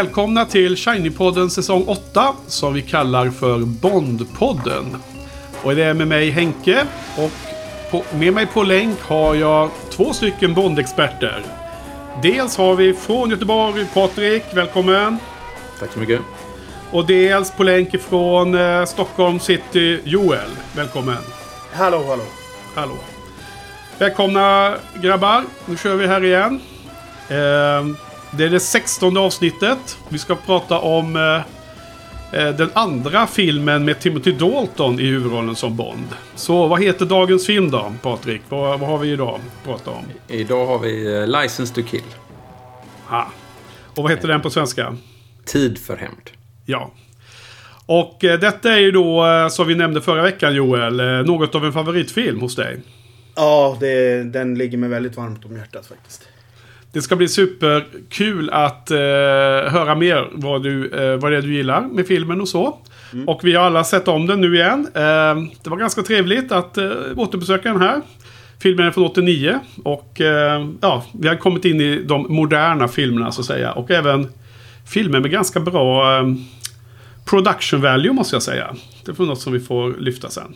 Välkomna till Shiny-podden säsong 8 som vi kallar för Bond-podden. Och det är med mig Henke och på, med mig på länk har jag två stycken Bond-experter. Dels har vi från Göteborg Patrik, välkommen. Tack så mycket. Och dels på länk ifrån eh, Stockholm City Joel, välkommen. Hallå, hallå. Hallå. Välkomna grabbar, nu kör vi här igen. Eh, det är det sextonde avsnittet. Vi ska prata om eh, eh, den andra filmen med Timothy Dalton i huvudrollen som Bond. Så vad heter dagens film då, Patrik? Vad, vad har vi idag att prata om? Idag har vi eh, License to Kill. Ha. Och vad heter den på svenska? Tid för hämnd. Ja. Och eh, detta är ju då, eh, som vi nämnde förra veckan Joel, eh, något av en favoritfilm hos dig. Ja, det, den ligger mig väldigt varmt om hjärtat faktiskt. Det ska bli superkul att eh, höra mer vad, du, eh, vad det är du gillar med filmen och så. Och vi har alla sett om den nu igen. Eh, det var ganska trevligt att eh, återbesöka den här. Filmen är från 89 och eh, ja, vi har kommit in i de moderna filmerna så att säga. Och även filmer med ganska bra eh, production value måste jag säga. Det är något som vi får lyfta sen.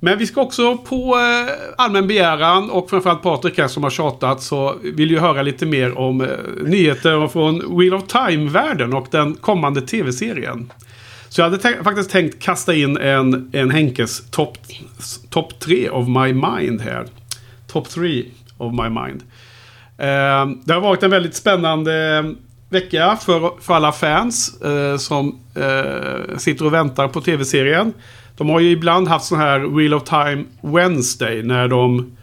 Men vi ska också på eh, allmän begäran och framförallt Patrik här som har tjatat så vill ju höra lite mer om eh, nyheter från Wheel of Time-världen och den kommande tv-serien. Så jag hade faktiskt tänkt kasta in en, en Henkes topp top 3 of my mind här. Top 3 of my mind. Eh, det har varit en väldigt spännande vecka för, för alla fans eh, som eh, sitter och väntar på tv-serien. De har ju ibland haft sån här Wheel of Time Wednesday när de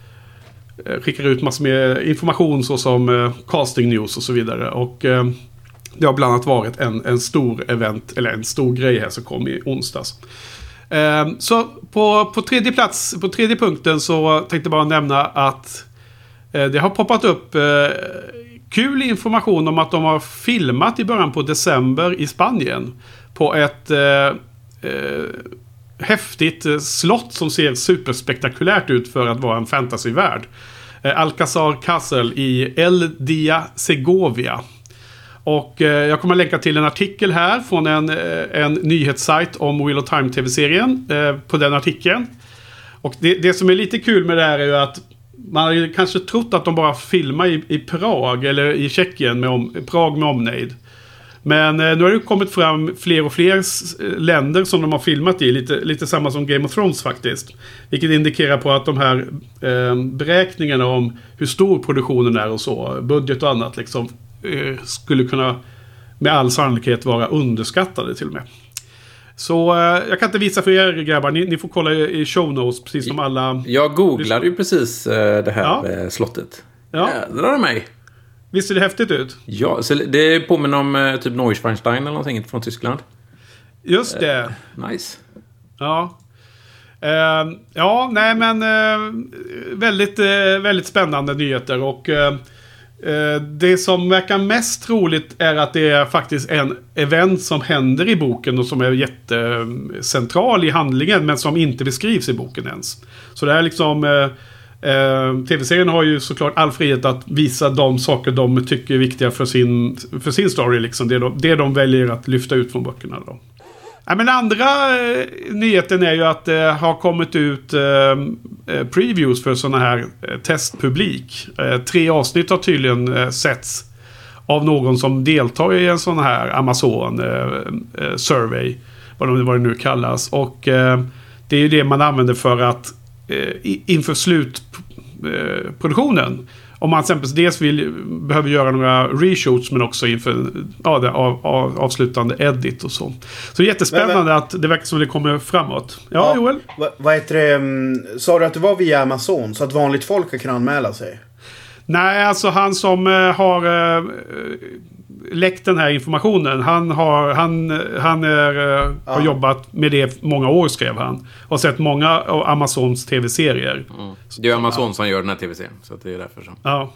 eh, skickar ut massor med information såsom eh, casting news och så vidare. Och eh, det har bland annat varit en, en stor event, eller en stor grej här som kom i onsdags. Ehm, så på, på tredje plats, på tredje punkten så tänkte jag bara nämna att det har poppat upp kul information om att de har filmat i början på december i Spanien. På ett häftigt eh, slott som ser superspektakulärt ut för att vara en fantasyvärld. Eh, Alcazar Castle i El Dia Segovia. Och eh, jag kommer att länka till en artikel här från en, en nyhetssajt om Wheel of Time tv-serien. På den artikeln. Och det, det som är lite kul med det här är ju att man har ju kanske trott att de bara filmar i, i Prag eller i Tjeckien med om, Prag med omnejd. Men eh, nu har det kommit fram fler och fler s- länder som de har filmat i. Lite, lite samma som Game of Thrones faktiskt. Vilket indikerar på att de här eh, beräkningarna om hur stor produktionen är och så, budget och annat, liksom, eh, skulle kunna med all sannolikhet vara underskattade till och med. Så eh, jag kan inte visa för er grabbar, ni, ni får kolla i show notes precis som alla... Jag googlade ju precis eh, det här Ja. eh, slottet. Ja. Jädrar mig. Visst ser det häftigt ut? Ja, så det påminner om eh, typ Neuschwanstein eller någonting från Tyskland. Just det. Nice. Ja. Eh, ja, nej men eh, väldigt, eh, väldigt spännande nyheter och eh, eh, det som verkar mest troligt är att det är faktiskt en event som händer i boken och som är jättecentral i handlingen men som inte beskrivs i boken ens. Så det är liksom eh, Tv-serien har ju såklart all frihet att visa de saker de tycker är viktiga för sin, för sin story. Liksom. Det, de, det de väljer att lyfta ut från böckerna. Då. Ja, men andra eh, nyheten är ju att det har kommit ut eh, eh previews för sådana här eh, testpublik. Eh, tre avsnitt har tydligen eh, setts av någon som deltar i en sån här Amazon eh, eh survey. Vad, de, vad det nu kallas. Och eh, det är ju det man använder för att inför slutproduktionen. Om man exempelvis dels vill, behöver göra några reshoots men också inför ja, det av, av, avslutande edit och så. Så jättespännande Men- men- att det verkar som det kommer framåt. Ja, Joel? Va, vad heter det? mm, Sa du att det var via Amazon så att vanligt folk kan anmäla sig? Nej, alltså han som eh, har eh, läckt den här informationen. Han, har, han, han är, eh, har Ja. jobbat med det många år skrev han. Och sett många av Amazons tv-serier. Det är Amazon som gör den här tv-serien. Så det är därför som. Ja.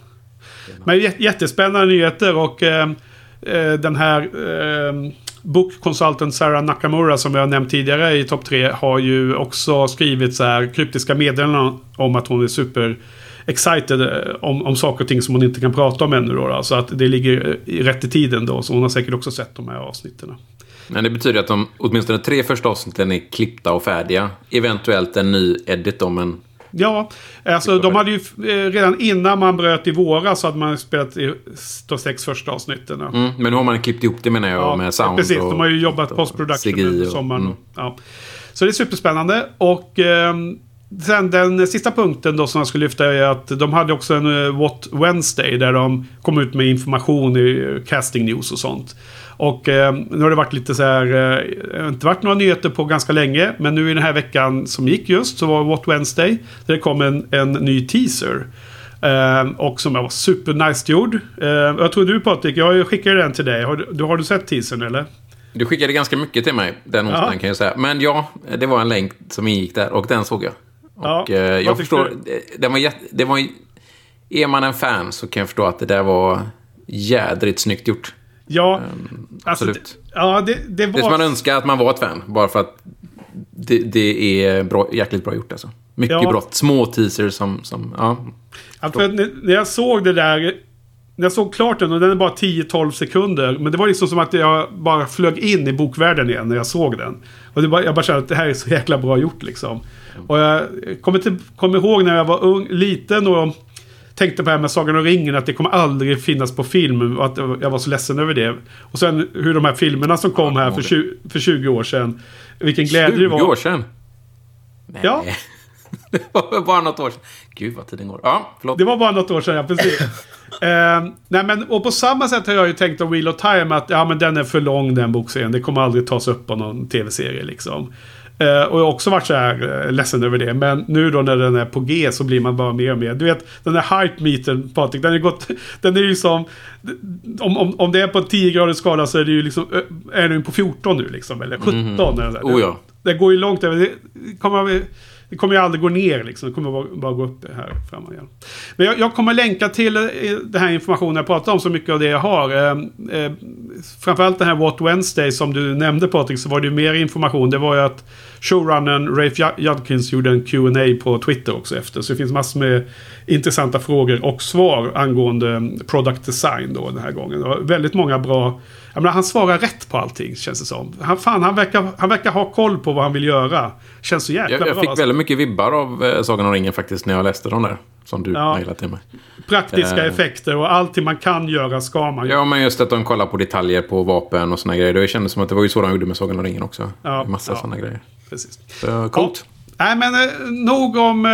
Men jä- jättespännande nyheter och eh, eh, den här eh, Book Consultant Sarah Nakamura som har nämnt tidigare i topp tre har ju också skrivit så här kryptiska meddelanden om att hon är super excited eh, om, om saker och ting som hon inte kan prata om ännu. Då, då. Så att det ligger i rätt i tiden då. Så hon har säkert också sett de här avsnitten. Men det betyder att de åtminstone tre första avsnitten är klippta och färdiga. Eventuellt en ny edit om en... Ja, alltså de hade ju eh, redan innan man bröt i våras så hade man spelat i de sex första avsnitten. Mm, men nu har man klippt ihop det menar jag Ja, med sound precis. och... De har ju jobbat post-production CGI under sommaren. mm. Ja. Så det är superspännande. Och ehm, sen den sista punkten då som jag skulle lyfta är att de hade också en eh, What Wednesday där de kom ut med information i eh, casting news och sånt. Och eh, nu har det varit lite så här, eh, inte varit några nyheter på ganska länge. Men nu i den här veckan som gick just så var What Wednesday. Där det kom en, en ny teaser. Eh, och som var supernice gjord. Eh, jag tror du Patrik, jag skickade den till dig. Har du, har du sett teasern eller? Du skickade ganska mycket till mig den Ja. onsdagen kan jag säga. Men ja, det var en länk som ingick där och den såg jag. Ja, Och eh, jag förstår, det- var jätte, det var, är man en fan så kan jag förstå att det där var jädrigt snyggt gjort. Ja, alltså, absolut. det- ja, det, det var... Det som man önskar att man var ett fan, bara för att det, det är bra, jäkligt bra gjort alltså. Mycket Ja. bra. Små teasers som, som ja. Ja, för när jag såg det där... När jag såg klart den, och den är bara 10-12 sekunder. Men det var liksom som att jag bara flög in i bokvärlden igen när jag såg den. Och bara, jag bara kände att det här är så jäkla bra gjort liksom. Och jag kommer, till, kommer ihåg när jag var ung, liten och tänkte på det här med Sagan om ringen. Att det kommer aldrig finnas på film. Och att jag var så ledsen över det. Och sen hur de här filmerna som kom här för 20, för 20 år sedan. Vilken glädje 20 det var. år sedan. Nej. Ja. det var bara något år sedan. Gud vad tiden går. Ja, förlåt. Det var bara något år sedan, ja precis. eh, nej, men, och på samma sätt har jag ju tänkt om Wheel of Time att ja, men den är för lång den bokserien. Det kommer aldrig tas upp på någon tv-serie liksom. Eh, och jag har också varit så här eh, ledsen över det. Men nu då när den är på G så blir man bara mer och mer. Du vet, den där hype-metern Patrik, den är, gått, den är ju som... Om, om, om det är på 10 graders skala så är det ju liksom... eh, Är den på 14 nu liksom? Eller 17? Eller, där. Oh, ja. Det går ju långt över. Det kommer, det kommer ju aldrig gå ner liksom. Det kommer bara, bara gå upp här framåt igen. Men jag, jag kommer länka till eh, den här informationen jag pratar om. Så mycket av det jag har. Eh, eh, framförallt den här What Wednesday som du nämnde Patrik. Så var det ju mer information. Det var ju att showrunnern Rafe Jud- Judkins gjorde en Q&A på Twitter också efter. Så det finns massor med intressanta frågor och svar angående product design då den här gången. Och väldigt många bra... Jag menar, han svarar rätt på allting känns det som. Han, fan, han, verkar, han verkar ha koll på vad han vill göra. Känns så jäkla Jag, jag bra. fick alltså. väldigt mycket vibbar av eh, Sagan om ringen faktiskt när jag läste dem där. Som du Ja. mejlade till mig. Praktiska Eh. effekter och allting man kan göra ska man göra. Ja, men just att de kollar på detaljer på vapen och såna grejer. Det kändes som att det var ju så de gjorde med Sagan om ringen också. Ja, Massa ja. såna grejer. Precis. Så, coolt. Nej men eh, nog om... Eh,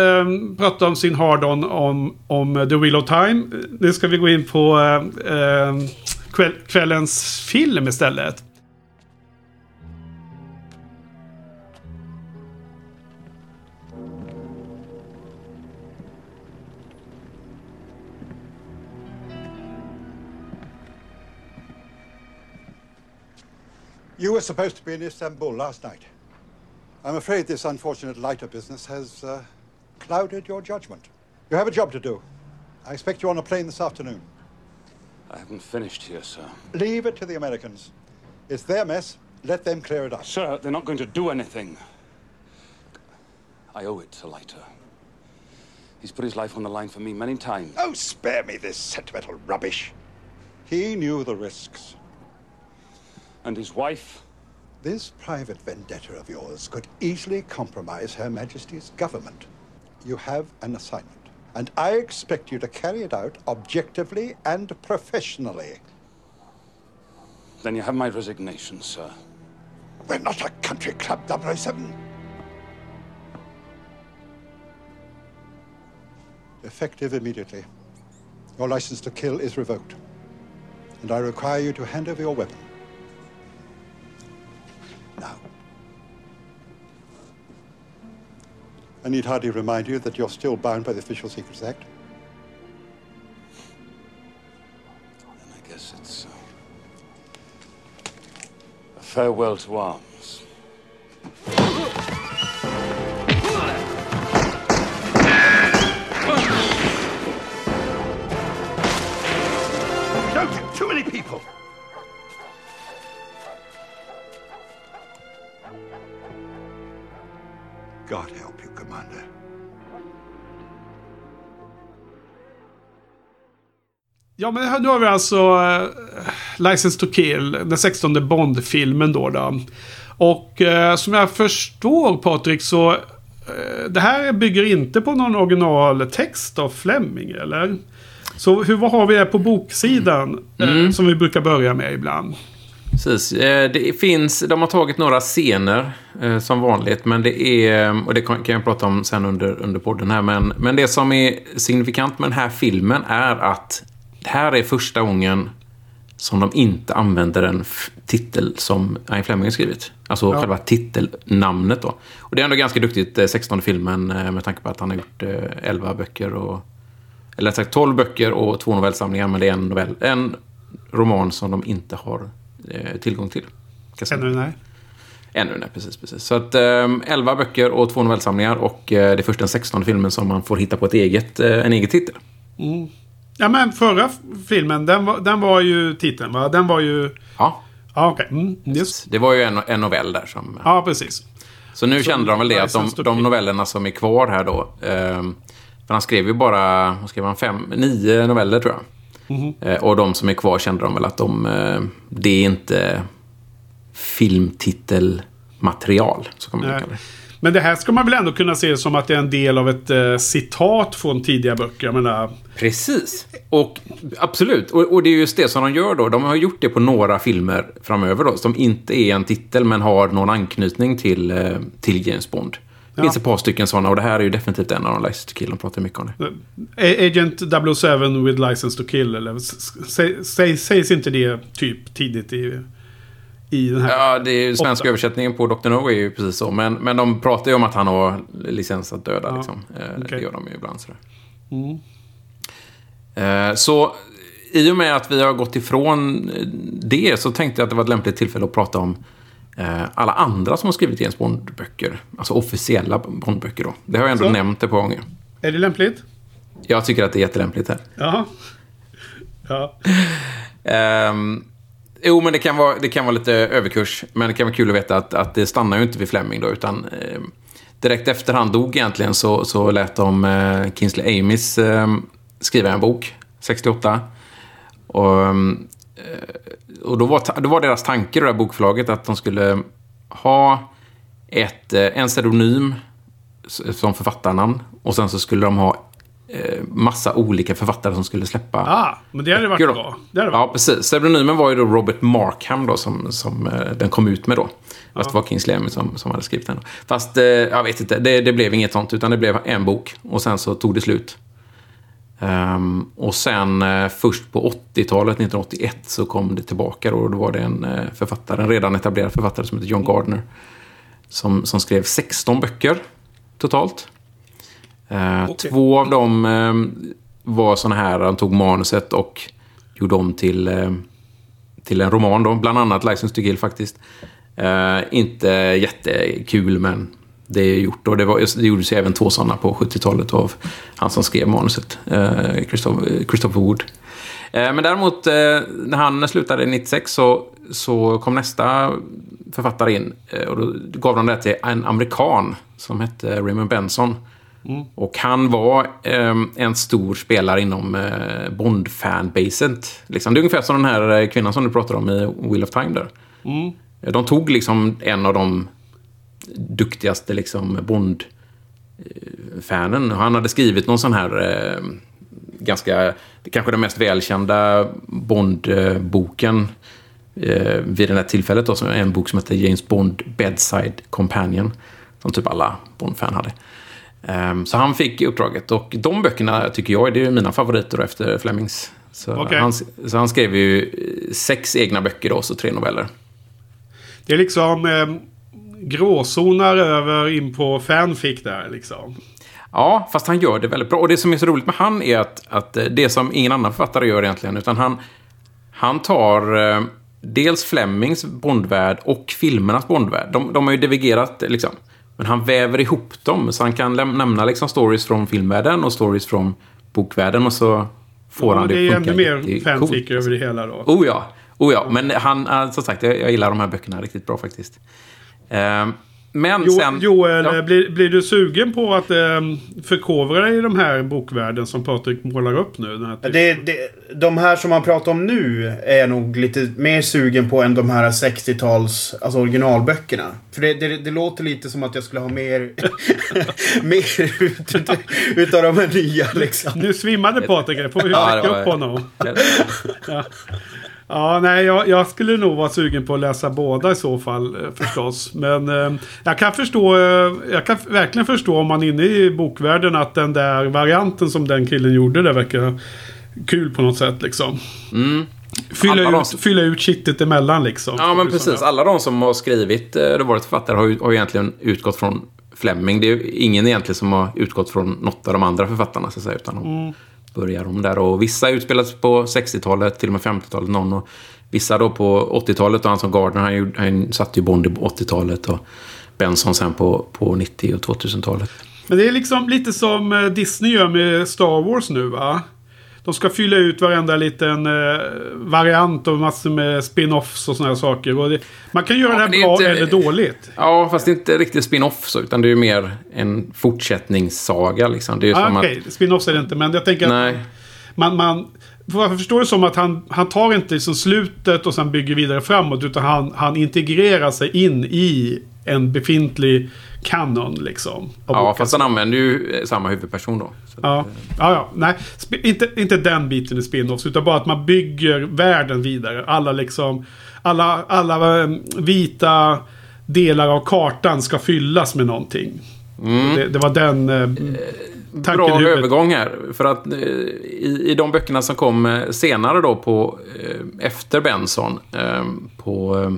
eh, prata om sin hard-on om, om The Wheel of Time. Nu ska vi gå in på eh, eh, kväll, kvällens film istället. You were supposed to be in Istanbul last night. I'm afraid this unfortunate lighter business has uh, clouded your judgment. You have a job to do. I expect you on a plane this afternoon. I haven't finished here, sir. Leave it to the Americans. It's their mess. Let them clear it up. Sir, they're not going to do anything. I owe it to Leiter. He's put his life on the line for me many times. Oh, spare me this sentimental rubbish. He knew the risks. And his wife? This private vendetta of yours could easily compromise Her Majesty's government. You have an assignment, and I expect you to carry it out objectively and professionally. Then you have my resignation, sir. We're not a country club, 007. Effective immediately. Your license to kill is revoked. And I require you to hand over your weapon. Now. I need hardly remind you that you're still bound by the Official Secrets Act. Then I guess it's uh, a farewell to arms. God help you, Commander. Ja, men nu har vi alltså uh, License to Kill, den 16 Bond-filmen då. då. Och uh, som jag förstår Patrik så uh, det här bygger inte på någon originaltext av Fleming, eller? Så hur, vad har vi här på boksidan mm. som vi brukar börja med ibland? Precis. Eh, Det finns, de har tagit några scener eh, som vanligt, men det är, och det kan jag prata om sen under, under podden här, men, men det som är signifikant med den här filmen är att det här är första gången som de inte använder en titel som Ian Fleming har skrivit. Alltså Ja. själva titelnamnet då. Och det är ändå ganska duktigt, eh, 16 filmen, eh, med tanke på att han har gjort eh, 11 böcker och... Eller rätt sagt 12 böcker och två novellsamlingar, men det är en, novell, en roman som de inte har tillgång till. Säga. Ännu nej. Ännu nej, precis. precis. Så att eh, 11 böcker och två novellsamlingar och eh, det är först den 16 filmen som man får hitta på ett eget, eh, en egen titel. Ja, men förra filmen, den var, den var ju titeln va? Den var ju... Ja, Ja, okej. Mm, just. det var ju en, en novell där som... Ja, precis. Så nu kände de väl det att de, de novellerna som är kvar här då. Eh, för han skrev ju bara, vad skrev han, fem, nio noveller tror jag. Eh, och de som är kvar kände de väl att de, eh, det är inte filmtitelmaterial. Så kan man kalla det. Men det här ska man väl ändå kunna se som att det är en del av ett eh, citat från tidiga böcker. Jag menar, Precis. Och absolut. Och, och det är just det som de gör då. De har gjort det på några filmer framöver då. Som inte är en titel men har någon anknytning till, eh, till James Bond. Det finns Ja. ett par stycken sådana och det här är ju definitivt en av de License to Kill. De pratar mycket om det. eh, Agent 007 with license to kill. Eller, sä- sä- sägs inte det typ tidigt i, i den här? Ja, det är ju svenska Åtta. översättningen på Dr. No är ju precis så. Men, men de pratar ju om att han har licens att döda. Ja, Liksom. Eh, Det gör de ju ibland. Sådär. Eh, Så i och med att vi har gått ifrån det så tänkte jag att det var ett lämpligt tillfälle att prata om alla andra som har skrivit James Bond-böcker. Alltså officiella Bond-böcker då. Det har jag ändå Så. nämnt ett par gånger. Är det lämpligt? Jag tycker att det är jättelämpligt här. Ja. Ja. Ehm, jo, men det kan, vara, det kan vara lite överkurs. Men det kan vara kul att veta att, att det stannar ju inte vid Fleming då, utan ehm, direkt efter han dog egentligen så, så lät de eh, Kingsley Amis ehm, skriva en bok, 68. Och, ehm, eh, och då, var, då var deras tanke det här bokförlaget att de skulle ha ett, eh, en pseudonym som författarnamn och sen så skulle de ha eh, massa olika författare som skulle släppa Ah, men det hade varit då. bra. Det hade Ja, varit. precis. Pseudonymen var ju då Robert Markham då, som, som eh, den kom ut med då. Fast det var Kingsley Amis som, som hade skrivit den. Fast, eh, jag vet inte, det, det blev inget sånt, utan det blev en bok. Och sen så tog det slut. Ehm, och sen eh, först på 80-talet, 1981, så kom det tillbaka då. Och då var det en eh, författare, en redan etablerad författare som heter John Gardner. Som, som skrev 16 böcker totalt. Eh, Okej. Två av dem eh, var såna här, han tog manuset och gjorde om till, till en roman då. Bland annat License to Kill faktiskt. Inte jättekul men det är gjort. Och det, var, det gjordes ju även två sådana på 70-talet av han som skrev manuset. Eh, Christopher, Christopher Wood. Eh, men däremot eh, när han slutade 96 så, så kom nästa författare in. Och då gav de det till en amerikan som hette Raymond Benson. Och han var en stor spelare inom eh, Bond-fanbaset. Liksom. Det är ungefär som den här kvinnan som du pratade om i Wheel of Time där. Eh, De tog liksom en av de duktigaste liksom, Bond-fanen. Han hade skrivit någon sån här eh, ganska, kanske den mest välkända Bond-boken eh, vid det här tillfället. Då, som är en bok som heter James Bond Bedside Companion. Som typ alla Bond-fan hade. Ehm, Så han fick uppdraget och de böckerna tycker jag är det är mina favoriter efter Flemings. Så, Okej. han, så han skrev ju eh, sex egna böcker då, så tre noveller. Det är liksom eh, gråzoner över in på fanfic där liksom. Ja, fast han gör det väldigt bra. Och det som är så roligt med han är att, att eh, det som ingen annan författare gör egentligen, utan han, han tar eh, dels Flemings Bondvärld och filmernas Bondvärld. De, de har ju divergerat liksom. Men han väver ihop dem, så han kan nämna liksom stories från filmvärlden och stories från bokvärlden och så får Ja, han det det är att funka ännu mer fanfic över det hela då. Oh ja, oh ja. men han, eh, som sagt, jag, jag gillar de här böckerna riktigt bra faktiskt. Eh, Men Jo, sen... Joel, ja. eh, blir, blir du sugen på att eh, förkovra dig i de här bokvärlden som Patrik målar upp nu? Den här typen? Det, det, de här som man pratar om nu är jag nog lite mer sugen på än de här 60-tals, alltså originalböckerna. För det, det, det låter lite som att jag skulle ha mer, mer ut, ut, utav de här nya liksom. Nu svimmade Patrik, får vi väcka upp honom. Ja, nej, jag, jag skulle nog vara sugen på att läsa båda i så fall eh, förstås. Men eh, jag kan förstå, eh, jag kan verkligen förstå om man är inne i bokvärlden att den där varianten som den killen gjorde där verkar kul på något sätt liksom. Fylla, Mm. Alla ut, de- fylla ut kittet emellan liksom. Ja, men precis. Alla de som har skrivit, eh, eller varit författare, har har egentligen utgått från Fleming. Det är ju ingen egentligen som har utgått från något av de andra författarna, så att säga, utan de börjar de där. Och vissa utspelas på 60-talet, till och med 50-talet, någon. Och vissa då på 80-talet, och han som Gardner, han, gjorde- han satte ju Bond på 80-talet och Benson sen på, på 90 och 2000-talet. Men det är liksom lite som eh, Disney gör med Star Wars nu va? De ska fylla ut varenda liten eh, variant och massor med spin-offs och sådana saker. Och det, man kan göra Ja, det här det bra inte- eller dåligt. Ja, fast det är inte riktigt spin-off så, utan det är mer en fortsättningssaga. Liksom. Det är Ah, Okej, spin-offs är det inte. Men jag tänker att... att Nej. man, man jag förstår det som att han, han tar inte liksom slutet och sen bygger vidare framåt. Utan han, han integrerar sig in i en befintlig kanon liksom. Ja, boken. fast han använder ju eh, samma huvudperson då. Ja, ja, ja. Nej, sp- inte, inte den biten i spin-offs. Utan bara att man bygger världen vidare. Alla liksom... Alla, alla eh, vita delar av kartan ska fyllas med någonting. Det, det var den eh, Mm. Bra övergång här. För att eh, i, i de böckerna som kom eh, senare då på eh, efter Benson eh, på, eh,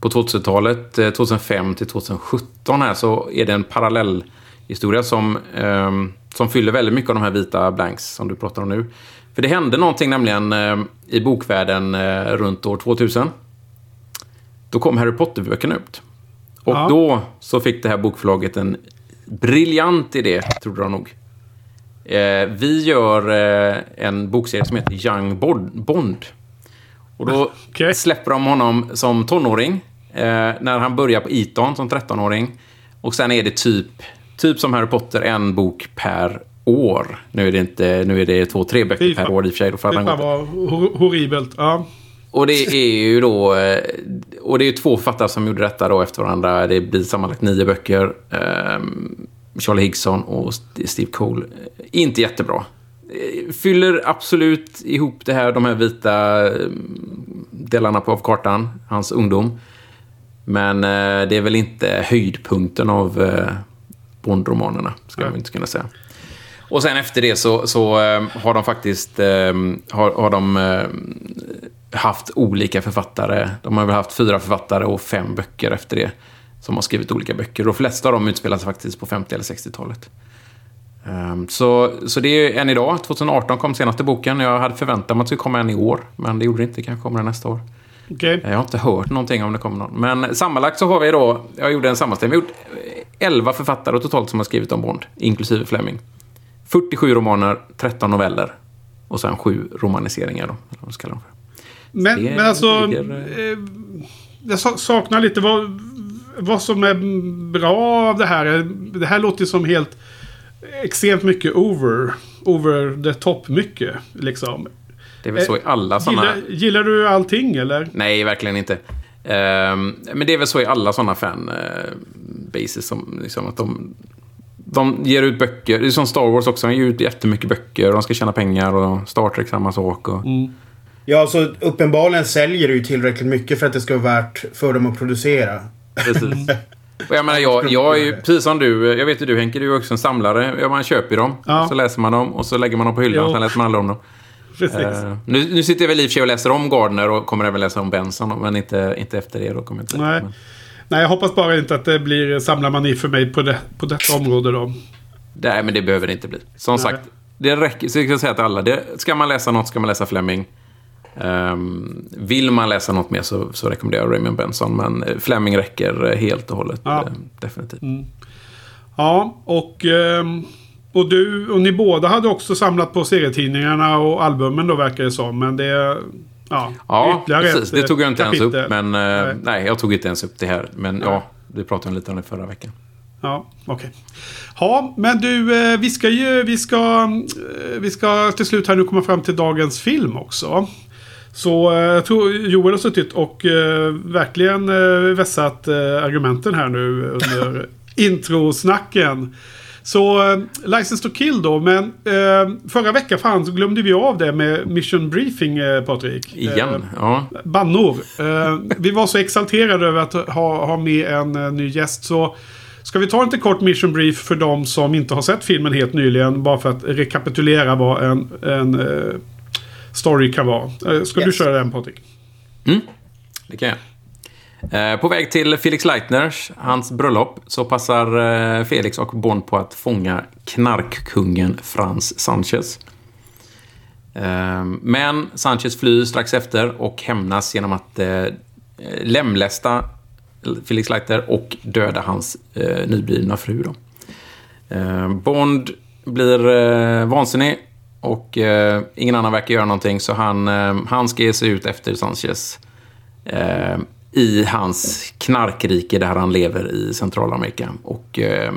på 2000-talet, eh, 2005 till 2017 här så är det en parallell historia som, eh, som fyller väldigt mycket av de här vita blanks som du pratar om nu. För det hände någonting nämligen eh, i bokvärlden eh, runt år 2000. Då kom Harry Potter-böckerna ut. Och Ja. då så fick det här bokförlaget en briljant idé, trodde de nog. Eh, vi gör eh, en bokserie som heter Young Bond. Och då Okej. släpper de honom som tonåring. Eh, när han börjar på Eton som 13-åring. Och sen är det typ, typ som Harry Potter, en bok per år. Nu är det, inte, nu är det två, tre böcker Fy per fan. år i och för sig. Då för han fan hor- horribelt. Ja. och det är ju då... eh, Och det är ju två författare som gjorde detta då efter varandra. Det blir sammanlagt nio böcker. Ehm, Charlie Higgson och St- Steve Cole. Eh, Inte jättebra. Eh, Fyller absolut ihop det här, de här vita eh, delarna på av kartan. Hans ungdom. Men eh, det är väl inte höjdpunkten av eh, Bond-romanerna, ska man inte kunna säga. Och sen efter det så, så eh, har de faktiskt eh, har, har de eh, haft olika författare. De har väl haft fyra författare och fem böcker efter det. Som har skrivit olika böcker. De flesta av dem utspelar sig faktiskt på 50 eller 60-talet. Ehm, så, så det är än idag. 2018 kom senaste boken. Jag hade förväntat mig att det skulle komma en i år. Men det gjorde det inte. kanske kommer den nästa år. Okej. Jag har inte hört någonting om det kommer någon. Men sammanlagt så har vi då, jag gjorde en sammanställning, vi har gjort 11 författare totalt som har skrivit om Bond, inklusive Fleming. 47 romaner, 13 noveller och sen 7 romaniseringar då, eller vad ska dem för. Men, men alltså... ligger- Eh, jag sa- saknar lite vad, vad som är bra av det här. Det här låter ju som helt extremt mycket over. Over the top mycket. Liksom. Det är väl så i alla sådana... Gillar, gillar du allting eller? Nej, verkligen inte. Ehm, men det är väl så i alla sådana fan-bases som liksom att de... De ger ut böcker. Det är som Star Wars också. De ger ut jättemycket böcker. De ska tjäna pengar och Star Trek samma sak. Och... Ja, så uppenbarligen säljer det ju tillräckligt mycket för att det ska vara värt för dem att producera. Precis. Och jag menar, jag, jag är ju precis som du. Jag vet ju du Henke, du är också en samlare. Ja, man köper ju dem. Ja. Så läser man dem och så lägger man dem på hyllan. Jo. Och sen läser man aldrig om dem. Eh, nu, nu sitter jag väl i och för sig och läser om Gardner och kommer även läsa om Benson. Men inte, inte efter det. Då kommer jag inte Nej. men, Nej, jag hoppas bara inte att det blir samlarmani för mig på, det, på detta område då. Nej, men det behöver det inte bli. Som Nej. sagt, det räcker. Så jag kan säga till alla. Det, ska man läsa något ska man läsa Fleming. Ehm, vill man läsa något mer så, så rekommenderar jag Raymond Benson. Men eh, Fleming räcker eh, helt och hållet. Ja. definitivt. Ja, och, ehm, och du och ni båda hade också samlat på serietidningarna och albumen då verkar det som. Men det... Ja, Ja, precis. Det tog jag inte eh, ens upp. kapitel. Men, eh, Nej. nej. jag tog inte ens upp det här. Men ja, Vi pratade om lite om det förra veckan. Ja, okej. Ja, men du, eh, vi ska ju, vi ska, eh, vi ska till slut här nu komma fram till dagens film också. Så eh, jag tror Joel har suttit och eh, verkligen eh, vässat eh, argumenten här nu under introsnacken. Så eh, License to Kill då, men eh, förra veckan fan så glömde vi av det med Mission Briefing, eh, Patrik. Igen, Eh, ja. bannor. Eh, vi var så exalterade över att ha, ha med en eh, ny gäst. Så ska vi ta en lite kort mission brief för de som inte har sett filmen helt nyligen. Bara för att rekapitulera vad en, en story kan vara. Ska du Yes. köra den Patrik? Det kan jag. Eh, på väg till Felix Leitners, hans bröllop, så passar eh, Felix och Bond på att fånga knarkkungen Frans Sanchez. Eh, men Sanchez flyr strax efter och hämnas genom att lemlästa Felix Leiter och döda hans nyblivna fru. Då. Bond blir vansinnig och ingen annan verkar göra någonting så han, han ska ge sig ut efter Sanchez i hans knarkrike där han lever i Centralamerika. Och eh,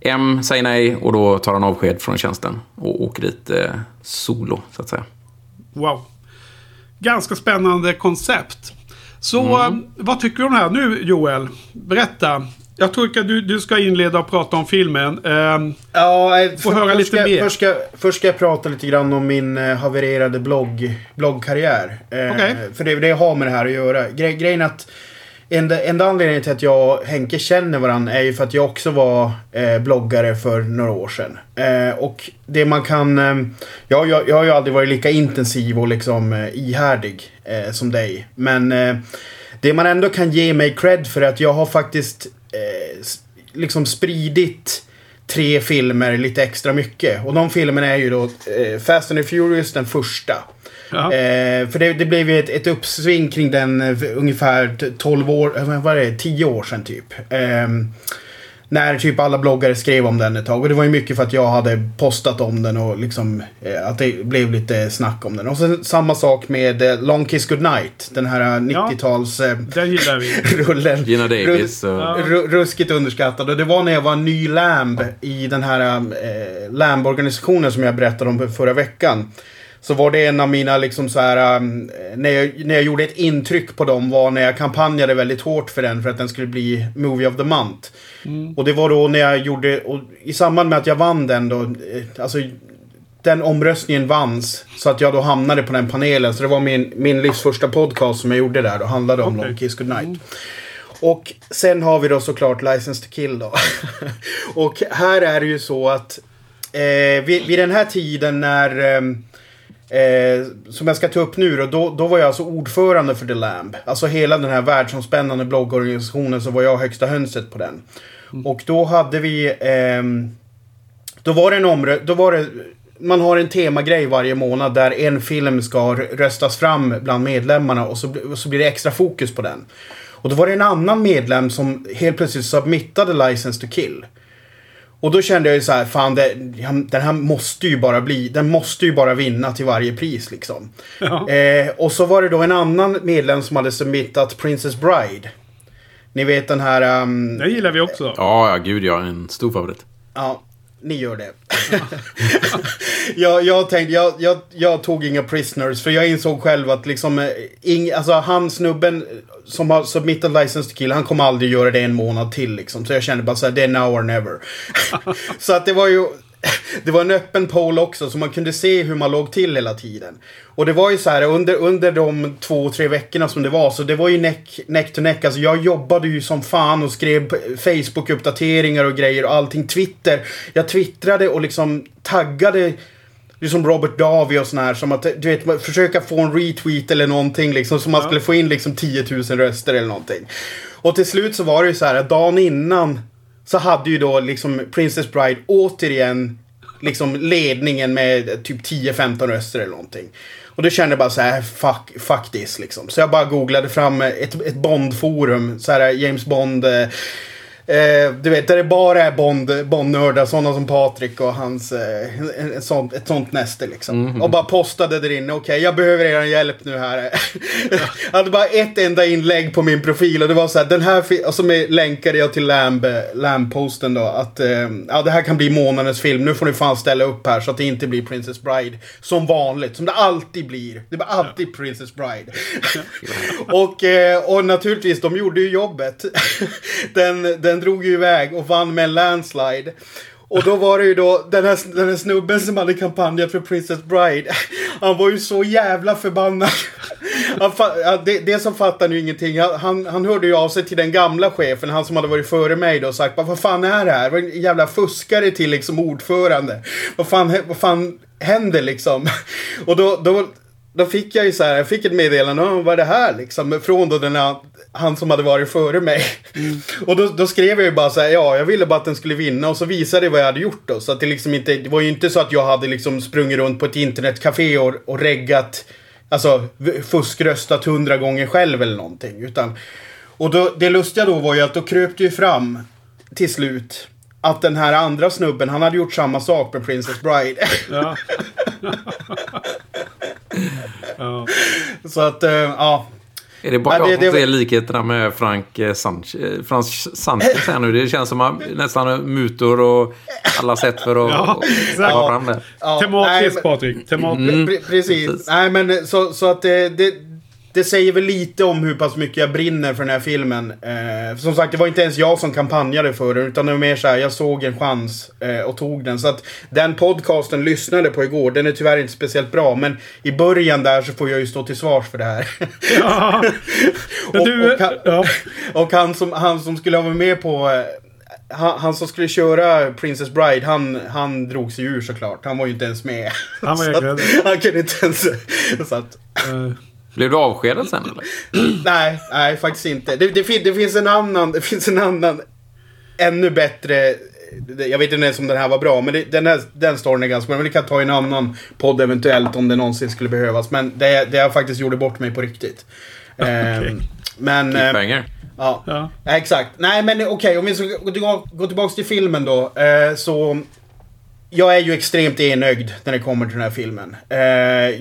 M säger nej och då tar han avsked från tjänsten och åker dit eh, solo, så att säga. Wow. Ganska spännande koncept. Så Mm. eh, vad tycker du om det här nu Joel? Berätta. Jag tror att du, du ska inleda och prata om filmen. Ehm, Ja, eh, för- höra lite ska, mer. Först ska, först ska jag prata lite grann om min eh, havererade blogg, bloggkarriär. Eh, Okej. För det är det har med det här att göra. Gre grejen att enda, enda anledningen till att jag och Henke känner varandra är ju för att jag också var eh, bloggare för några år sedan. Eh, och det man kan... Eh, jag, jag, jag har ju aldrig varit lika intensiv och liksom eh, ihärdig eh, som dig. Men eh, det man ändå kan ge mig cred för är att jag har faktiskt eh, liksom spridit tre filmer lite extra mycket. Och de filmerna är ju då eh, Fast and the Furious, den första. Eh, för det, det blev ju ett, ett uppsving kring den eh, ungefär t- 12 år, eh, vad är det, 10 år sedan typ. När typ alla bloggare skrev om den ett tag. Och det var ju mycket för att jag hade postat om den och liksom eh, att det blev lite snack om den. Och sen samma sak med eh, Long Kiss Goodnight. Den här eh, 90-tals... Eh, Den gillar vi. rullen. Gina Davis och... Ja. Ru- Ruskigt underskattad. Och det var när jag var ny Lamb i den här eh, Lamb-organisationen som jag berättade om förra veckan. Så var det en av mina liksom så här, um, när, jag, när jag gjorde ett intryck på dem var när jag kampanjade väldigt hårt för den för att den skulle bli Movie of the Month. Och det var då när jag gjorde, och i samband med att jag vann den då, eh, alltså den omröstningen vanns. Så att jag då hamnade på den panelen. Så det var min, min livs första podcast som jag gjorde där. Och handlade om Okej. Long Kiss Goodnight. Och sen har vi då såklart License to Kill då. och här är det ju så att eh, vid, vid den här tiden när ehm, Eh, som jag ska ta upp nu då, då, då var jag alltså ordförande för The Lamb. Alltså hela den här världsomspännande bloggorganisationen så var jag högsta hönset på den. Och då hade vi... ehm, då var det en omrö... Då var det... Man har en temagrej varje månad där en film ska röstas fram bland medlemmarna och så, så blir det extra fokus på den. Och då var det en annan medlem som helt plötsligt submittade License to Kill. Och då kände jag ju så här, fan det, den här måste ju bara bli, den måste ju bara vinna till varje pris liksom. Ja. Eh, och så var det då en annan medlem som hade submittat Princess Bride. Ni vet den här... Um, Den gillar vi också. Ja, ja, gud ja. En stor favorit. Ja, ni gör det. jag, jag tänkte, jag, jag, jag tog inga prisoners för jag insåg själv att liksom, eh, ing, alltså han snubben som har submitted license to kill, han kommer aldrig göra det en månad till liksom. Så jag kände bara så här, det är now or never. så att det var ju, det var en öppen poll också så man kunde se hur man låg till hela tiden. Och det var ju så här under, under de två, tre veckorna som det var så det var ju neck, neck to neck. Alltså jag jobbade ju som fan och skrev Facebook-uppdateringar och grejer och allting. Twitter. Jag twittrade och liksom taggade liksom Robert Davi och sån här som att du vet försöka få en retweet eller någonting liksom så man skulle få in liksom 10 000 röster eller någonting. Och till slut så var det ju så här dagen innan så hade ju då liksom Princess Bride återigen liksom ledningen med typ 10-15 röster eller någonting. Och då kände jag bara så här, fuck, fuck this liksom. Så jag bara googlade fram ett, ett Bond-forum, så här James Bond. Eh, Eh, Eh, du vet, där det bara är Bond, Bond-nördar, sådana som Patrik och hans, eh, en sånt, ett sånt näste liksom. Och bara postade där inne, okej jag behöver er hjälp nu här. jag hade bara ett enda inlägg på min profil och det var så här, den här, och så länkade jag till Lamb, Lamb-posten då, att eh, ja, det här kan bli månadens film, nu får ni fan ställa upp här så att det inte blir Princess Bride. Som vanligt, som det alltid blir. Det blir alltid Princess Bride. och, eh, och naturligtvis, de gjorde ju jobbet. den, den drog ju iväg och vann med en landslide. Och då var det ju då den här, den här snubben som hade kampanjat för Princess Bride. Han var ju så jävla förbannad. Han fa- det, det som fattar nu ingenting. Han, han, han hörde ju av sig till den gamla chefen, han som hade varit före mig då och sagt vad fan är det här? Vad en jävla fuskare till liksom ordförande. Vad fan, vad fan händer liksom? Och då, då, då fick jag ju så här, jag fick ett meddelande, "Åh, vad är det här liksom? Från då den här, han som hade varit före mig. Och då, då skrev jag ju bara så här, ja, jag ville bara att den skulle vinna och så visade jag vad jag hade gjort då. Så att det liksom inte, det var ju inte så att jag hade liksom sprungit runt på ett internetcafé och, och reggat, alltså fuskröstat hundra gånger själv eller någonting. Utan, och då, det lustiga då var ju att då kröp det ju fram till slut att den här andra snubben, han hade gjort samma sak med Princess Bride. Ja. ja. så att, eh, ja. Är det bara Ja, det- jag som det- ser likheterna med Frank eh, Sanchez, eh, Frans Sanchez här nu? Det känns som att nästan mutor och alla sätt för att Ja, exakt. komma fram där. ja Tematiskt nej, men- Patrik. Tematiskt. Mm. Pre- precis. precis. Nej, men så, så att det, det, det säger väl lite om hur pass mycket jag brinner för den här filmen. Eh, som sagt, det var inte ens jag som kampanjade för den, utan det var mer så här, jag såg en chans eh, och tog den. Så att den podcasten lyssnade på igår, den är tyvärr inte speciellt bra, men i början där så får jag ju stå till svars för det här. Ja. Och, du, och, han, ja. och han, som, han som skulle vara med på... eh, Han, han som skulle köra Princess Bride, han, han drog sig ur såklart. Han var ju inte ens med. Han var att, Han kunde inte ens... Så att, Eh, Blev du avskedad sen eller? nej, nej faktiskt inte. Det, det, fin, det finns en annan, det finns en annan ännu bättre... Jag vet inte ens om den här var bra, men det, den, här, den storyn är ganska bra. Men det kan ta i en annan podd eventuellt om det någonsin skulle behövas. Men det, det jag faktiskt gjorde bort mig på riktigt. Ehm, men... eh. Ja, Ja. ja. exakt. Nej men okej, om vi ska gå, gå, gå tillbaka till filmen då. Eh, så... Jag är ju extremt enögd när det kommer till den här filmen. Eh,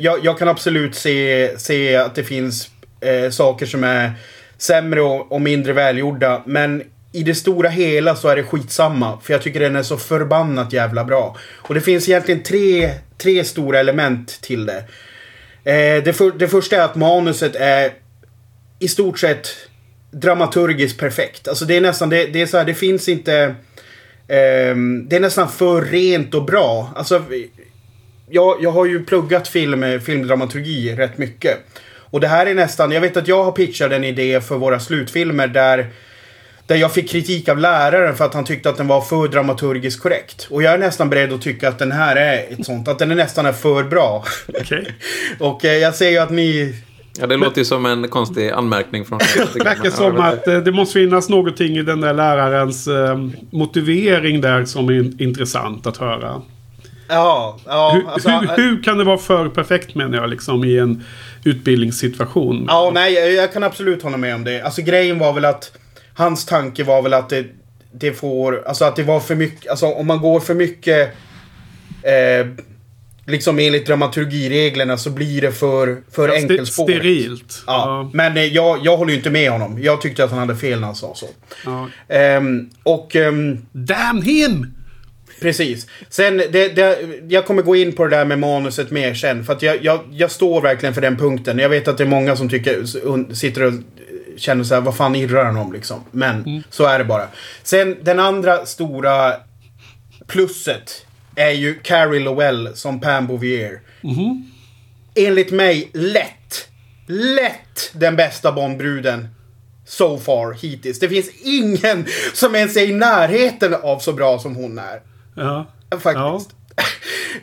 jag, jag kan absolut se, se att det finns eh, saker som är sämre och, och mindre välgjorda. Men i det stora hela så är det skitsamma. För jag tycker den är så förbannat jävla bra. Och det finns egentligen tre, tre stora element till det. Eh, det, för, det första är att manuset är i stort sett dramaturgiskt perfekt. Alltså det är nästan, det, det är så här, det finns inte ehm, det är nästan för rent och bra. Alltså, jag, jag har ju pluggat film, filmdramaturgi rätt mycket. Och det här är nästan, jag vet att jag har pitchat en idé för våra slutfilmer där där jag fick kritik av läraren för att han tyckte att den var för dramaturgiskt korrekt. Och jag är nästan beredd att tycka att den här är ett sånt, att den är nästan är för bra. Okej. och eh, jag ser ju att ni Ja, det låter ju som en konstig anmärkning från Det verkar som att eh, det måste finnas någonting i den där lärarens eh, motivering där som är in- intressant att höra. Ja, ja. Hur, alltså, hur, hur kan det vara för perfekt menar jag liksom i en utbildningssituation? Ja, nej, jag, jag kan absolut hålla med om det. Alltså grejen var väl att hans tanke var väl att det, det får, alltså att det var för mycket, alltså om man går för mycket eh, liksom enligt dramaturgireglerna så blir det för, för Ja, enkelspårigt. Sterilt. Ja, men eh, jag, jag håller ju inte med honom. Jag tyckte att han hade fel när han sa så. Ja. Ehm, och ehm, Damn him! Precis. Sen, det, det, jag kommer gå in på det där med manuset mer sen. För att jag, jag, jag står verkligen för den punkten. Jag vet att det är många som tycker, sitter och känner så här, vad fan irrar han om liksom? Men så är det bara. Sen den andra stora plusset är ju Carrie Lowell som Pam Bouvier. Enligt mig lätt, lätt den bästa Bondbruden so far hittills. Det finns ingen som ens är i närheten av så bra som hon är. Ja. Faktiskt.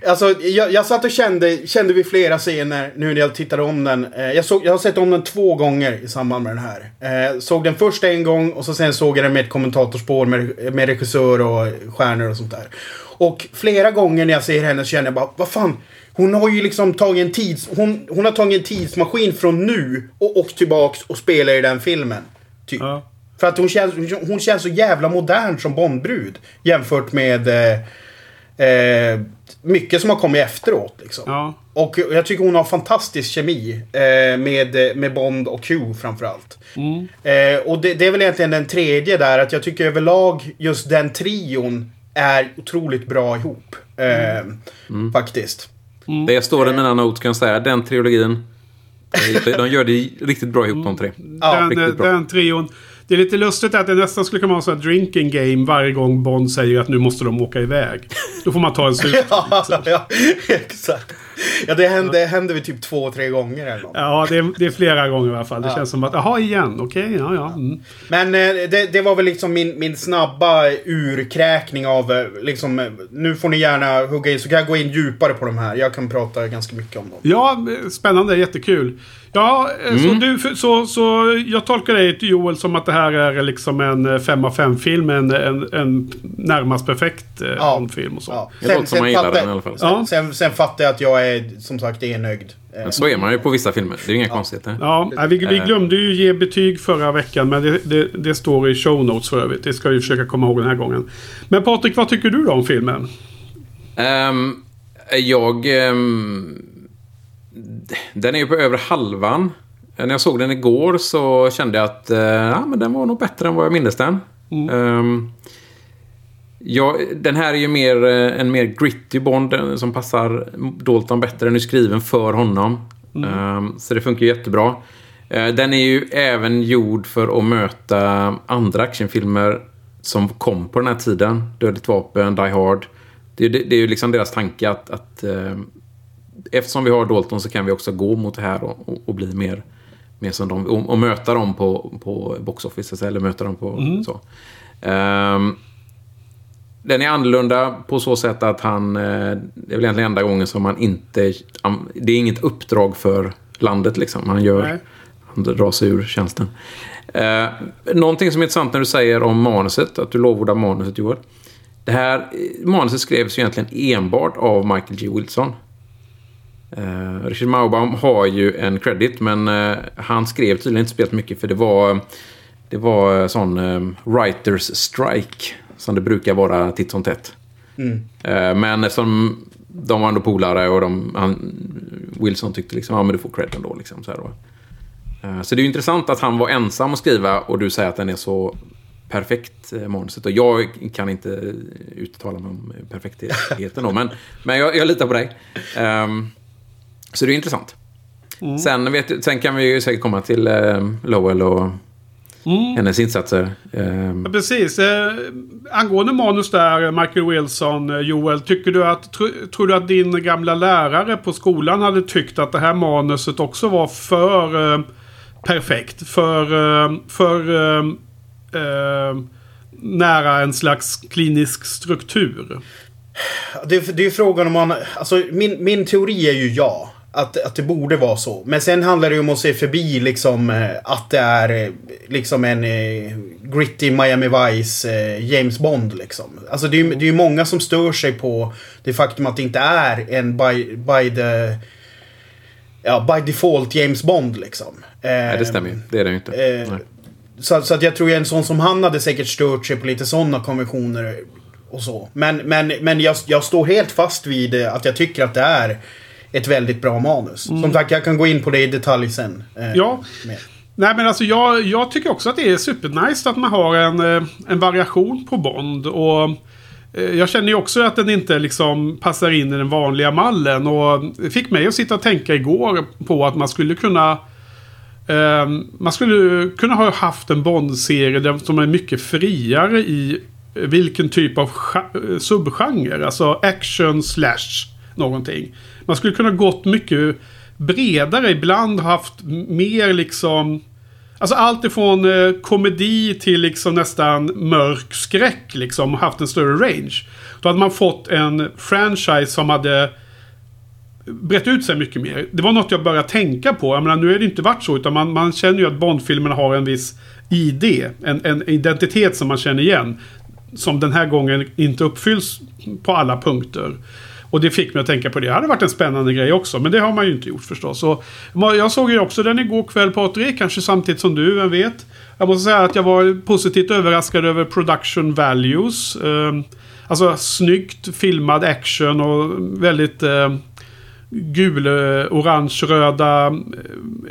Alltså, jag, jag satt och kände, kände vid flera scener nu när jag tittade om den. Eh, Jag, såg, jag har sett om den två gånger i samband med den här. Eh, såg den först en gång och så sen såg jag den med ett kommentatorspår med, med regissör och stjärnor och sånt där. Och flera gånger när jag ser henne så känner jag bara, vad fan. Hon har ju liksom tagit en tids... Hon, hon har tagit en tidsmaskin från nu och åkt tillbaks och spelar i den filmen. Typ. Ja. För att hon känns, hon känns så jävla modern som Bondbrud. Jämfört med eh, eh, mycket som har kommit efteråt. Liksom. Ja. Och jag tycker hon har fantastisk kemi eh, med, med Bond och Q framförallt. Eh, och det, det är väl egentligen den tredje där, att jag tycker överlag just den trion är otroligt bra ihop. Eh, Faktiskt. Det står i mina notes kan jag säga. Den trilogin. de- gör det riktigt bra ihop de tre. Ja, den, den trion. Det är lite lustigt att det nästan skulle kunna vara så här drinking game varje gång Bond säger att nu måste de åka iväg. Då får man ta en slut. ja, ja, exakt. Ja, det hände, det hände vid typ två, tre gånger eller något. Ja, det är, det är flera gånger i alla fall. Det känns som att, jaha igen, okej, ja, ja. Mm. Men eh, det, det var väl liksom min, min snabba urkräkning av eh, liksom, eh, nu får ni gärna hugga in så kan jag gå in djupare på de här. Jag kan prata ganska mycket om dem. Ja, spännande, jättekul. Ja, eh, så, du, så, så jag tolkar dig Joel som att det här är liksom en 5 av 5 film en, en, en närmast perfekt Ja. Bondfilm och så. Ja. Det låter som man gillar fattar- den i alla fall. Ja. Sen, sen fattar jag att jag är som sagt enögd. Eh, Men så är man ju på vissa filmer. Det är ju inga konstigheter. Ja, vi, vi glömde ju ge betyg förra veckan, men det, det, det står i show notes för övrigt. Det ska vi försöka komma ihåg den här gången. Men Patrik, vad tycker du då om filmen? Ehm, jag... ehm, den är ju på över halvan. När jag såg den igår så kände jag att eh, ja, men den var nog bättre än vad jag mindes den. Ehm, ja, den här är ju mer, eh, en mer gritty Bond eh, som passar Dalton bättre. Den är skriven för honom. Ehm, så det funkar jättebra. Eh, den är ju även gjord för att möta andra actionfilmer som kom på den här tiden. Dödligt vapen, Die Hard. Det, det, det är ju liksom deras tanke att, att eftersom vi har Dalton så kan vi också gå mot det här och, och, och bli mer, mer som dem. Och, och möta dem på, på box office, eller möta dem på så. Ehm, den är annorlunda på så sätt att han... eh, Det är väl egentligen enda gången som han inte... Det är inget uppdrag för landet liksom. Han gör... Nej. Han drar sig ur tjänsten. Eh, någonting som är intressant när du säger om manuset, att du lovordar manuset Joel. Det här eh, manuset skrevs ju egentligen enbart av Michael G. Wilson. Eh, Richard Maubaum har ju en credit, men eh, han skrev tydligen inte speciellt mycket för det var, det var eh, sån eh, writers strike som det brukar vara titt som tätt. Eh, men eftersom de var ändå polare och de, han, Wilson tyckte liksom, ja men du får cred ändå liksom. Så, här då. Eh, så det är ju intressant att han var ensam att skriva och du säger att den är så perfekt, eh, manuset. Och jag kan inte uttala mig om perfektheten då, men, men jag, jag litar på dig. Ehm, så det är intressant. Sen, vet, sen kan vi ju säkert komma till eh, Lowell och hennes insatser. Ehm, Ja, Precis. Eh, angående manus där, Michael Wilson, eh, Joel. Tycker du att, tr tror du att din gamla lärare på skolan hade tyckt att det här manuset också var för eh, perfekt? För, eh, för eh, eh, nära en slags klinisk struktur? Det, är- det är ju frågan om man... Alltså min, min teori är ju ja. Att, att det borde vara så. Men sen handlar det ju om att se förbi liksom eh, att det är eh, liksom en eh, gritty Miami Vice eh, James Bond liksom. Alltså det är ju det är ju många som stör sig på det faktum att det inte är en by, by the... Ja, by default James Bond liksom. nej, det stämmer ju. Det är det ju inte. Eh. Så, så att jag tror att en sån som han hade säkert stört sig på lite sådana konventioner och så. Men, men, men jag, jag står helt fast vid eh, att jag tycker att det är ett väldigt bra manus. Som sagt, jag kan gå in på det i detalj sen. eh, Ja. mer. Nej men alltså jag, jag tycker också att det är supernice att man har en, eh, en variation på Bond. Och eh, jag känner ju också att den inte liksom passar in i den vanliga mallen. Och det fick mig att sitta och tänka igår på att man skulle kunna eh, man skulle kunna ha haft en Bond-serie som är mycket friare i vilken typ av eh, subgenre. Alltså action slash någonting. Man skulle kunna gått mycket bredare. Ibland haft mer liksom... Alltså allt ifrån eh, komedi till liksom nästan mörk skräck liksom. Haft en större range. Då hade man fått en franchise som hade brett ut sig mycket mer. Det var något jag började tänka på. Jag menar, nu är det inte varit så, utan man, man känner ju att Bond-filmerna har en viss ID. En, en identitet som man känner igen. Som den här gången inte uppfylls på alla punkter. Och det fick mig att tänka på det. Det hade varit en spännande grej också. Men det har man ju inte gjort förstås. Så, jag såg ju också den igår kväll Patrik. Kanske samtidigt som du, vem vet. Jag måste säga att jag var positivt överraskad över production values. Eh, alltså snyggt filmad action och väldigt eh, gul, orange, röda eh,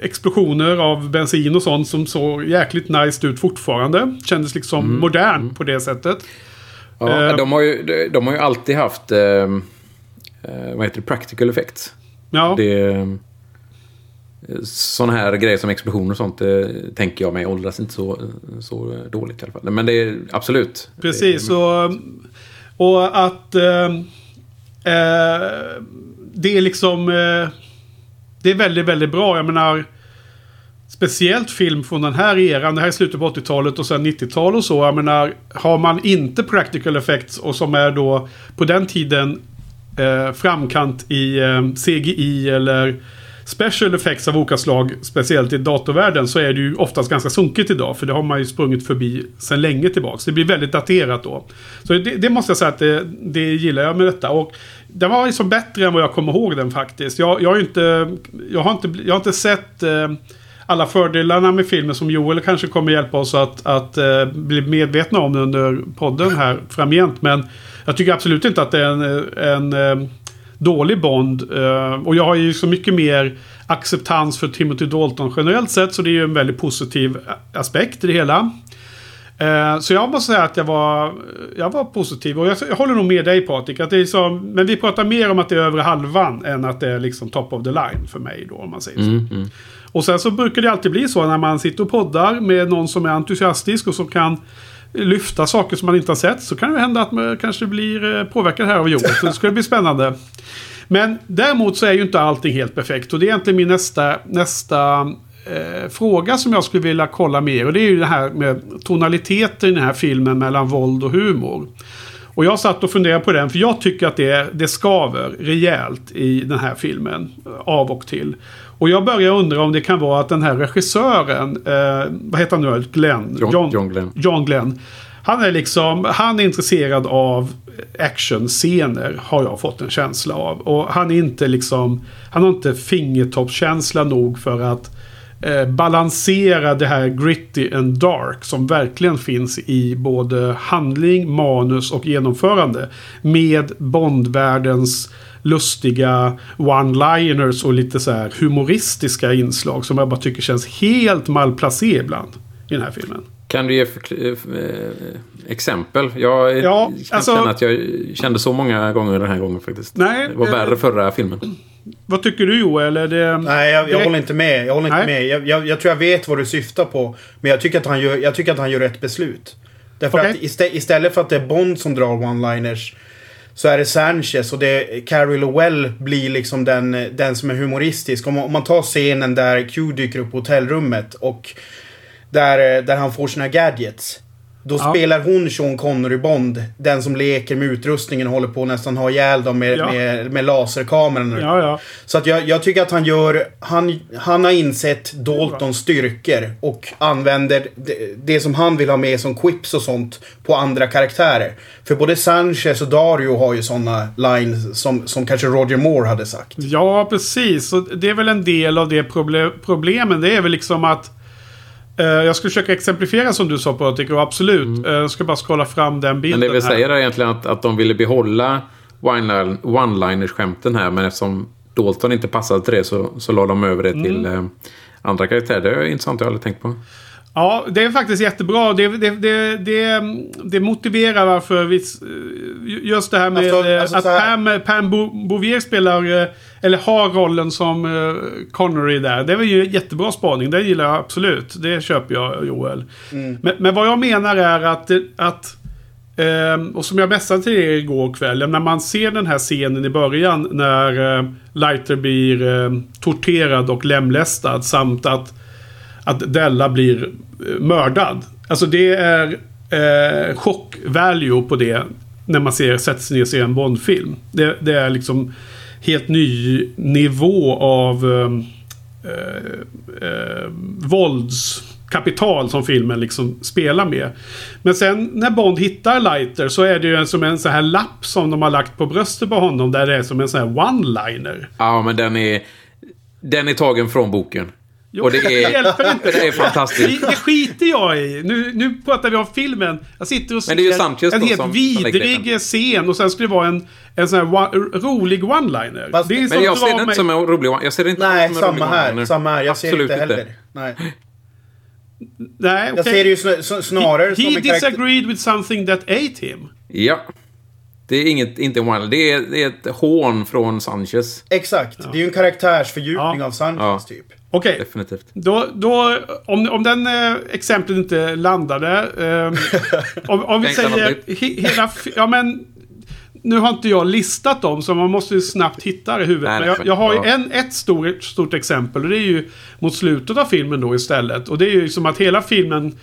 explosioner av bensin och sånt som såg jäkligt nice ut fortfarande. Kändes liksom mm. modern mm. på det sättet. Ja, uh, de, har ju, de har ju alltid haft uh, uh, vad heter det, practical effects. Ja. Det, sådana här grejer som explosioner och sånt det, tänker jag mig åldras inte så, så dåligt i alla fall. Men det är absolut. Precis. Och, och att det är liksom... Eh, det är väldigt, väldigt bra. Jag menar... Speciellt film från den här eran. Det här är slutet på 80-talet och sen 90-tal och så. Jag menar, har man inte practical effects och som är då på den tiden eh, framkant i eh, CGI eller special effects av olika slag, speciellt i datorvärlden, så är det ju oftast ganska sunkigt idag. För det har man ju sprungit förbi sedan länge tillbaks. Det blir väldigt daterat då. Så det, det måste jag säga att det, det, gillar jag med detta. Och den var liksom bättre än vad jag kommer ihåg den faktiskt. Jag, jag, har, inte, jag har, inte, jag har inte sett eh, alla fördelarna med filmen som Joel kanske kommer hjälpa oss att, att eh, bli medvetna om under podden här framgent. Men jag tycker absolut inte att det är en, en eh, dålig Bond. Eh, och jag har ju så mycket mer acceptans för Timothy Dalton generellt sett. Så det är ju en väldigt positiv aspekt i det hela. Eh, så jag måste säga att jag var, jag var positiv. Och jag, jag håller nog med dig Patrik. Att det är som, men vi pratar mer om att det är över halvan än att det är liksom top of the line för mig då. Om man säger så. Mm, mm. Och sen så brukar det alltid bli så när man sitter och poddar med någon som är entusiastisk och som kan lyfta saker som man inte har sett. Så kan det hända att man kanske blir eh, påverkad här av Joel. Så det ska bli spännande. Men däremot så är ju inte allting helt perfekt. Och det är egentligen min nästa, nästa eh, fråga som jag skulle vilja kolla mer. Och det är ju det här med tonaliteten i den här filmen mellan våld och humor. Och jag satt och funderade på den, för jag tycker att det, det skaver rejält i den här filmen. Av och till. Och jag börjar undra om det kan vara att den här regissören, eh, vad heter han nu? Glenn? John, John, Glenn. John Glenn. Han är liksom, han är intresserad av actionscener har jag fått en känsla av. Och han är inte liksom, han har inte fingertoppskänsla nog för att eh, balansera det här gritty and dark som verkligen finns i både handling, manus och genomförande. Med Bondvärldens lustiga one-liners och lite så här humoristiska inslag som jag bara tycker känns helt malplacerade ibland i den här filmen. Kan du ge för, eh, exempel? Jag ja, alltså, känna att jag kände så många gånger den här gången faktiskt. Nej, det var värre äh, förra filmen. Vad tycker du Joel? Är det... Nej, jag, jag håller inte med. Jag, håller inte med. Jag, jag, jag, tror jag vet vad du syftar på. Men jag tycker att han gör, jag tycker att han gör rätt beslut. Därför okay. att istä, istället för att det är Bond som drar one-liners så är det Sanchez och det Carrie Lowell blir liksom den, den som är humoristisk. Om, om man tar scenen där Q dyker upp på hotellrummet och där, där han får sina gadgets. Då ja. spelar hon Sean Connery Bond. Den som leker med utrustningen och håller på att nästan ha ihjäl dem med, ja. med, med laserkameran. Ja. Så att jag, jag, tycker att han gör... Han, han har insett Daltons styrkor och använder det, det, som han vill ha med som quips och sånt på andra karaktärer. För både Sanchez och Dario har ju sådana lines som, som kanske Roger Moore hade sagt. Ja, precis. Och det är väl en del av det problem, problemen. Det är väl liksom att jag ska försöka exemplifiera som du sa Patrik och absolut. Mm. Uh, jag ska bara skålla fram den bilden Men det vi säger är egentligen att, att de ville behålla one-liners-skämten här. Men eftersom Dalton inte passade till det så, så la de över det mm. till uh, andra karaktärer. Det är intressant, jag har aldrig tänkt på. Ja, det är faktiskt jättebra. Det, det, det, det, det motiverar varför vi... Just det här med alltså, alltså att Pam, Pam Bouvier spelar eller har rollen som Connery där. Det var ju jättebra spaning. Det gillar jag absolut. Det köper jag Joel. Mm. Men, men, vad jag menar är att, att och som jag messade till er igår kväll. När man ser den här scenen i början när Lighter blir torterad och lemlästad. Samt att, att Della blir eh, mördad. Alltså det är eh, chock-value på det. När man ser, sätter sig ner och ser en Bond-film. Det, det är liksom helt ny nivå av eh, eh, eh vålds kapital som filmen liksom spelar med. Men sen när Bond hittar Lighter så är det ju som en sån här lapp som de har lagt på bröstet på honom. Där det är som en sån här one-liner. Ja, men den är... Den är tagen från boken. Jo, och det är, hjälper inte. det är fantastiskt. Det, det skiter jag i. Nu, nu pratar vi om filmen. Jag sitter och det ser en då helt som- som vidrig den. scen och sen skulle det vara en, en sån här one, rolig one-liner. Det Men som jag ser det inte som en rolig Jag ser det inte Nej, som en rolig här. one-liner. Samma här. Jag ser Absolut inte heller. Nej. Nej, Jag okej. ser det ju sn- s- snarare He, som he en disagreed with something that ate him. Ja. Det är inget, inte en one det är, det är ett hån från Sanchez. Exakt. Det är ju en karaktärsfördjupning Ja. av Sanchez Ja. typ. Okej, Definitivt. då, då, om, om den eh, exemplet inte landade. Eh, om, om vi säger he, hela... Ja, men... Nu har inte jag listat dem, så man måste ju snabbt hitta det i huvudet. Men jag, jag har ju en, ett stort, stort exempel och det är ju mot slutet av filmen då istället. Och det är ju som att hela filmen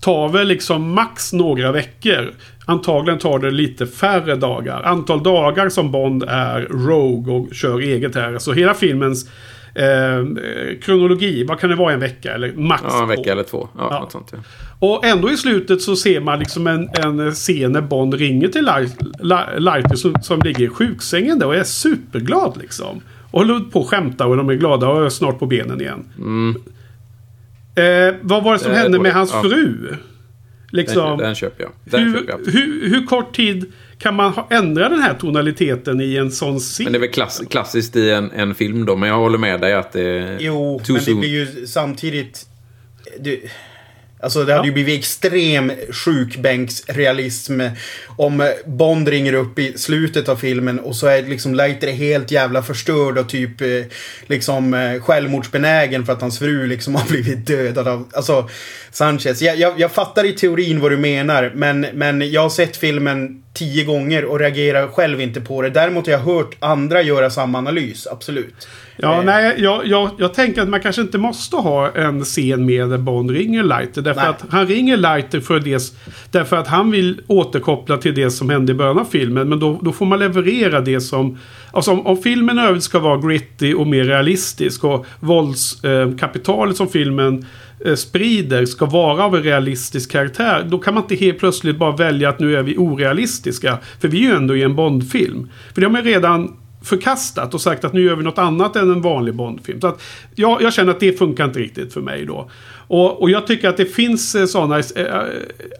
tar väl liksom max några veckor. Antagligen tar det lite färre dagar. Antal dagar som Bond är Rogue och kör eget här. Så hela filmens eh, kronologi, vad kan det vara en vecka? Eller max Ja, en två. vecka eller två. Ja, Ja. Sånt, ja. Och ändå i slutet så ser man liksom en, en scen när Bond ringer till Light- Li- Lighter som, som ligger i sjuksängen där och är superglad liksom. Och håller på att skämta och de är glada och är snart på benen igen. Eh, vad var det som Mm. Eh, hände med hans Ja. fru? Den, Liksom, den köper jag. Den hur, köper jag. hur, hur kort tid kan man ha, ändra den här tonaliteten i en sån scen? Men det är väl klass, klassiskt i en, en film då. Men jag håller med dig att det Jo, men det blir ju samtidigt... Det, alltså det hade ju blivit extrem sjukbänksrealism om Bond ringer upp i slutet av filmen och så är liksom Leiter helt jävla förstörd och typ eh, liksom eh, självmordsbenägen för att hans fru liksom har blivit dödad av... Alltså, Sanchez. Jag, jag, jag fattar i teorin vad du menar, men, men jag har sett filmen tio gånger och reagerar själv inte på det. Däremot har jag hört andra göra samma analys, absolut. Ja, Eh. nej, jag, jag, jag tänker att man kanske inte måste ha en scen med där Bond ringer Lighter. Därför Nej. att han ringer Lighter för det, därför att han vill återkoppla till det som hände i början av filmen. Men då, då får man leverera det som... Alltså om, om filmen i övrigt ska vara gritty och mer realistisk och våldskapitalet eh, som filmen eh, sprider ska vara av en realistisk karaktär. Då kan man inte helt plötsligt bara välja att nu är vi orealistiska. För vi är ju ändå i en Bond-film. För det har man redan förkastat och sagt att nu gör vi något annat än en vanlig Bondfilm. Så att jag, jag känner att det funkar inte riktigt för mig då. Och, och jag tycker att det finns eh, sådana eh, eh,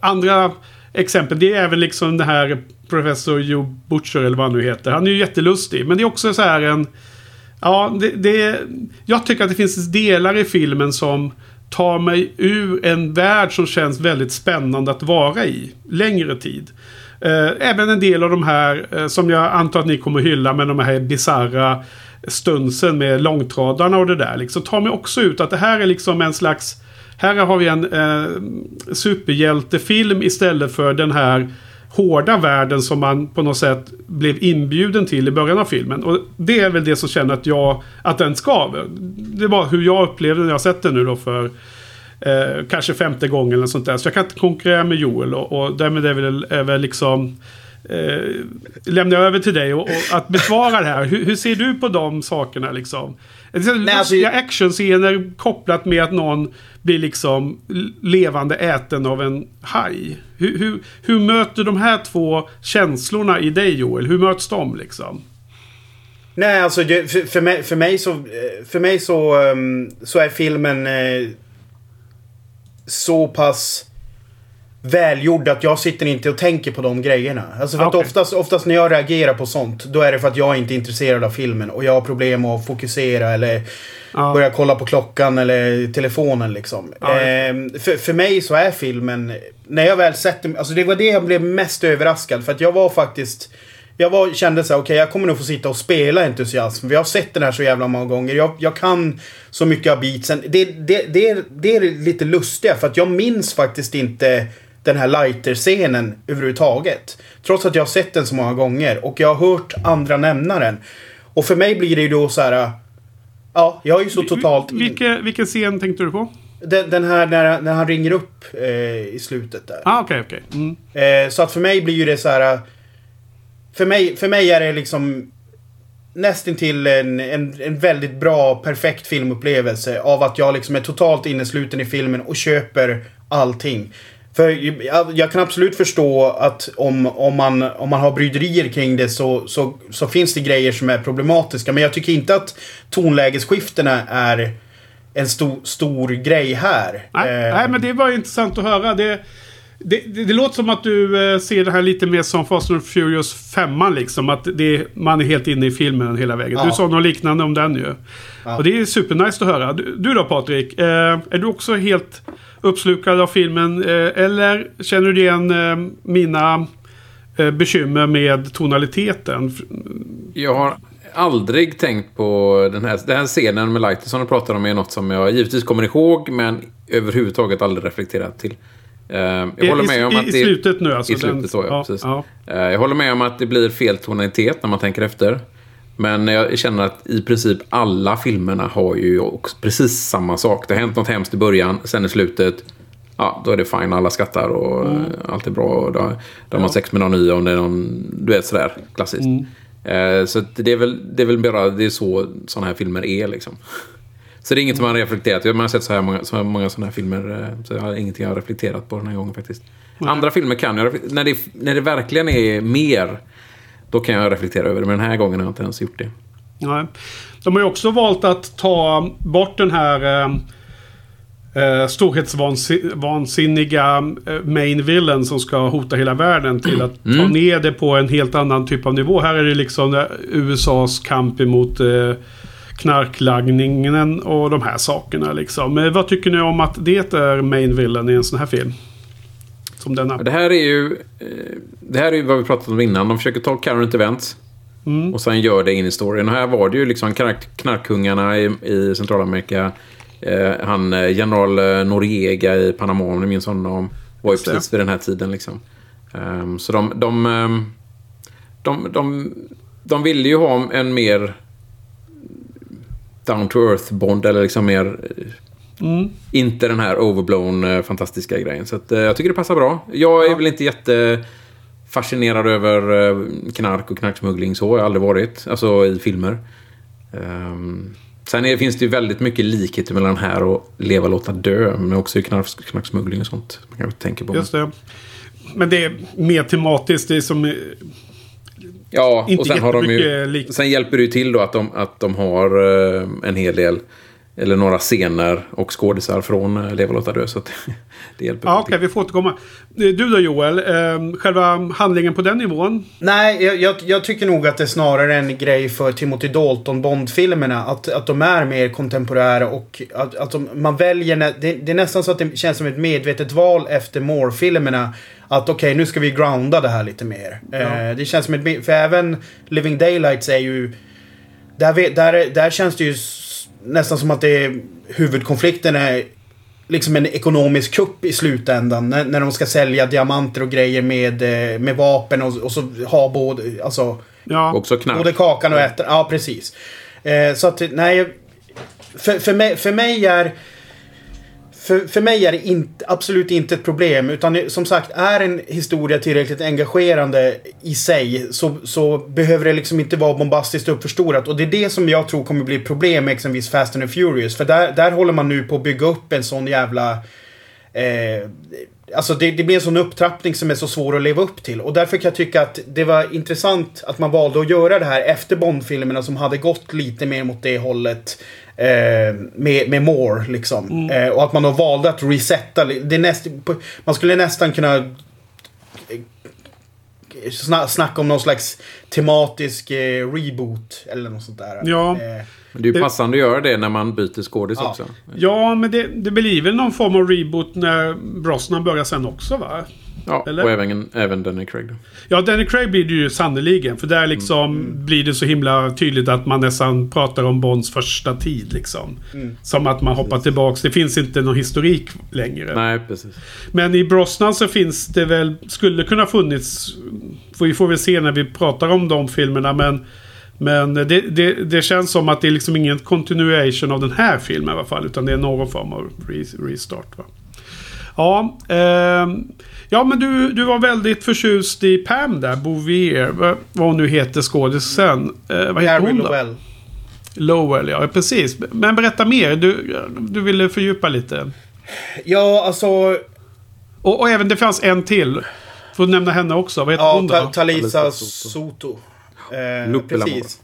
andra exempel. Det är även liksom det här Professor Joe Butcher eller vad han nu heter. Han är ju jättelustig. Men det är också så här en... Ja, det, det, jag tycker att det finns delar i filmen som tar mig ur en värld som känns väldigt spännande att vara i. Längre tid. Eh, även en del av de här eh, som jag antar att ni kommer hylla med de här bizarra stunsen med långtradarna och det där. Liksom, tar mig också ut att det här är liksom en slags... Här har vi en eh, superhjältefilm istället för den här hårda världen som man på något sätt blev inbjuden till i början av filmen. Och det är väl det som känner att jag, att den skaver. Det var hur jag upplevde när jag sett den nu då för eh, kanske femte gången eller sånt där. Så jag kan inte konkurrera med Joel och, och därmed är väl, är väl liksom eh, lämnar jag över till dig och, och att besvara det här. Hur, hur ser du på de sakerna liksom? Nej, alltså- actionscener kopplat med att någon blir liksom levande äten av en haj. Hur, hur, hur möter de här två känslorna i dig Joel? Hur möts de liksom? Nej, alltså för, för, mig, för mig så, eh, för mig så, ehm, så är filmen eh, så pass välgjord att jag sitter inte och tänker på de grejerna. Alltså för Okej. att oftast, oftast när jag reagerar på sånt, då är det för att jag inte är intresserad av filmen och jag har problem att fokusera eller Ja. börja kolla på klockan eller telefonen liksom. Ja, Ehm, för, för mig så är filmen, när jag väl sett den, alltså det var det jag blev mest överraskad för att jag var faktiskt jag var, kände så här, okej jag kommer nog få sitta och spela entusiasm. Vi har sett den här så jävla många gånger. Jag, jag kan så mycket av beatsen. Det, det, det, är, det är lite lustiga för att jag minns faktiskt inte den här lighter-scenen överhuvudtaget. Trots att jag har sett den så många gånger och jag har hört andra nämna den. Och för mig blir det ju då så här. Ja, jag är ju så totalt... Vilke, vilken scen tänkte du på? Den, den här när, när han ringer upp eh, i slutet där. Ah, okej, okej. Mm. Eh, så att för mig blir ju det så här. För mig, för mig är det liksom... nästintill en, en, en väldigt bra, perfekt filmupplevelse. Av att jag liksom är totalt innesluten i filmen och köper allting. För jag, jag kan absolut förstå att om, om, man, om man har bryderier kring det så, så, så finns det grejer som är problematiska. Men jag tycker inte att tonlägesskiftena är en stor, stor grej här. Nej, Eh, nej, men det var intressant att höra. Det, det, det, det låter som att du eh, ser det här lite mer som Fast and Furious 5 liksom. Att det, man är helt inne i filmen hela vägen. Ja. Du sa något liknande om den ju. Ja. Och det är supernice att höra. Du, du då Patrik? Eh, är du också helt uppslukad av filmen? Eh, eller känner du igen eh, mina eh, bekymmer med tonaliteten? Jag har aldrig tänkt på den här, den här scenen med Lighter som du pratar om är något som jag givetvis kommer ihåg men överhuvudtaget aldrig reflekterat till. Jag I- håller med om i, att I det, slutet nu alltså. I slutet den- så, ja, precis. ja. Jag håller med om att det blir fel tonalitet när man tänker efter. Men jag känner att i princip alla filmerna har ju också precis samma sak. Det har hänt något hemskt i början, sen i slutet, ja, då är det fine, alla skrattar och Mm. eh, allt är bra. Och då, då har man sex med någon ny om det är någon, du vet sådär, klassiskt. Mm. Eh, Så det är väl, det är väl bara, det är så sådana här filmer är liksom. Så det är inget som man har reflekterat. Jag har sett så här många, så här många sådana här filmer. eh, Så jag har ingenting jag har reflekterat på den här gången faktiskt. Andra filmer kan jag, när det, när det verkligen är mer. Då kan jag reflektera över det. Men den här gången har jag inte ens gjort det. Nej. De har ju också valt att ta bort den här eh, eh, storhetsvansinniga eh, main villain som ska hota hela världen till att ta ner det på en helt annan typ av nivå. Här är det liksom eh, USAs kamp emot eh, knarklangningen och de här sakerna liksom. Men vad tycker ni om att det är main villain i en sån här film? Som denna. Det här är ju, eh, det här är vad vi pratade om innan. De försöker ta current events. Och sen gör det in i storyn. Och här var det ju liksom knark, knarkkungarna i, i Centralamerika. Eh, han eh, general eh, Noriega i Panama, om ni minns honom. Var ju Just det. precis vid den här tiden liksom. Ehm, så de, de, ehm, de, de, de ville ju ha en mer down to earth Bond. Eller liksom mer... eh, Inte den här overblown eh, fantastiska grejen. Så att, eh, jag tycker det passar bra. Jag är väl inte jätte fascinerad över eh, knark och knarksmuggling så. har jag aldrig varit. Alltså i filmer. Ehm, sen är, finns det ju väldigt mycket likheter mellan här och Leva låta dö. Men också i knark, knarksmuggling och sånt. Man kanske tänker på. Just det. Men det är mer tematiskt. Det är som... Ja, och sen, har de ju, sen hjälper det ju till då att de, att de har en hel del, eller några scener och skådisar från eh, Leva låta dö. Så att det hjälper Ja, okej, vi får återkomma. Du då Joel, eh, själva handlingen på den nivån? Nej, jag, jag, jag tycker nog att det är snarare en grej för Timothy Dalton Bond-filmerna. Att, att de är mer kontemporära och att, att de, man väljer... nä- Det, det är nästan så att det känns som ett medvetet val efter Moore-filmerna. Att okej, nu ska vi grounda det här lite mer. Eh, det känns som ett... För även Living Daylights är ju... Där, vi- där, där känns det ju nästan som att det är, huvudkonflikten är liksom en ekonomisk kupp i slutändan. När, när de ska sälja diamanter och grejer med, eh, med vapen och, och så ha både, alltså, Ja, Också knark. både kakan och äta. Ja, precis. Eh, så att, nej. För, för, mig, för mig är... För, för mig är det inte, absolut inte ett problem. Utan det, som sagt, är en historia tillräckligt engagerande i sig så, så behöver det liksom inte vara bombastiskt uppförstorat. Och det är det som jag tror kommer bli ett problem med exempelvis Fast and the Furious. För där, där håller man nu på att bygga upp en sån jävla... Eh, alltså det, det blir en sån upptrappning som är så svår att leva upp till. Och därför kan jag tycka att det var intressant att man valde att göra det här efter Bond-filmerna som hade gått lite mer mot det hållet. Eh, med, med more liksom. Eh, och att man då valde att resetta. Det är näst, man skulle nästan kunna eh, sna, snacka om någon slags tematisk eh, reboot. Eller något sånt där. Ja. Eh, Men det är ju Det- passande att göra det när man byter skådis Ja. också. ja men det, det blir väl någon form av reboot när Brosnan börjar sen också va? Ja, Eller? och även, även Danny Craig. Då. Ja, Danny Craig blir det ju sannoliken. För där liksom blir det så himla tydligt att man nästan pratar om Bonds första tid liksom. Som att man hoppar tillbaks. Det finns inte någon historik längre. Nej, precis. Men i Brosnan så finns det väl, skulle kunna funnits, vi får väl se när vi pratar om de filmerna, men men det, det, det känns som att det är liksom ingen continuation av den här filmen i alla fall. Utan det är någon form av re, restart. Va? Ja, ehm, ja men du, du var väldigt förtjust i Pam där, Bouvier. Vad, vad hon nu heter skådisen. Eh, vad heter hon då? Lowell. Lowell, ja precis. Men berätta mer. Du, du ville fördjupa lite. Ja, alltså... Och, och även det fanns en till. Får du nämna henne också. Vad heter Ja, hon då? Ta Talisa Soto. Eh, precis.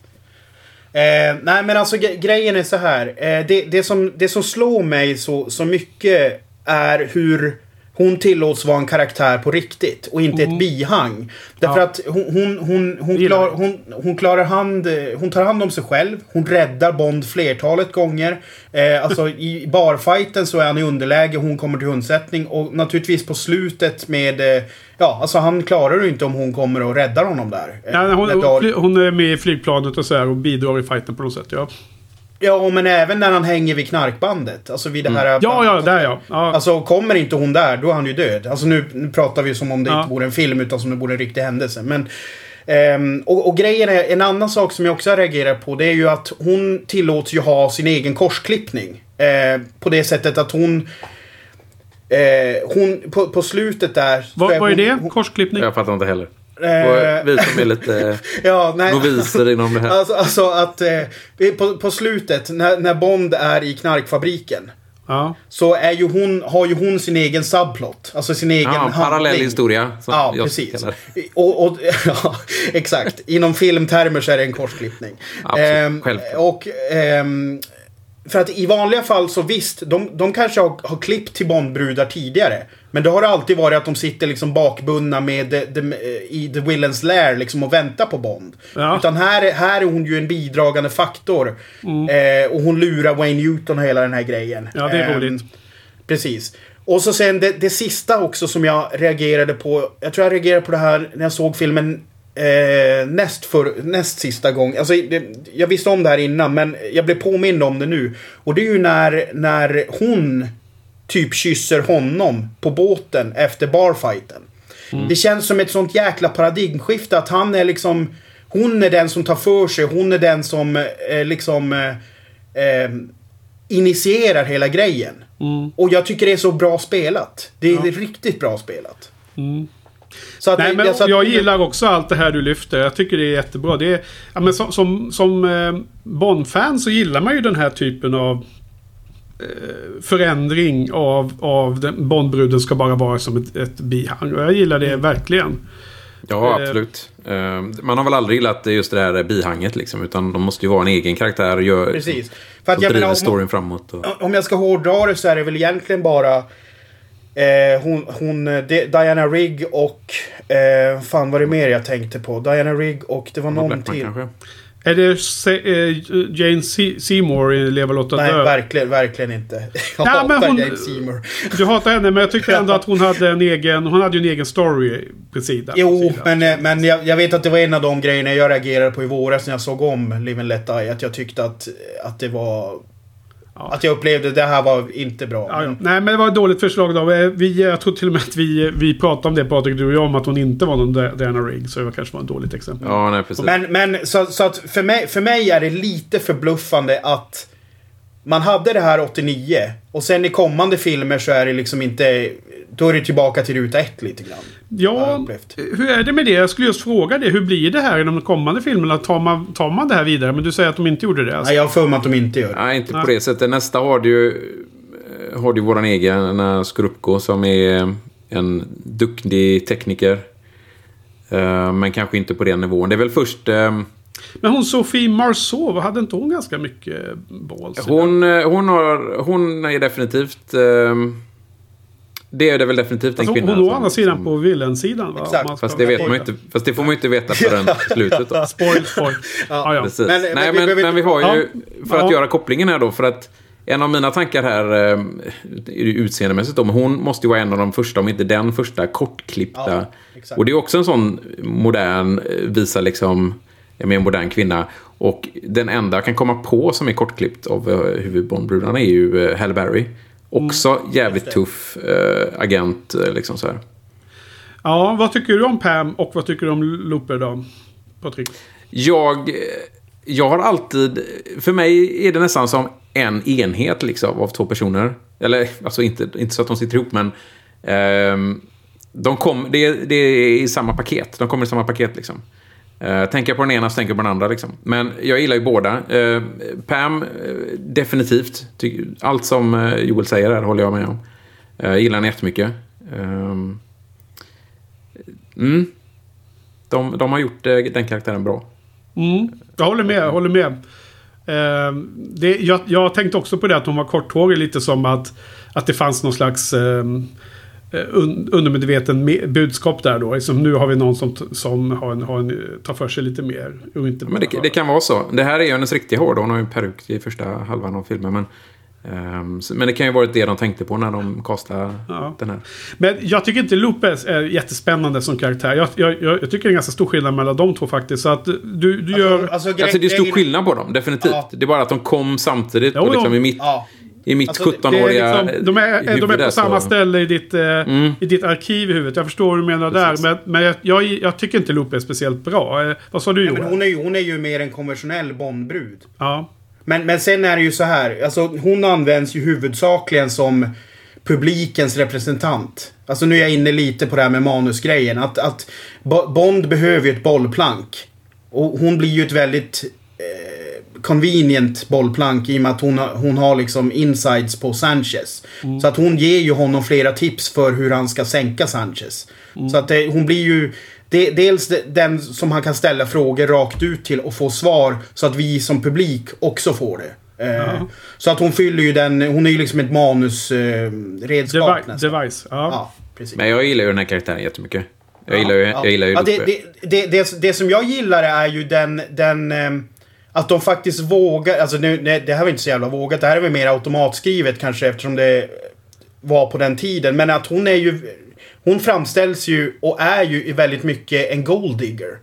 Eh, nej men alltså grejen är så här. Eh, det, det, som, det som slår mig så, så mycket är hur hon tillåts vara en karaktär på riktigt och inte ett bihang. Därför Ja. att hon, hon, hon, hon, klar, hon, hon klarar hand, hon tar hand om sig själv. Hon räddar Bond flertalet gånger. Eh, alltså i barfighten så är han i underläge, hon kommer till undsättning. Och naturligtvis på slutet med... Eh, ja, alltså han klarar det inte om hon kommer och räddar honom där. Eh, Ja, hon, hon, hon är med i flygplanet och så här och bidrar i fighten på något sätt. Ja, Ja, men även när han hänger vid knarkbandet. Alltså vid det här... Mm. ja, ja där ja. ja. Alltså kommer inte hon där, då är han ju död. Alltså nu, nu pratar vi som om det Ja. inte vore en film, utan som om det vore en riktig händelse. Men, ehm, och, och grejen är, en annan sak som jag också har reagerat på, det är ju att hon tillåts ju ha sin egen korsklippning. Eh, på det sättet att hon... Eh, hon på, på slutet där... vad, vad är hon- det? hon- Korsklippning? Jag fattar inte heller. Eh, Och vi som är lite Ja, nej. noviser inom det här. Alltså, alltså att eh, på, på slutet när, när Bond är i knarkfabriken. Ja. Så är ju hon, har ju hon sin egen subplot. Alltså sin egen Ja, handling. parallell historia. Ja, precis. Och, och, ja, exakt. Inom filmtermer så är det en korsklippning. Absolut, självklart. och, ehm, för att i vanliga fall så visst, de, de kanske har, har klippt till Bondbrudar tidigare. Men det har det alltid varit att de sitter liksom bakbundna med the, the, i The Villains Lair liksom och väntar på Bond. Ja. Utan här, är- här är hon ju en bidragande faktor. Eh, och hon lurar Wayne Newton och hela den här grejen. ja, det är Ehm, roligt. Precis. Och så sen det, det sista också som jag reagerade på. Jag tror jag reagerade på det här när jag såg filmen eh, näst, för, näst sista gång. Alltså, det, jag visste om det här innan men jag blev påmind om det nu. Och det är ju när, när hon typ kysser honom på båten efter barfighten. Det känns som ett sånt jäkla paradigmskifte att han är liksom... Hon är den som tar för sig. Hon är den som eh, liksom... Eh, eh, initierar hela grejen. Mm. Och jag tycker det är så bra spelat. Det är riktigt bra spelat. Mm. Nej, men så att- jag gillar också allt det här du lyfter. Jag tycker det är jättebra. Det är, ja, men som som, som eh, Bond-fan så gillar man ju den här typen av eh, förändring av, av den, Bondbruden ska bara vara som ett, ett bihang. Och jag gillar Mm. det verkligen. Ja, Eh, absolut. Eh, Man har väl aldrig gillat just det här bihanget liksom. Utan de måste ju vara en egen karaktär och gör, Precis. För att som jag driver menar, om, storyn framåt. Och... om jag ska hårdra det så är det väl egentligen bara eh, hon, hon eh, Di- Diana Rigg och... Eh, fan vad det mer jag tänkte på? Diana Rigg och det var någon Blackman till. kanske. Är det Se, eh, Jane Se- Seymour i Leva låta Nej, dö? verkligen, verkligen inte. Jag Ja, men hatar hon- Jane Seymour. Du hatar henne men jag tycker ändå att hon hade en egen, hon hade ju en egen story precis där. Jo, Precis där. men, eh, men jag, jag vet att det var en av de grejerna jag reagerade på i våras när jag såg om Live and Let Die. Att jag tyckte att, att det var... Ja. Att jag upplevde det här var inte bra. Ja, ja. Men- Nej, men det var ett dåligt förslag då. Eh, Vi, jag tror till och med att vi, vi pratade om det Patrik, du och jag, om att hon inte var någon Di- Diana Rigg. Så det var kanske var ett dåligt exempel. Ja, nej precis. Men, men så, så att för mig, för mig är det lite förbluffande att man hade det här 89 och sen i kommande filmer så är det liksom inte... Då är det tillbaka till ruta ett lite grann. Ja, hur är det med det? Jag skulle just fråga det. Hur blir det här i de kommande filmerna? Tar man, tar man det här vidare? Men du säger att de inte gjorde det. Alltså. Nej, jag har för mig att de inte gör det. Nej, inte på Nej. det sättet. Nästa har du ju, eh, har du våran egen eh, Skrupko som är en duktig tekniker. Eh, Men kanske inte på den nivån. Det är väl först... eh, Men hon Sophie Marceau, hade inte hon ganska mycket balls? Hon, eh, hon, har, hon är definitivt... eh, Det är det väl definitivt en alltså, kvinna. hon å som- andra sidan som- på villensidan. Va? Exakt. Fast det, vet man inte, fast det får man ju inte veta förrän slutet. Då. Spoil, spoil. ja, ja. Precis. Men- Nej, men men, vi men, behöver- vi har ju, för att göra kopplingen här då, för att en av mina tankar här, eh, utseendemässigt då, men hon måste ju vara en av de första, om inte den första, kortklippta. Och det är också en sån modern, eh, visar liksom, en mer modern kvinna. Och den enda jag kan komma på som är kortklippt av uh, huvudbondbrudarna är ju Halle Berry. Också jävligt tuff eh, agent, eh, liksom så här. ja, vad tycker du om Pam och vad tycker du om Looper då? Patrik? Jag, jag har alltid... För mig är det nästan som en enhet liksom, av två personer. Eller, alltså inte, inte så att de sitter ihop, men... ehm, de kom, det, det är i samma paket. De kommer i samma paket liksom. Uh, tänker jag på den ena så tänker jag på den andra. Liksom. Men jag gillar ju båda. Eh, Pam, eh, definitivt. Ty, allt som uh, Joel säger där håller jag med om. Uh, jag gillar henne jättemycket. Ehm, mm. de, de har gjort den karaktären bra. Mm. Jag håller med, jag håller med. Ehm, det, jag, jag tänkte också på det att hon var korthårig lite som att, att det fanns någon slags ehm, un, undermedveten me- budskap där då. Liksom, nu har vi någon som, som har en, har en, tar för sig lite mer. Och inte Men det, det kan vara så. Det här är ju hennes riktiga hår. då. Hon har ju en peruk i första halvan av filmen. Men, så- men det kan ju varit det de tänkte på när de castade Ja. den här. Men jag tycker inte Lopez är jättespännande som karaktär. Jag, jag, jag, jag tycker det är en ganska stor skillnad mellan de två faktiskt. Så att du, du gör... Alltså, Alltså det är stor skillnad på dem, definitivt. Ja. Det är bara att de kom samtidigt. Jo, och liksom i mitt, Ja. I mitt Alltså, det- det är Det är 17-åriga liksom, de, är, de är på samma så- ställe i ditt, eh, i ditt arkiv i huvudet. Jag förstår vad du menar Precis. där. Men, men jag, jag, jag tycker inte Lope är speciellt bra. Eh, vad sa du men hon, är ju, hon är ju mer en konventionell Bondbrud. Ja. Men, men sen är det ju så här. Alltså, hon används ju huvudsakligen som publikens representant. Alltså nu är jag inne lite på det här med manusgrejen. Att, att Bo- Bond behöver ju ett bollplank. Och hon blir ju ett väldigt eh, convenient bollplank i och med att hon har, hon har liksom insides på Sanchez. Så att hon ger ju honom flera tips för hur han ska sänka Sanchez. Så att det, hon blir ju det, dels de- den som han kan ställa frågor rakt ut till och få svar så att vi som publik också får det. Eh, Så att hon fyller ju den, hon är ju liksom ett manusredskap eh, redskap Devi- nästan. device. Ja. Ja, precis. Men jag gillar ju den här karaktären jättemycket. Jag gillar ju, jag gillar ju ja, det, det, det, det, det som jag gillar är ju den... den ehm, att de faktiskt vågar... Alltså nu, nej, det här var inte så jävla vågat. Det här är väl mer automatskrivet kanske eftersom det var på den tiden. Men att hon är ju... Hon framställs ju och är ju väldigt mycket en golddigger.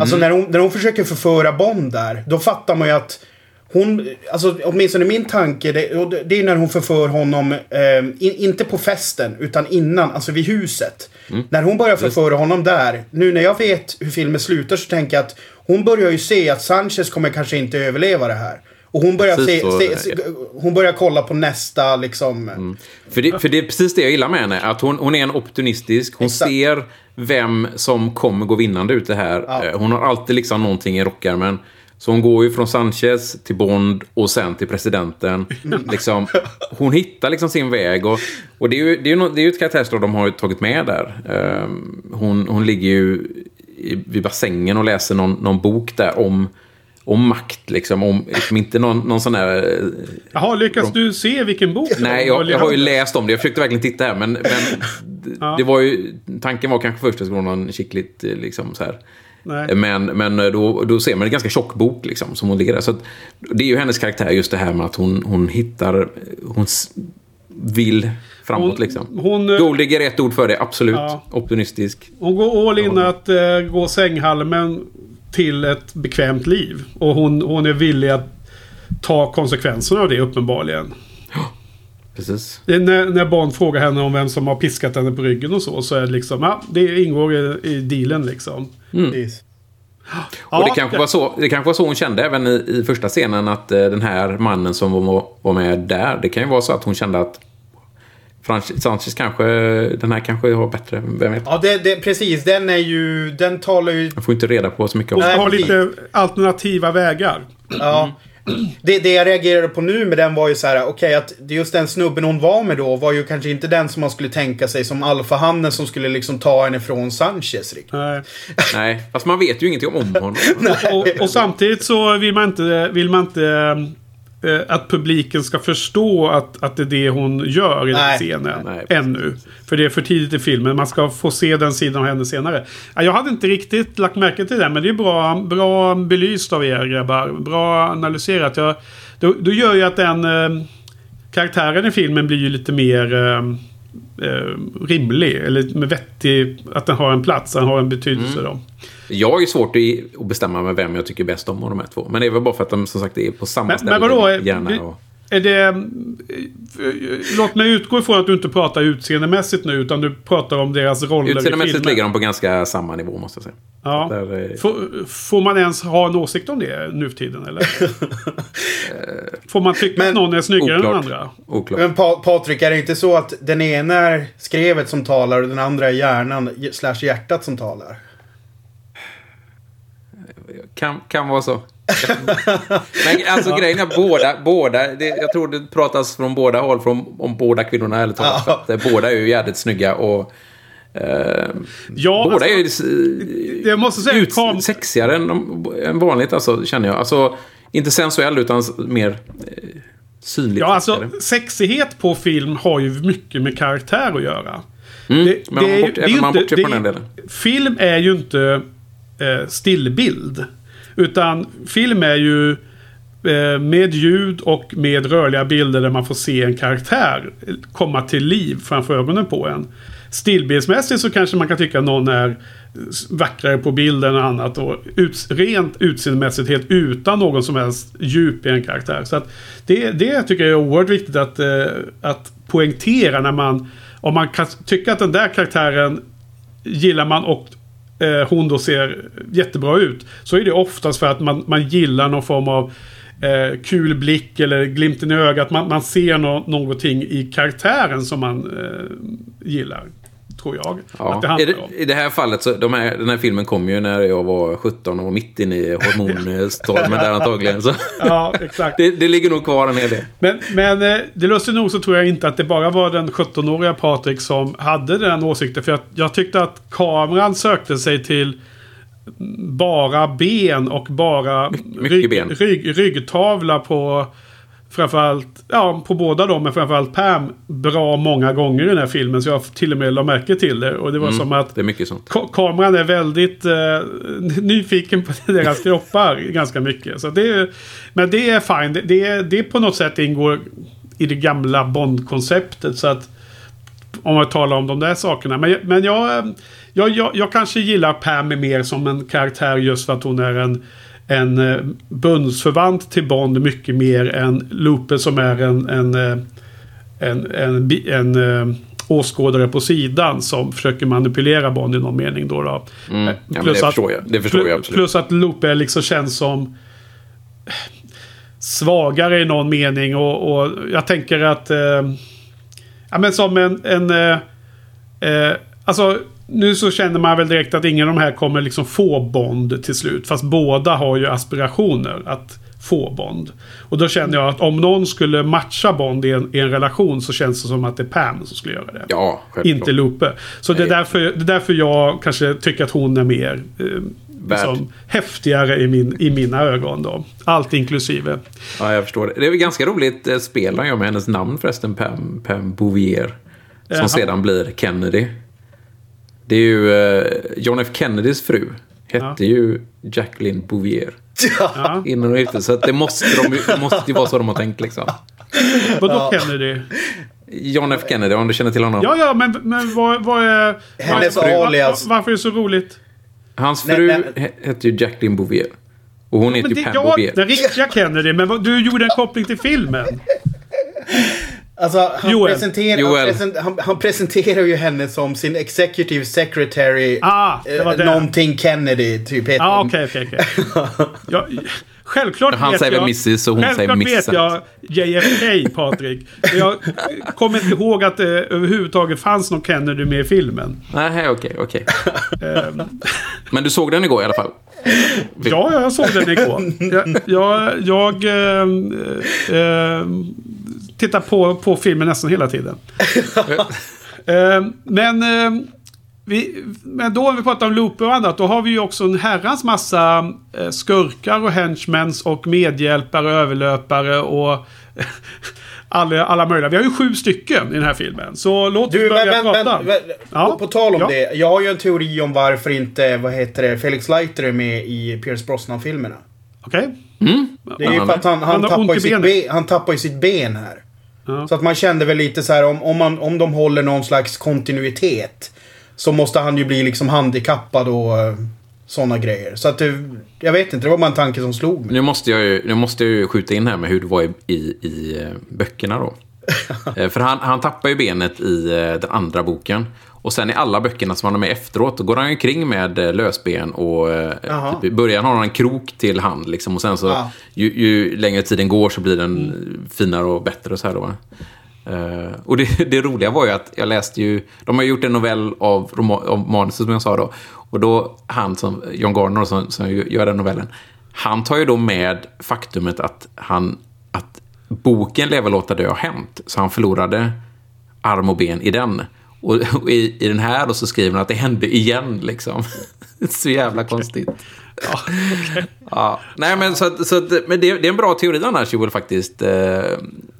Alltså när hon, när hon försöker förföra Bond där, då fattar man ju att hon, alltså åtminstone min tanke, det det är när hon förför honom, eh, in, inte på festen, utan innan, alltså vid huset. När hon börjar förföra honom där, nu när jag vet hur filmen slutar så tänker jag att hon börjar ju se att Sanchez kommer kanske inte överleva det här. Och hon börjar, se, se, se, hon börjar kolla på nästa liksom... För det, för det är precis det jag gillar med henne. Att hon, hon är en opportunistisk. Hon Exakt. ser vem som kommer gå vinnande ut det här. Ja. Eh, Hon har alltid liksom någonting i rockärmen. Så hon går ju från Sanchez till Bond och sen till presidenten. liksom, hon hittar liksom sin väg. Och, och det är ju, det är ju, det är ju ett karaktärsdrag de har tagit med där. Ehm, hon, hon ligger ju i, vid bassängen och läser någon, någon bok där om, om makt. Liksom, om, liksom inte någon, någon sån här... eh, Jaha, lyckas du se vilken bok? Nej, jag, jag har ju läst om det. Jag försökte verkligen titta här, men, men Ja. det var ju... Tanken var kanske först att det skulle vara någon kittligt, eh, liksom så här. Nej. Men, men då, då ser man en ganska tjock bok liksom, som hon ligger där. Så att, det är ju hennes karaktär, just det här med att hon, hon hittar... Hon s- vill framåt Hon- liksom. hon, eh, Golddigger är ett ord för det, absolut. Ja. Optimistisk. Hon går all in att uh, gå sänghalmen till ett bekvämt liv. Och hon, hon är villig att ta konsekvenserna av det uppenbarligen. Precis. När, när Bond frågar henne om vem som har piskat henne på ryggen och så. Så är det liksom, ja, det ingår i, i dealen liksom. Precis. Och det kanske, var så, det kanske var så hon kände även i, i första scenen att eh, den här mannen som var, var med där, det kan ju vara så att hon kände att Francis Sanchez kanske, den här kanske har bättre, vem vet? Ja, det, det, precis. Den är ju... Den talar ju... Man får inte reda på så mycket om Hon det. ska ha Nej, lite alternativa vägar. Ja. Det, det jag reagerade på nu med den var ju så här, okej att det- just den snubben hon var med då var ju kanske inte den som man skulle tänka sig som alfahannen som skulle liksom ta henne från Sanchez riktigt. Nej. Nej, fast man vet ju ingenting om honom. Och, och samtidigt så vill man inte, vill man inte att publiken ska förstå att, att det är det hon gör i den Nej. scenen. Nej. Ännu. För det är för tidigt i filmen. Man ska få se den sidan av henne senare. Ja, Jag hade inte riktigt lagt märke till det. Men det är bra, bra belyst av er grabbar. Bra analyserat. Jag, då, då gör ju att den eh, karaktären i filmen blir ju lite mer eh, eh, rimlig. Eller med vettig. Att den har en plats. Den har en betydelse då. Jag har ju svårt att- bestämma med vem jag tycker bäst om av de här två. Men det är väl bara för att de som sagt är på samma Men- ställe. men vadå? Gärna och... är det... eh, Låt mig utgå ifrån att du inte pratar utseendemässigt nu, utan du pratar om deras roller i Utseendemässigt filmen. ligger de på ganska samma nivå måste jag säga. Ja. Där, eh, Får, får man ens ha en åsikt om det nu för tiden, eller? får man tycka Men- att någon är snyggare än den oklart. andra? Oklart. Men pa Patrik, är det inte så att den ena är skrevet som talar och den andra är hjärnan slash hjärtat som talar? Kan, kan vara så. Men alltså grejen är båda, båda det, jag tror det pratas från båda håll från, om båda kvinnorna ärligt talat. Ja. Att, eh, båda är ju jävligt snygga och eh, Ja, båda är alltså, eh, jag måste säga... ut, kam- sexigare än, än vanligt alltså, känner jag. Alltså, inte sensuell utan mer eh, synligt. Ja, alltså sexigare. sexighet på film har ju mycket med karaktär att göra. Mm, Det- men det man är bort, det är även man bortser från är- den delen. Film är ju inte eh, stillbild. Utan film är ju eh, med ljud och med rörliga bilder där man får se en karaktär komma till liv framför ögonen på en. Stillbildsmässigt så kanske man kan tycka att någon är vackrare på bilden och annat. Och ut, rent utseendemässigt helt utan någon som helst djup i en karaktär. Så att det, det tycker jag är oerhört viktigt att, eh, att poängtera när man... Om man kan tycka att den där karaktären gillar man och eh, hon då ser jättebra ut. Så är det oftast för att man, man gillar någon form av eh, kul blick eller glimten i ögat. Man, man ser no någonting i karaktären som man eh, gillar. Tror jag. Ja. Att det I, handlar det, om. I det här fallet, så de här, den här filmen kom ju när jag var 17 och var mitt inne i hormonstormen där antagligen. Så Ja, exakt. det, det ligger nog kvar en hel del. Men, men eh, det lustigt nog så tror jag inte att det bara var den 17-åriga Patrik som hade den åsikten. För jag, jag tyckte att kameran sökte sig till bara ben och bara rygg, ben. Rygg, ryggtavla på framförallt, ja på båda dem, men framförallt Pam bra många gånger i den här filmen. Så jag till och med la märke till det. Och det var som att Det är mycket sånt. ka- kameran är väldigt eh, nyfiken på deras kroppar ganska mycket. Så det, men det är fine. Det, det, är- det på något sätt ingår i det gamla Bond-konceptet. Så att om man talar om de där sakerna. Men, men jag, eh, jag, jag, jag kanske gillar Pam mer som en karaktär just för att hon är en en eh, bundsförvant till Bond mycket mer än Lupe som är en, en, eh, en, en, en, en åskådare på sidan som försöker manipulera Bond i någon mening. Då, då. Mm. Eh, Ja, det förstår jag. Det förstår pl- jag absolut. Plus att Lupe liksom känns som svagare i någon mening. Och, och jag tänker att... Eh, ja, men som en... en eh, eh, alltså, nu så känner man väl direkt att ingen av de här kommer liksom få Bond till slut. Fast båda har ju aspirationer att få Bond. Och då känner jag att om någon skulle matcha Bond i en, i en relation så känns det som att det är Pam som skulle göra det. Ja, självklart. Inte Lupe. Så det är, därför, det är därför jag kanske tycker att hon är mer eh, liksom, häftigare i, min, i mina ögon. Då. Allt inklusive. Ja, jag förstår det. Det är väl ganska roligt eh, spel han gör med hennes namn förresten, Pam, Pam Bouvier. Som sedan blir Kennedy. Det är ju eh, John F Kennedys fru. Hette ju Jacqueline Bouvier. Ja. Innan hon gifte sig. Så att det måste, de, måste ju vara så de har tänkt liksom. Vadå Kennedy? John F Kennedy, om du känner till honom. Ja, ja, men, men vad, vad är... Hennes var, alias. var, varför är det så roligt? Hans Nej, fru nej. he- hette ju Jacqueline Bouvier. Och hon heter Men ju det, Pam ja, Bouvier. den riktiga Kennedy, men vad, du gjorde en koppling till filmen. Alltså, han, Joel. Presenterar, Joel. Han, present, han, han presenterar ju henne som sin executive secretary. Ah, det var eh, det. Någonting Kennedy, typ. heter Ja, hon. okej, okej, okej. Ja, Självklart Han vet säger jag, Mrs och hon säger vet jag JFK, Patrik. Jag kommer inte ihåg att det överhuvudtaget fanns någon Kennedy med i filmen. Nej, okej, okej. Ehm, Men du såg den igår i alla fall? Ja, jag såg den igår. Jag, jag, jag ehm, ehm, tittar på, på filmen nästan hela tiden. Ehm, men, ehm, vi, men då om vi pratar om Looper och annat, då har vi ju också en herrans massa eh, skurkar och henchmens och medhjälpare och överlöpare och alla, alla möjliga. Vi har ju sju stycken i den här filmen. Så låt oss Du, börja men, prata. men, men, Ja. på tal om Ja. det. Jag har ju en teori om varför inte, vad heter det, Felix Leiter är med i Pierce Brosnan-filmerna. Okej? Det är ju för att han, han, Han tappar, sitt ben, han tappar ju sitt ben här. Så att man kände väl lite så här om, om, man, om de håller någon slags kontinuitet. Så måste han ju bli liksom handikappad och... eh, sådana grejer. Så att det, jag vet inte, det var bara en tanke som slog mig. Nu måste jag ju, nu måste jag ju skjuta in här med hur det var i, i, i eh, böckerna då. Eh, För han, han tappar ju benet i eh, den andra boken. Och sen i alla böckerna som han har med efteråt, då går han ju kring med eh, lösben och typ, i början har han en krok till hand liksom. Och sen så, Ja. ju, ju längre tiden går så blir den finare och bättre och så här då. Eh, och det, det roliga var ju att jag läste ju, de har gjort en novell av, av manuset som jag sa då. Och då han som, John Garner som, som gör den novellen, han tar ju då med faktumet att han, att boken Leva, låta dö har hänt. Så han förlorade arm och ben i den. Och, och i, i den här då så skriver han att det hände igen liksom. så jävla konstigt. Ja, nej men så, att- så att, men det, det är en bra teori annars Joel faktiskt. Eh,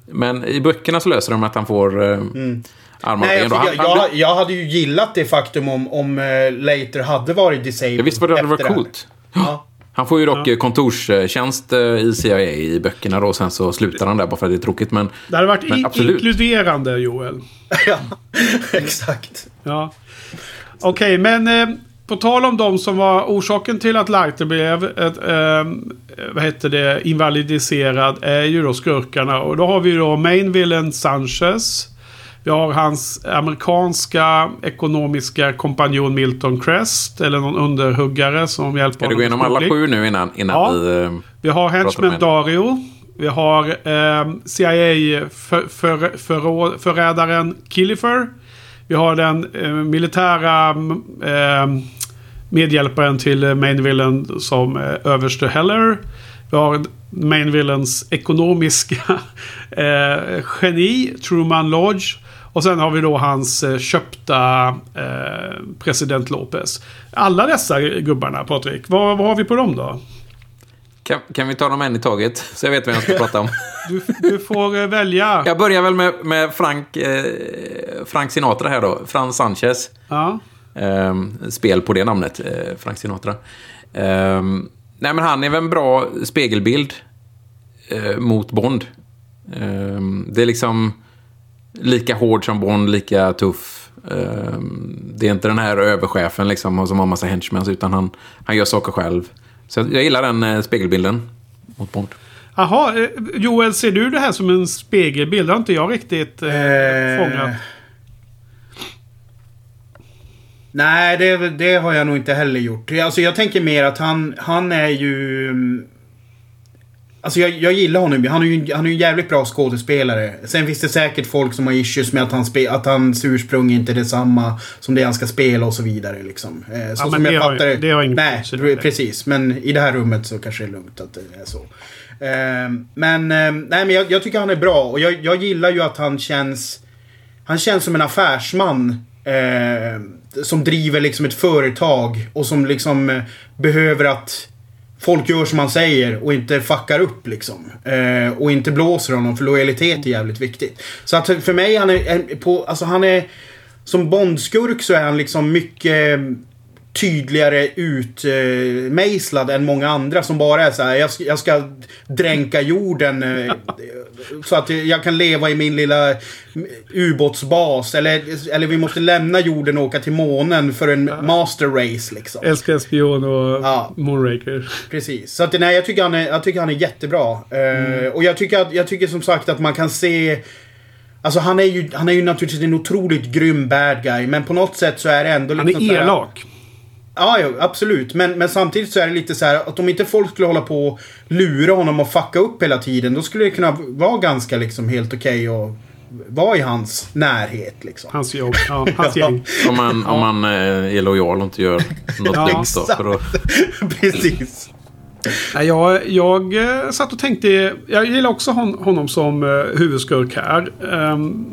Men i böckerna så löser de att han får eh, armar och Mm. Nej, ben. då. alltså, Han- jag, jag, jag hade ju gillat det faktum om, om uh, Later hade varit disabled. Ja, visst var det, det var efter här. coolt. Ja. Han får ju dock eh, kontorstjänst eh, i CIA i böckerna då. Och sen så slutar han där bara för att det är tråkigt. Men, Det hade varit men absolut. inkluderande, Joel. ja, exakt. Ja. Okej, men eh, på tal om de som var orsaken till att Lighter blev ett, eh, vad heter det, invalidiserad är ju då skurkarna. Och då har vi ju då main villain Sanchez. Vi har hans amerikanska ekonomiska kompanjon Milton Crest. Eller någon underhuggare som hjälper Ska du gå igenom alla sju nu innan, innan Ja. vi... eh, Vi har Henchman. Dario. Vi har eh, CIA-förrädaren Killifer. Vi har den eh, militära eh, medhjälparen till eh, main villain som eh, överste Heller. Vi har main villains ekonomiska eh, geni, Truman Lodge. Och sen har vi då hans eh, köpta eh, president Lopez. Alla dessa gubbarna, Patrik. Vad, vad har vi på dem då? Kan, kan vi ta dem en i taget? Så jag vet vad jag ska prata om. Du, du får eh, välja. Jag börjar väl med, med Frank, eh, Frank Sinatra här då. Frans Sanchez. Ja. Ehm, spel på det namnet, eh, Frank Sinatra. Ehm, nej men han är väl en bra spegelbild mot Bond. Ehm, det är liksom lika hård som Bond, lika tuff. Ehm, det är inte den här överchefen liksom som har massa henchmans utan han, han gör saker själv. Så jag gillar den eh, spegelbilden mot Bond. Jaha, eh, Joel, ser du det här som en spegelbild? Det har inte jag riktigt eh, Eh, fångat. Nej, det, det har jag nog inte heller gjort. Alltså jag tänker mer att han, han är ju... Alltså jag, jag gillar honom. Han är ju han är ju en jävligt bra skådespelare. Sen finns det säkert folk som har issues med att, han spe, att hans ursprung inte är detsamma som det han ska spela och så vidare. Liksom. Eh, så Ja, som jag fattar det har Nej, precis. Men i det här rummet så kanske det är lugnt att det är så. Eh, men eh, nej, men jag, jag tycker han är bra. Och jag, jag gillar ju att han känns... Han känns som en affärsman. Eh, som driver liksom ett företag och som liksom eh, behöver att folk gör som han säger och inte fuckar upp liksom. Eh, och inte blåser honom för lojalitet är jävligt viktigt. Så att för mig han är, är på, alltså han är som Bondskurk så är han liksom mycket tydligare utmejslad än många andra som bara är så här. Jag ska, jag ska dränka jorden eh, så att jag kan leva i min lilla ubåtsbas. Eller, eller vi måste lämna jorden och åka till månen för en master race liksom. Älskar spion och Ja. Moonraker. Precis. Så att, nej, jag, tycker han är, jag tycker han är jättebra. Eh, och jag tycker, att, jag tycker som sagt att man kan se... Alltså han är, ju, han är ju naturligtvis en otroligt grym bad guy. Men på något sätt så är det ändå Han liksom är elak. Ja, ja, absolut. Men, men samtidigt så är det lite så här att om inte folk skulle hålla på och lura honom och fucka upp hela tiden. Då skulle det kunna vara ganska liksom helt okej att vara i hans närhet liksom. Hans jobb. Ja, hans gäng. Om man, om man eh, är lojal och inte gör något Ja, dumt då. Precis. Jag, jag eh, satt och tänkte... Jag gillar också hon, honom som eh, huvudskurk här. Ehm,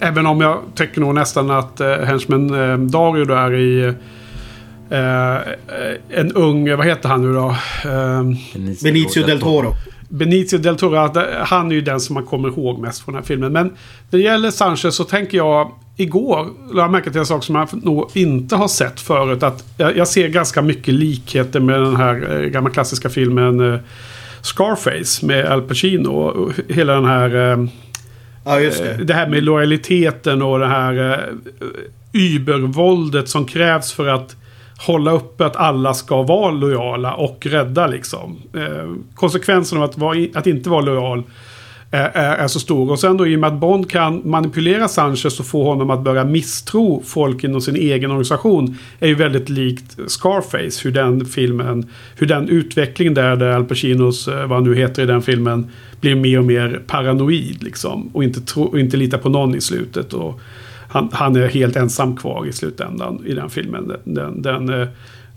även om jag tycker nog nästan att uh, Henchman uh, Dario där i... eh, en ung... Vad heter han nu då? Ehm, Benicio del Toro. Benicio del Toro, eh, han är ju den som man kommer ihåg mest från den här filmen. Men när det gäller Sanchez så tänker jag... Igår lade jag märke till en sak som jag nog inte har sett förut. Att jag, jag ser ganska mycket likheter med den här eh, gamla klassiska filmen eh, Scarface med Al Pacino. Och hela den här... Eh, Ja, just det. det här med lojaliteten och det här eh, übervåldet som krävs för att hålla uppe att alla ska vara lojala och rädda liksom. Eh, konsekvensen av att, vara, att inte vara lojal är, är, är, så stor. Och sen då i och med att Bond kan manipulera Sanchez och få honom att börja misstro folk inom sin egen organisation. Är ju väldigt likt Scarface. Hur den filmen, hur den utvecklingen där, där Al Pacinos, eh, vad han nu heter i den filmen, blir mer och mer paranoid liksom. Och inte, tro, och inte lita på någon i slutet. Och han, han är helt ensam kvar i slutändan i den filmen. Den, den, den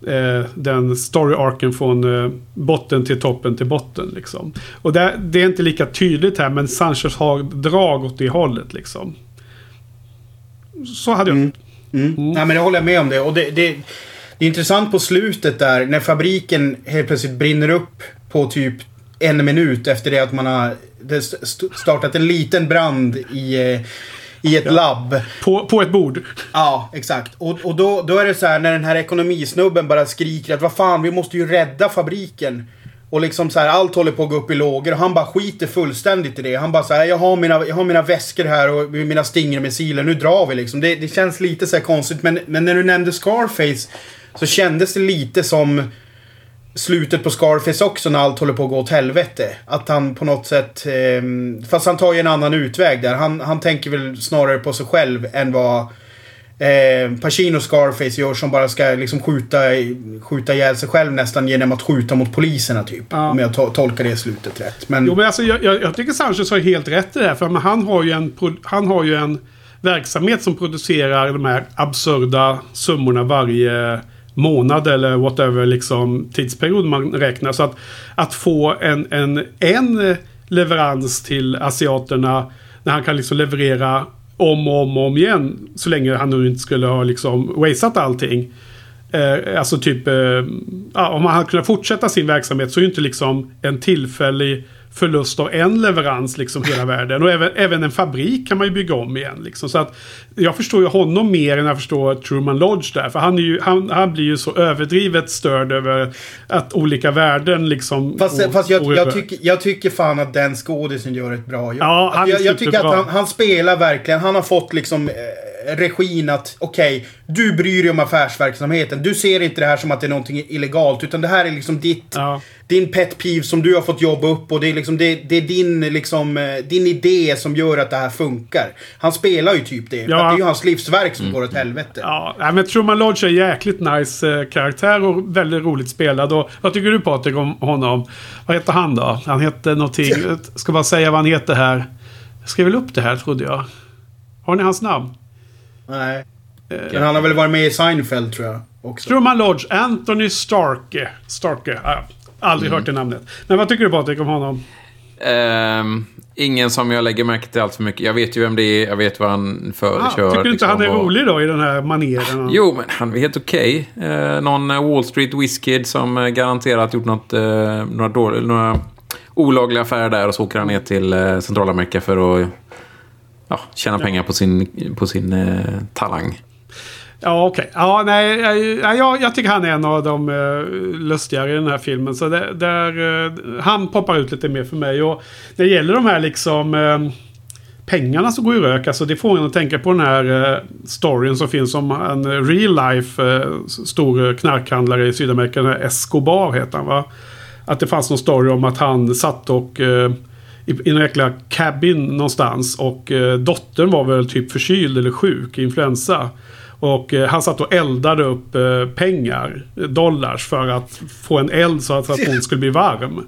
eh, den story-arken från eh, botten till toppen till botten. Liksom. Och det, det, är inte lika tydligt här men Sanchez har drag åt det hållet. Liksom. Så hade jag. Mm. Mm. Mm. Nej men det håller jag med om det. Och det, det, det är intressant på slutet där när fabriken helt plötsligt brinner upp på typ en minut efter det att man har startat en liten brand i eh, i ett ja. labb. På, på ett bord. Ja, exakt. Och, och då, då är det så här när den här ekonomisnubben bara skriker att vad fan, vi måste ju rädda fabriken. Och liksom så här, allt håller på att gå upp i lågor och han bara skiter fullständigt i det. Han bara så här, jag har mina, jag har mina väskor här och mina Stinger-missiler, nu drar vi liksom. Det, det känns lite så konstigt, men, men när du nämnde Scarface så kändes det lite som slutet på Scarface också när allt håller på att gå åt helvete. Att han på något sätt... Eh, fast han tar ju en annan utväg där. Han, han tänker väl snarare på sig själv än vad eh, Pacino Scarface gör som bara ska liksom skjuta, skjuta ihjäl sig själv nästan genom att skjuta mot poliserna typ. Ja. Om jag to tolkar det slutet rätt. Men... Jo men alltså jag, jag, jag tycker Sanchez har helt rätt i det här. För han har ju en, han har ju en verksamhet som producerar de här absurda summorna varje månad eller whatever liksom tidsperiod man räknar. Så att, att få en, en, en leverans till asiaterna när han kan liksom leverera om och om och om igen. Så länge han nu inte skulle ha liksom wasteat allting. Eh, alltså typ, eh, ja, om han hade kunnat fortsätta sin verksamhet så är ju inte liksom en tillfällig förlust av en leverans liksom hela världen. Och även, även en fabrik kan man ju bygga om igen. Liksom. Så att jag förstår ju honom mer än jag förstår Truman Lodge där. För han, är ju, han, han blir ju så överdrivet störd över att olika värden liksom... Fast, och, fast jag, jag, tycker, jag tycker fan att den skådisen gör ett bra jobb. Ja, han jag, jag tycker att han, han, spelar verkligen. Han har fått liksom... Eh, regin att okej, okay, du bryr dig om affärsverksamheten. Du ser inte det här som att det är någonting illegalt. Utan det här är liksom ditt, ja. din pet peeve som du har fått jobba upp. Och det är, liksom, det, det är din, liksom, eh, din idé som gör att det här funkar. Han spelar ju typ det. Ja. Det är ju hans livsverk som mm. går åt helvete. Ja, men Truman Lodge är jäkligt nice eh, karaktär och väldigt roligt spelad. Och vad tycker du Patrik om honom? Vad heter han då? Han heter någonting. Ska bara säga vad han heter här. Jag skrev väl upp det här trodde jag. Har ni hans namn? Nej. Eh, Men han har väl varit med i Seinfeld tror jag. Också. Truman Lodge, Anthony Starke. Starke, äh, aldrig mm. hört det namnet. Men vad tycker du Patrik om honom? Um, ingen som jag lägger märke till allt för mycket. Jag vet ju vem det är, jag vet vad han för, ah, kör. Tycker du inte liksom, han är och... rolig då i den här maneren? Jo, men han är helt okej. Okay. Uh, någon Wall Street Whiskid som garanterat gjort något, uh, några, dåliga, några olagliga affärer där och så åker han ner till uh, Centralamerika för att ja, tjäna ja. pengar på sin, på sin eh, talang. Ja, okej. Okay. Ja, nej, jag, jag, jag, tycker han är en av de uh, lustigare i den här filmen. Så det, där, uh, han poppar ut lite mer för mig. Och när det gäller de här liksom... Uh, pengarna som går i rök. Alltså det får en att tänka på den här uh, storyn som finns om en real life uh, stor knarkhandlare i Sydamerika. Escobar heter han va? Att det fanns någon story om att han satt och uh, i, i en jäkla cabin någonstans. Och eh, dottern var väl typ förkyld eller sjuk, influensa. Och eh, han satt och eldade upp eh, pengar, dollars, för att få en eld så att, så att hon skulle bli varm.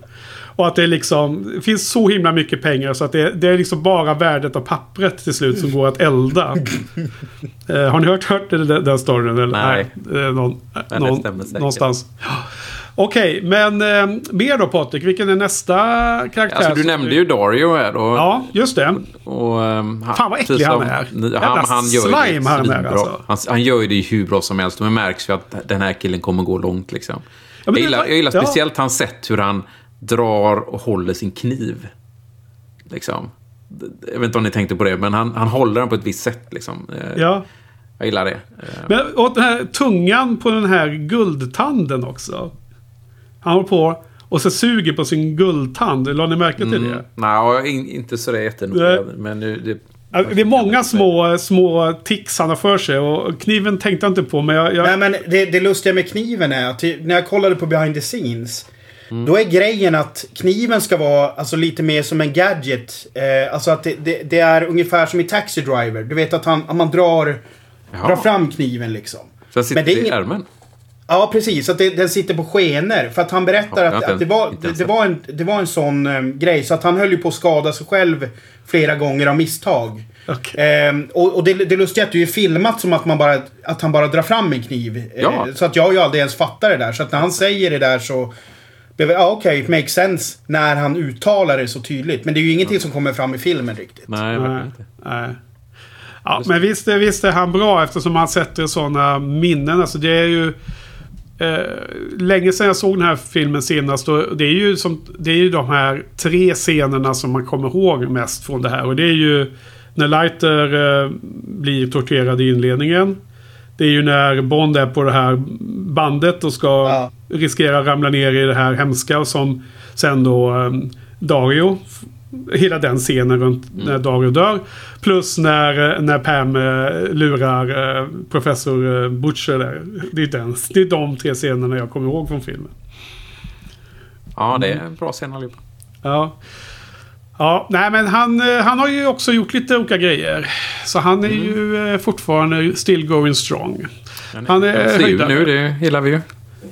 Och att det liksom det finns så himla mycket pengar så att det, det, är liksom bara värdet av pappret till slut som går att elda. eh, har ni hört, hört den, den storyn? Eller? Nej. Nej någon, någon, någonstans. Okej, okay, men eh, mer då Patrik. Vilken är nästa karaktär? Alltså, du nämnde du... ju Dario här. Och, ja, just det. Och, um, Fan vad äcklig han är. Han, han, gör slime han är alltså. Han, han gör ju det hur bra som helst. Det märks ju att den här killen kommer gå långt liksom. Ja, jag, gillar, jag gillar ja. speciellt hans sätt hur han drar och håller sin kniv. Liksom. Jag vet inte om ni tänkte på det, men han, han håller den på ett visst sätt. Liksom. Eh, ja. Jag gillar det. Men, och den här tungan på den här guldtanden också. Han håller på och så suger på sin guldtand. Lade ni märke till mm. det? Nej, in, inte så det jättenoga. Men nu, det, det är många små, små tics han har för sig. Och kniven tänkte jag inte på. Men jag, jag... Nej men det, det lustiga med kniven är att när jag kollade på behind the scenes. Då är grejen att kniven ska vara alltså, lite mer som en gadget. Eh, alltså att det, det, det är ungefär som i Taxi Driver. Du vet att, han, att man drar, Jaha. drar fram kniven liksom. Så den sitter Men det är i ingen- ärmen. Ja, precis. Att det, den sitter på skenor. För att han berättar Ja, att, att det, var, det, det, var en, det var en sån em, grej. Så att han höll ju på att skada sig själv flera gånger av misstag. Okej. Ehm, och och det, det lustiga är att det är filmat som att, man bara, att han bara drar fram en kniv. Eh, Ja. så att jag har ju aldrig ens fattat det där. Så att när han säger det där så... Ja, okej, it makes sense när han uttalar det så tydligt. Men det är ju ingenting som kommer fram i filmen riktigt. Nej, verkligen Nej, inte. nej. Ja, men visst, visst är han bra eftersom han sätter sådana minnen. Alltså det är ju... Eh, länge sedan jag såg den här filmen senast. Och det, är ju som, det är ju de här tre scenerna som man kommer ihåg mest från det här. Och det är ju när Leiter eh, blir torterad i inledningen. Det är ju när Bond är på det här bandet och ska Ja. riskera att ramla ner i det här hemska. Som sen då eh, Dario. Hela den scenen runt när Dario dör. Plus när, eh, när Pam eh, lurar eh, professor Butcher där. Det är, den, det är de tre scenerna jag kommer ihåg från filmen. Ja, det är en bra scen allihopa. Ja. Ja, nej men han, han har ju också gjort lite olika grejer. Så han är ju eh, fortfarande still going strong. Han är ju höjdare. nu, det gillar vi ju.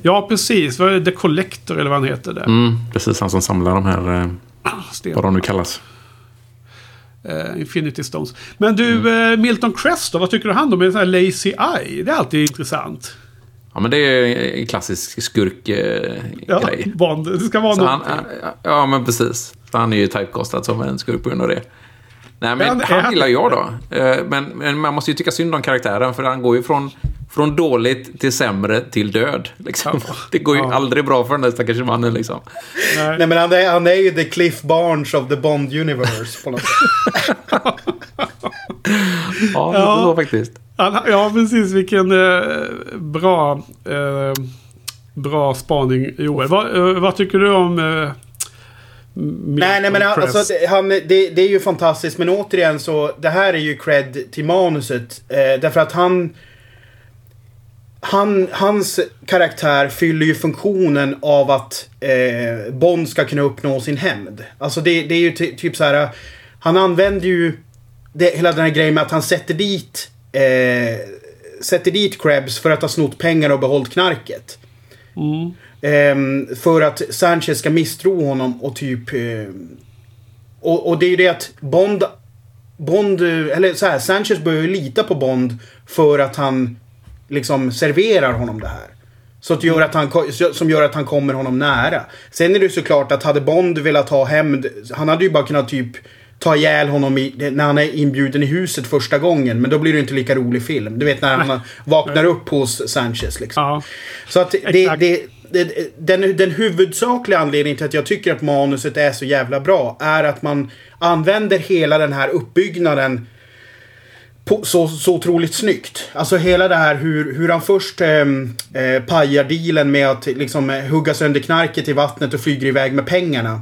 Ja, precis. Vad är det? The Collector eller vad han heter där. Mm, precis, han som samlar de här, eh, Sten. vad de nu kallas. Eh, Infinity Stones. Men du, Mm. eh, Milton Crest då? Vad tycker du han om en sån här Lazy Eye? Det är alltid intressant. Ja, men det är en klassisk skurk-grej. Ja, Bond. Det ska vara Så något. han, ja, men precis. Han är ju typecastad som en skurk på grund av det. Nej, men han han- gillar jag då. Eh, Men, men man måste ju tycka synd om karaktären, för han går ju från, från dåligt till sämre till död. Liksom. Det går ju Ja. aldrig bra för den där stackars mannen. Liksom. Nej. Nej men han är, han är ju the Cliff Barnes of the Bond universe på något sätt. Ja, Ja. så faktiskt. Ja, precis. Vilken eh, bra, eh, bra spaning, Joel. Vad, eh, vad tycker du om... Eh, Nej, nej men alltså, det- han, det, det är ju fantastiskt. Men återigen så, det här är ju cred till manuset. Eh, därför att han... Han, hans karaktär fyller ju funktionen av att eh, Bond ska kunna uppnå sin hämnd. Alltså det, det är ju ty, typ så här. Han använder ju det, hela den här grejen med att han sätter dit eh, sätter dit Krebs för att ha snott pengar och behållit knarket. Mm. Ehm, för att Sanchez ska misstro honom och typ... ehm, och, och det är ju det att Bond... Bond, eh, eller så här, Sanchez börjar ju lita på Bond för att han liksom serverar honom det här. Så att gör att han, som gör att han kommer honom nära. Sen är det ju såklart att hade Bond velat ha hämnd, han hade ju bara kunnat typ ta ihjäl honom i, när han är inbjuden i huset första gången. Men då blir det inte lika rolig film. Du vet när han vaknar upp hos Sanchez liksom. Ja. Så att det, det, det, den, den huvudsakliga anledningen till att jag tycker att manuset är så jävla bra är att man använder hela den här uppbyggnaden på, så, så otroligt snyggt. Alltså hela det här hur, hur han först ehm, eh, pajar dealen med att liksom eh, hugga sönder knarket i vattnet och flyger iväg med pengarna.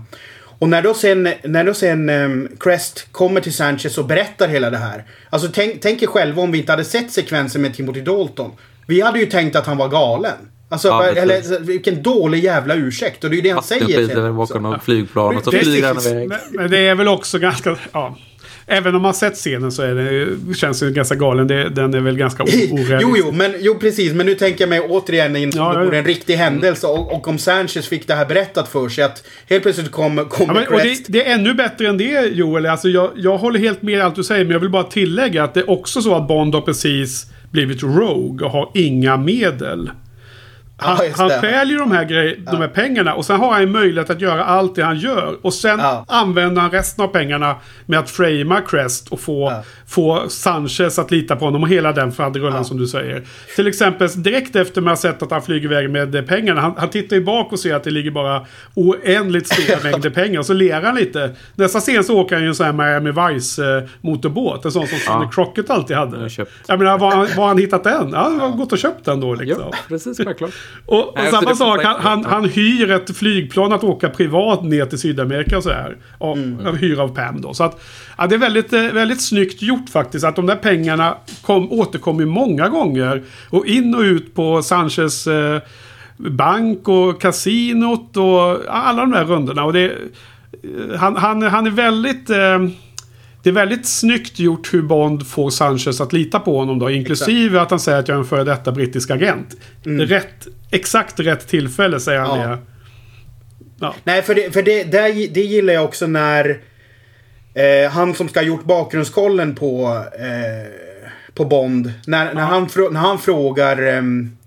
Och när då sen, när då sen ehm, Crest kommer till Sanchez och berättar hela det här. Alltså tänk, tänk er själva om vi inte hade sett sekvensen med Timothy Dalton. Vi hade ju tänkt att han var galen. Alltså, Ja, precis. eller vilken dålig jävla ursäkt. Och det är ju det han säger. Sen också. bakom något flygplan och så flyger han iväg. Men, men det är väl också ganska... Ja. Även om man sett scenen så är det, känns det ganska galen. Det, den är väl ganska orealistisk. Jo, jo, men, jo, precis. Men nu tänker jag mig återigen in Ja, det vore en riktig händelse. Och, och om Sanchez fick det här berättat för sig att helt plötsligt kommer kom Ja, men, och det, det är ännu bättre än det Joel. Alltså, jag, jag håller helt med i allt du säger. Men jag vill bara tillägga att det är också så att Bond har precis blivit Rogue och har inga medel. Han, Ja, stjäl ju de här, grej, de här pengarna och sen har han möjlighet att göra allt det han gör. Och sen Ja. använder han resten av pengarna med att framea Crest och få, Ja. få Sanchez att lita på honom och hela den faderullan som du säger. Till exempel direkt efter man har sett att han flyger iväg med pengarna. Han, han tittar ju bak och ser att det ligger bara oändligt stora mängder pengar. Och så ler han lite. Nästa scen så åker han ju en sån här Miami Vice eh, motorbåt. En sån som Sonny Crockett alltid hade. har köpt. Jag menar, var han, var han hittat den? Ja, han har gått och köpt den då liksom. Ja, precis, självklart. Och, och Nej, samma sak, han, han, han hyr ett flygplan att åka privat ner till Sydamerika så här. Och Han hyr av Pam då. Så att, ja, det är väldigt, eh, väldigt snyggt gjort faktiskt. Att de där pengarna kom, återkom ju många gånger. Och in och ut på Sanchez eh, bank och kasinot och alla de där rundorna. Och det, eh, han, han, han är väldigt... Eh, det är väldigt snyggt gjort hur Bond får Sanchez att lita på honom då. Inklusive att han säger att jag är en före detta brittisk agent. Rätt, exakt rätt tillfälle säger han Ja. det. Ja. Nej, för det, för det, där, det gillar jag också när eh, han som ska ha gjort bakgrundskollen på, eh, på Bond. När, när, han, när han frågar ehm,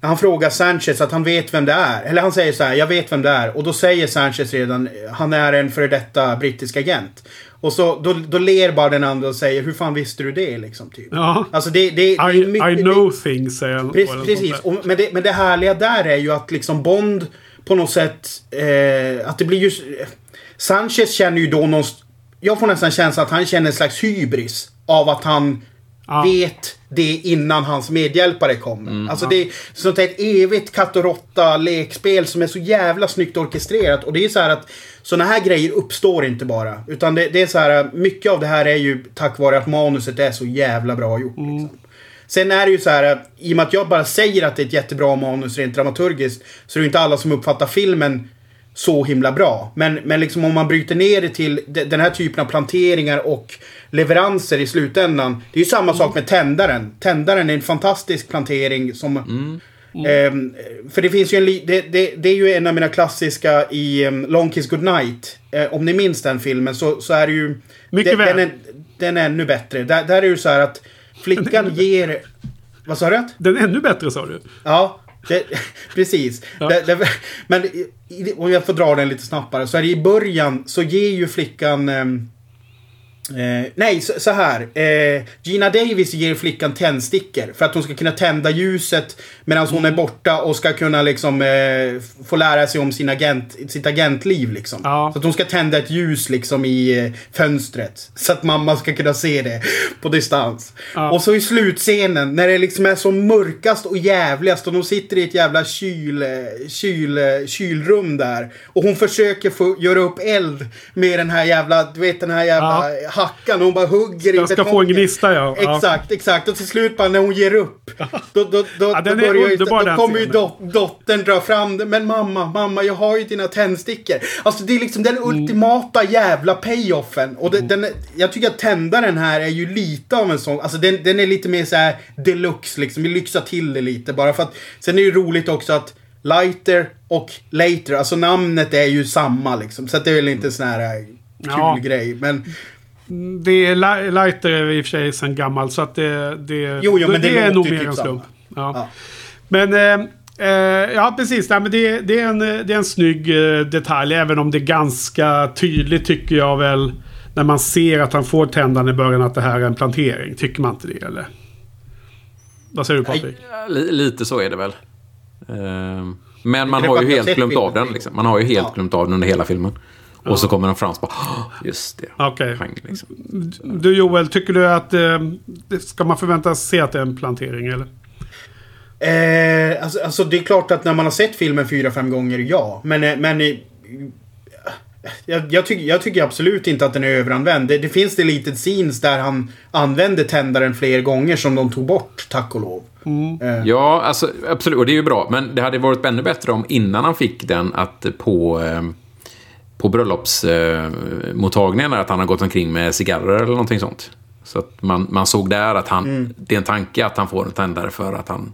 när han frågar Sanchez att han vet vem det är. Eller han säger så här, jag vet vem det är. Och då säger Sanchez redan, han är en före detta brittisk agent. Och så då, då ler bara den andra och säger, hur fan visste du det liksom? Typ. Ja. Alltså det, det, det är I, mycket, I know things säger han. Precis. Precis. Och, men, det, men det härliga där är ju att liksom Bond på något sätt... Eh, att det blir ju... Sanchez känner ju då någon... Jag får nästan känslan att han känner en slags hybris. Av att han Ja. vet det innan hans medhjälpare kommer. Mm, alltså det är sånt här ett evigt katt och råtta lekspel som är så jävla snyggt orkestrerat. Och det är så här att såna här grejer uppstår inte bara. Utan det, det är så här, mycket av det här är ju tack vare att manuset är så jävla bra gjort. Mm. Liksom. Sen är det ju så här, i och med att jag bara säger att det är ett jättebra manus rent dramaturgiskt, så är det ju inte alla som uppfattar filmen så himla bra. Men, men liksom om man bryter ner det till de- den här typen av planteringar och leveranser i slutändan. Det är ju samma sak med Tändaren. Tändaren är en fantastisk plantering som... Ehm, för det finns ju en... Det, det, det är ju en av mina klassiska i um, Long Kiss Goodnight. Eh, om ni minns den filmen så, så är det ju... Mycket väl. Den är, den är ännu bättre. Där, där är det ju så här att flickan ger... Vad sa du? Den är ännu bättre sa du. Ja, det, precis. Det, det, men om jag får dra den lite snabbare så är det i början så ger ju flickan... Eh, nej, så, så här. Eh, Gina Davis ger flickan tändstickor för att hon ska kunna tända ljuset medan hon är borta och ska kunna liksom eh, få lära sig om sin agent, sitt agentliv liksom. Ja. Så att hon ska tända ett ljus liksom i eh, fönstret. Så att mamma ska kunna se det på distans. Ja. Och så i slutscenen när det liksom är som mörkast och jävligast och de sitter i ett jävla kyl, eh, kyl, eh, kylrum där. Och hon försöker få göra upp eld med den här jävla, du vet den här jävla hackan. Och hon bara hugger Jag i ska få en betongen. gnista ja. Exakt, exakt. Och till slut bara när hon ger upp. Då, då, då, Ja, den då, är börjar ju, då den kommer ju dot, dottern dra fram det. Men mamma, mamma, jag har ju dina tändstickor. Alltså det är liksom den ultimata jävla payoffen. Och det, den, är- jag tycker att tändaren här är ju lite av en sån. Alltså den, den är lite mer så här deluxe liksom. Vi lyxar till det lite bara för att. Sen är det ju roligt också att Lighter och Later, alltså namnet är ju samma liksom. Så att det är väl inte en sån här eh, kul Ja. grej. Men Det är li- lighter är i och för sig sen gammalt så att det, det, Jo, jo, men det är låter nog mer typ en slump. Ja. Ja. Men eh, eh, ja, precis. Nej, men det, det, är en, eh, det är en snygg eh, detalj. Även om det är ganska tydligt tycker jag väl. När man ser att han får tändan i början att det här är en plantering. Tycker man inte det eller? Vad säger du Patrik? Li- lite så är det väl. Ehm, Men man det har ju helt glömt av den. Liksom. Man har ju helt Ja. glömt av den under hela filmen. Och så kommer den fram och bara, "Åh, just det. Okej. Pang, liksom. Du Joel, tycker du att... Eh, ska man förväntas se att det är en plantering eller? Eh, alltså, alltså det är klart att när man har sett filmen fyra, fem gånger, ja. Men, eh, men eh, jag, jag, tycker, jag tycker absolut inte att den är överanvänd. Det, det finns det litet scenes där han använde tändaren fler gånger som de tog bort, tack och lov. Eh, Ja, alltså, absolut. Och det är ju bra. Men det hade varit ännu bättre om innan han fick den att på, eh, på bröllopsmottagningen att han har gått omkring med cigarrer eller någonting sånt. Så att man, man såg där att han, det är en tanke att han får en tändare för att han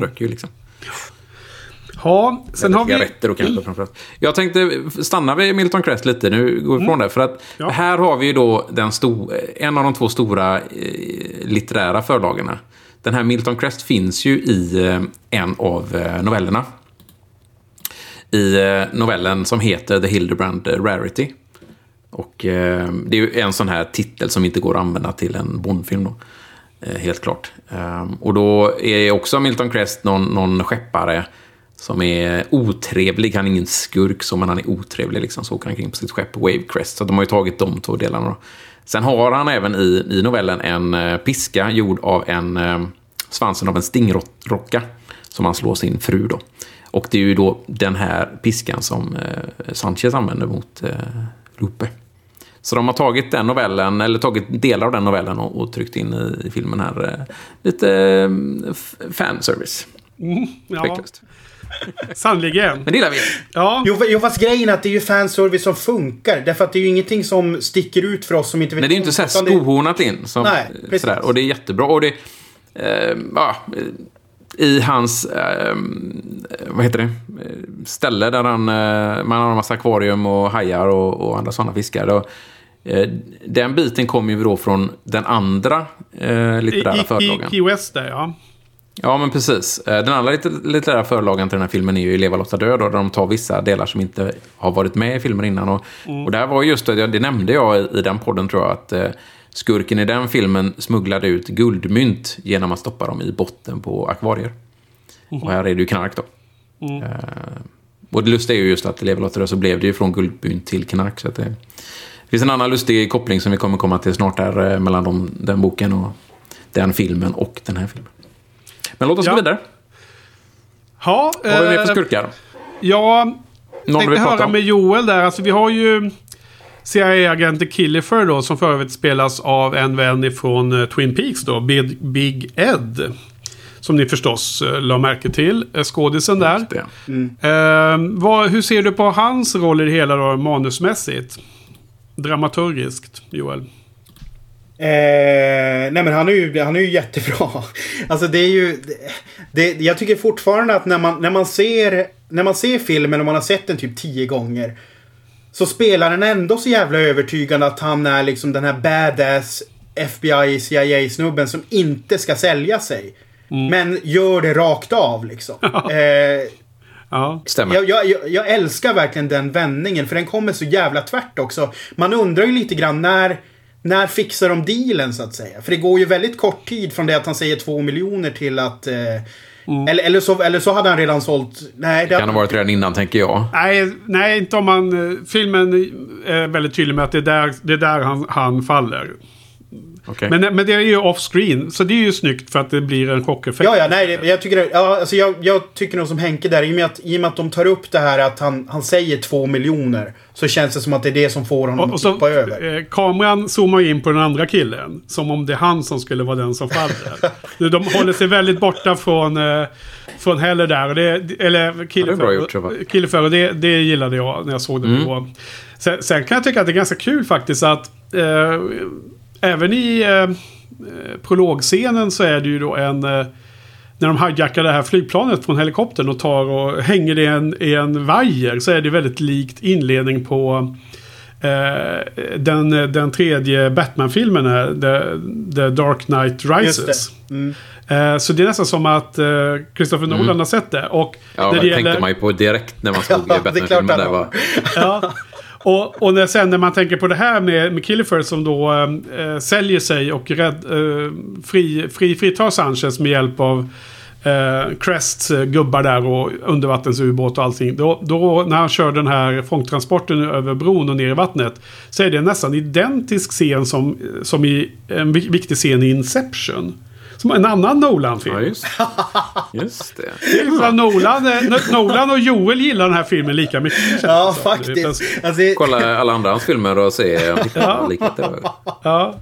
röker ju liksom. Ja, sen har vi... Cigaretter och kanske framförallt. Jag tänkte stanna vid Milton Crest lite nu, går vi ifrån det. För att Mm. Ja. här har vi ju då den sto, en av de två stora eh, litterära förlagorna. Den här Milton Crest finns ju i eh, en av eh, novellerna. I eh, novellen som heter The Hildebrand eh, Rarity. Och eh, det är ju en sån här titel som inte går att använda till en Bondfilm då. Helt klart. Ehm, och då är också Milton Crest någon, någon skeppare som är otrevlig. Han är ingen skurk så, men han är otrevlig liksom. Så åker han kring på sitt skepp Wavecrest. Så de har ju tagit de två delarna då. Sen har han även i, i novellen en piska gjord av en svansen av en stingrocka. som han slår sin fru då. Och det är ju då den här piskan som eh, Sanchez använder mot eh, Lupe. Så de har tagit den novellen, eller tagit delar av den novellen och, och tryckt in i, i filmen här. Eh, lite eh, fanservice. Ja, Tveklöst. sannerligen. Men det gillar vi. Ja, Jo, jo, fast grejen är att det är ju fanservice som funkar. Därför att det är ju ingenting som sticker ut för oss som inte vet Nej, det är ju inte så här utan det- skohornat in. Som, Nej, precis. sådär. Och det är jättebra. Och det... Eh, ja, I hans... Eh, vad heter det? Ställe där han... Eh, man har en massa akvarium och hajar och, och andra sådana fiskar. Och, eh, den biten kommer ju då från den andra eh, i, litterära i, i förlagan. Key West där ja. Ja, men precis. Eh, Den andra litter- litterära förlagan till den här filmen är ju Leva Lotta död, då, där de tar vissa delar som inte har varit med i filmen innan. Och, och där var just det, det nämnde jag i, i den podden tror jag, att eh, skurken i den filmen smugglade ut guldmynt genom att stoppa dem i botten på akvarier. Och här är det ju knark då. Eh, och det lustiga är ju just att i död så blev det ju från guldmynt till knark. Så det, det finns en annan lustig koppling som vi kommer komma till snart där eh, mellan de, den boken och den filmen och den här filmen. Men låt oss Ja. gå vidare. Ja, Vad har vi mer för eh, skurkar? ja Någon du tänkte höra om? med Joel där. Alltså vi har ju CIA-agenten Killifer då, som för övrigt spelas av en vän ifrån eh, Twin Peaks då, Big, Big Ed. Som ni förstås uh, la märke till, uh, skådisen där. Det. Eh, vad, hur ser du på hans roll i det hela då, manusmässigt? Dramaturgiskt, Joel? Eh, nej men han är, ju, han är ju jättebra. Alltså det är ju... Det, jag tycker fortfarande att när man, när, man ser, när man ser filmen och man har sett den typ tio gånger. Så spelar den ändå så jävla övertygande att han är liksom den här badass FBI CIA-snubben som inte ska sälja sig. Men gör det rakt av liksom. eh, Ja. Stämmer. jag, jag, jag- jag älskar verkligen den vändningen för den kommer så jävla tvärt också. Man undrar ju lite grann när, när fixar de dealen så att säga? För det går ju väldigt kort tid från det att han säger två miljoner till att... Eh, eller, eller, så, eller så hade han redan sålt... Nej, det Kan ha varit redan innan, tänker jag. Nej, nej, inte om man... eh, Filmen är väldigt tydlig med att det är där, det är där han, han faller. Okej. Men, men det är ju off-screen, så det är ju snyggt för att det blir en chockeffekt. Ja, ja, nej, jag tycker, det- ja, alltså jag, jag tycker nog som Henke där, i och, med att, i och med att de tar upp det här att han, han säger två miljoner. Så känns det som att det är det som får honom Och, och att så, tippa över. eh, kameran zoomar in på den andra killen. Som om det är han som skulle vara den som faller. De håller sig väldigt borta från, eh, från Heller där. Och det, eller Ja, Killeför. och det, det gillade jag när jag såg det Mm. då. Sen, sen kan jag tycka att det är ganska kul faktiskt att eh, även i eh, prologscenen så är det ju då en... Eh, när de hijackar det här flygplanet från helikoptern och tar och hänger det i en, i en vajer så är det väldigt likt inledning på eh, den, den tredje Batman-filmen, här, The, The Dark Knight Rises. Det. Mm. Eh, så det är nästan som att eh, Christopher Nolan har sett det. Och Mm. Ja, det det tänkte gäller- man ju på direkt när man såg Ja, det är klart Batman-filmen. där var. Ja. Och, och när, sen när man tänker på det här med, med Killifer som då äh, säljer sig och rädd, äh, fri, fri, fritar Sanchez med hjälp av eh, Crests gubbar där och undervattensubåt och allting. Då, då när han kör den här fångtransporten över bron och ner i vattnet. Så är det nästan identisk scen som, som i en viktig scen i Inception. Som en annan Nolan-film. Ja, just, just det. Är liksom Nolan, eh, Nolan och Joel gillar den här filmen lika mycket. Ja, faktiskt. Alltså, Kolla alla andra hans filmer och se om Ja. Ja.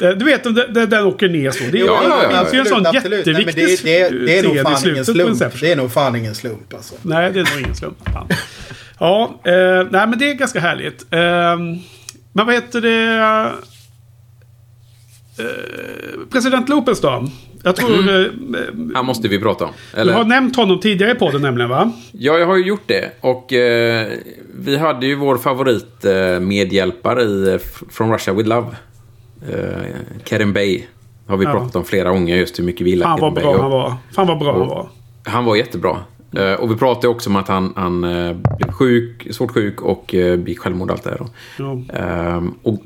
Eh, Du vet den, den åker ner så. Det är, Ja, ja, ja. ju en sån absolut. Nej, men jätteviktig det, är nog scen i fan ingen slutet slump. Det är nog fan ingen slump alltså. Nej, det är nog ingen slump. Fan. Ja, eh, nej men det är ganska härligt. Eh, men vad heter det? Eh, President Lopez då? Jag tror... eh, Han måste vi prata om. Du Eller? har nämnt honom tidigare i podden nämligen va? Ja, jag har ju gjort det. Och eh, vi hade ju vår favorit eh, i eh, From Russia With Love. Eh, Kerim Bey. Har vi Ja. pratat om flera gånger just hur mycket vi gillar Fan vad bra han var. Fan vad bra han var. Han var jättebra. Och vi pratade också om att han, han blev sjuk, svårt sjuk och begick självmord och allt det där. Ja. Ehm, och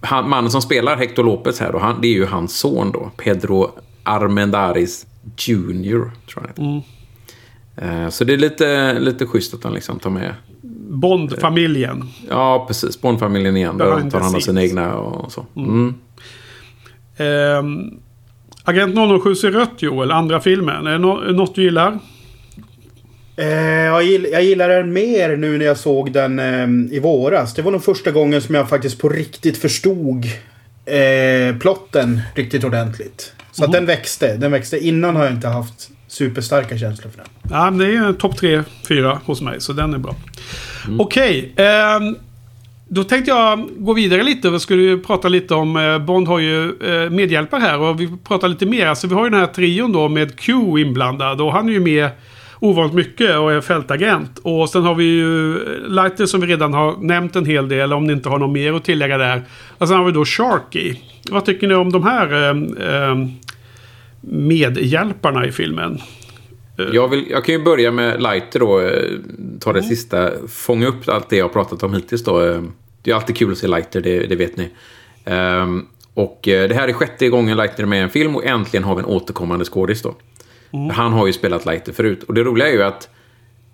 han, mannen som spelar Hector Lopez här då, han, det är ju hans son då. Pedro Armendaris Jr. Tror jag. Mm. Eh, så det är lite, lite schysst att han liksom tar med Bond-familjen. Ja, precis. Bondfamiljen igen. Där tar hand om sina egna och så. Mm. Ehm, Agent 007 ser rött Joel, andra filmen. Är det nå- något du gillar? Eh, jag, gill, jag gillar den mer nu när jag såg den eh, i våras. Det var nog första gången som jag faktiskt på riktigt förstod eh, plotten riktigt ordentligt. Så att den växte. Den växte. Innan har jag inte haft superstarka känslor för den. Ja, men det är en topp 3, 4 hos mig, så den är bra. Okej. ehm, då tänkte jag gå vidare lite. Vi skulle ju prata lite om... Eh, Bond har ju eh, medhjälpare här och vi pratar lite mer. Alltså vi har ju den här trion då med Q inblandad och han är ju med ovanligt mycket och är fältagent. Och sen har vi ju eh, Lighter som vi redan har nämnt en hel del om ni inte har något mer att tillägga där. Och sen har vi då Sharky. Vad tycker ni om de här eh, eh, medhjälparna i filmen? Jag, vill, jag kan ju börja med Lighter då. eh, Ta det sista. Fånga upp allt det jag har pratat om hittills då. eh. Det är alltid kul att se Lighter, det, det vet ni. Ehm, och eh, det här är sjätte gången Lighter är med i en film och äntligen har vi en återkommande skådis då. Han har ju spelat Lighter förut. Och det roliga är ju att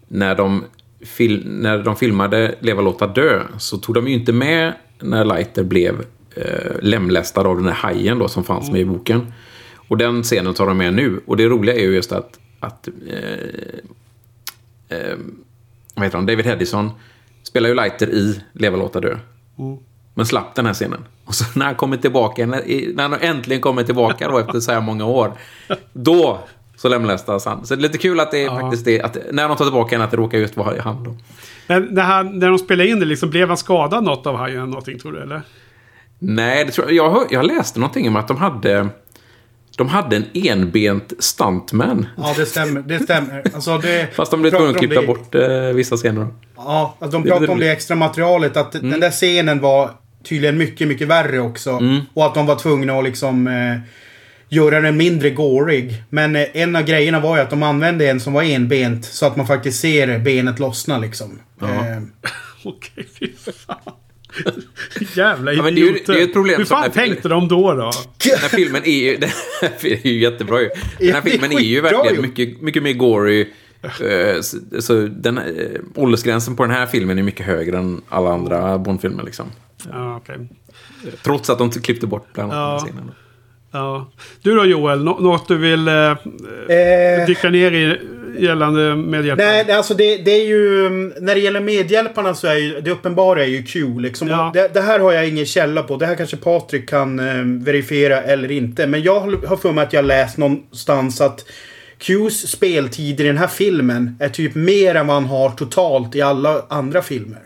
när de, fil, när de filmade Leva, låta dö så tog de ju inte med när Lighter blev eh, lemlästad av den här hajen då som fanns med i boken. Och den scenen tar de med nu. Och det roliga är ju just att, att eh, eh, vad heter han? David Hedison spelar ju Lighter i Leva, låta dö. Men slapp den här scenen. Och så när han kommer tillbaka, när, när han äntligen kommer tillbaka då efter så här många år. Då så lemlästas han. Så det är lite kul att det är faktiskt det, att när de tar tillbaka den, att det råkar just vara han då. Men när, han, när de spelade in det, liksom, blev han skadad något av hajen? Någonting, tror du? Eller? Nej, det tror jag, jag, jag läste någonting om att de hade... De hade en enbent stuntman. Ja, det stämmer. Det stämmer. Alltså, det, Fast de blev tvungna att klippa det- bort eh, vissa scener. Ja, alltså de pratade om det extra materialet. Att den där scenen var tydligen mycket, mycket värre också. Och att de var tvungna att liksom eh, göra den mindre gårig. Men eh, en av grejerna var ju att de använde en som var enbent. Så att man faktiskt ser benet lossna liksom. Eh, Okej, fy fan. Jävla Ja, men det är ju- idioter. det är ju ett problem Hur som fan tänkte de då? då? Den här filmen är ju... Den här filmen är ju jättebra ju. Den Ja, här filmen är ju verkligen mycket, mycket mer gory. Eh, Så, den, eh, åldersgränsen på den här filmen är mycket högre än alla andra Bond-filmer liksom. Ja, okej. Trots att de klippte bort bland annat Ja. scenen. Ja. Du då Joel, nå- något du vill eh, eh, dyka ner i gällande medhjälpare? Nej, alltså det, det är ju... mm, När det gäller medhjälparna så är ju det uppenbara är ju Q. Liksom. Ja. Det, det här har jag ingen källa på. Det här kanske Patrik kan eh, verifiera eller inte. Men jag har har för mig att jag läst någonstans att Qs speltid i den här filmen är typ mer än vad han har totalt i alla andra filmer.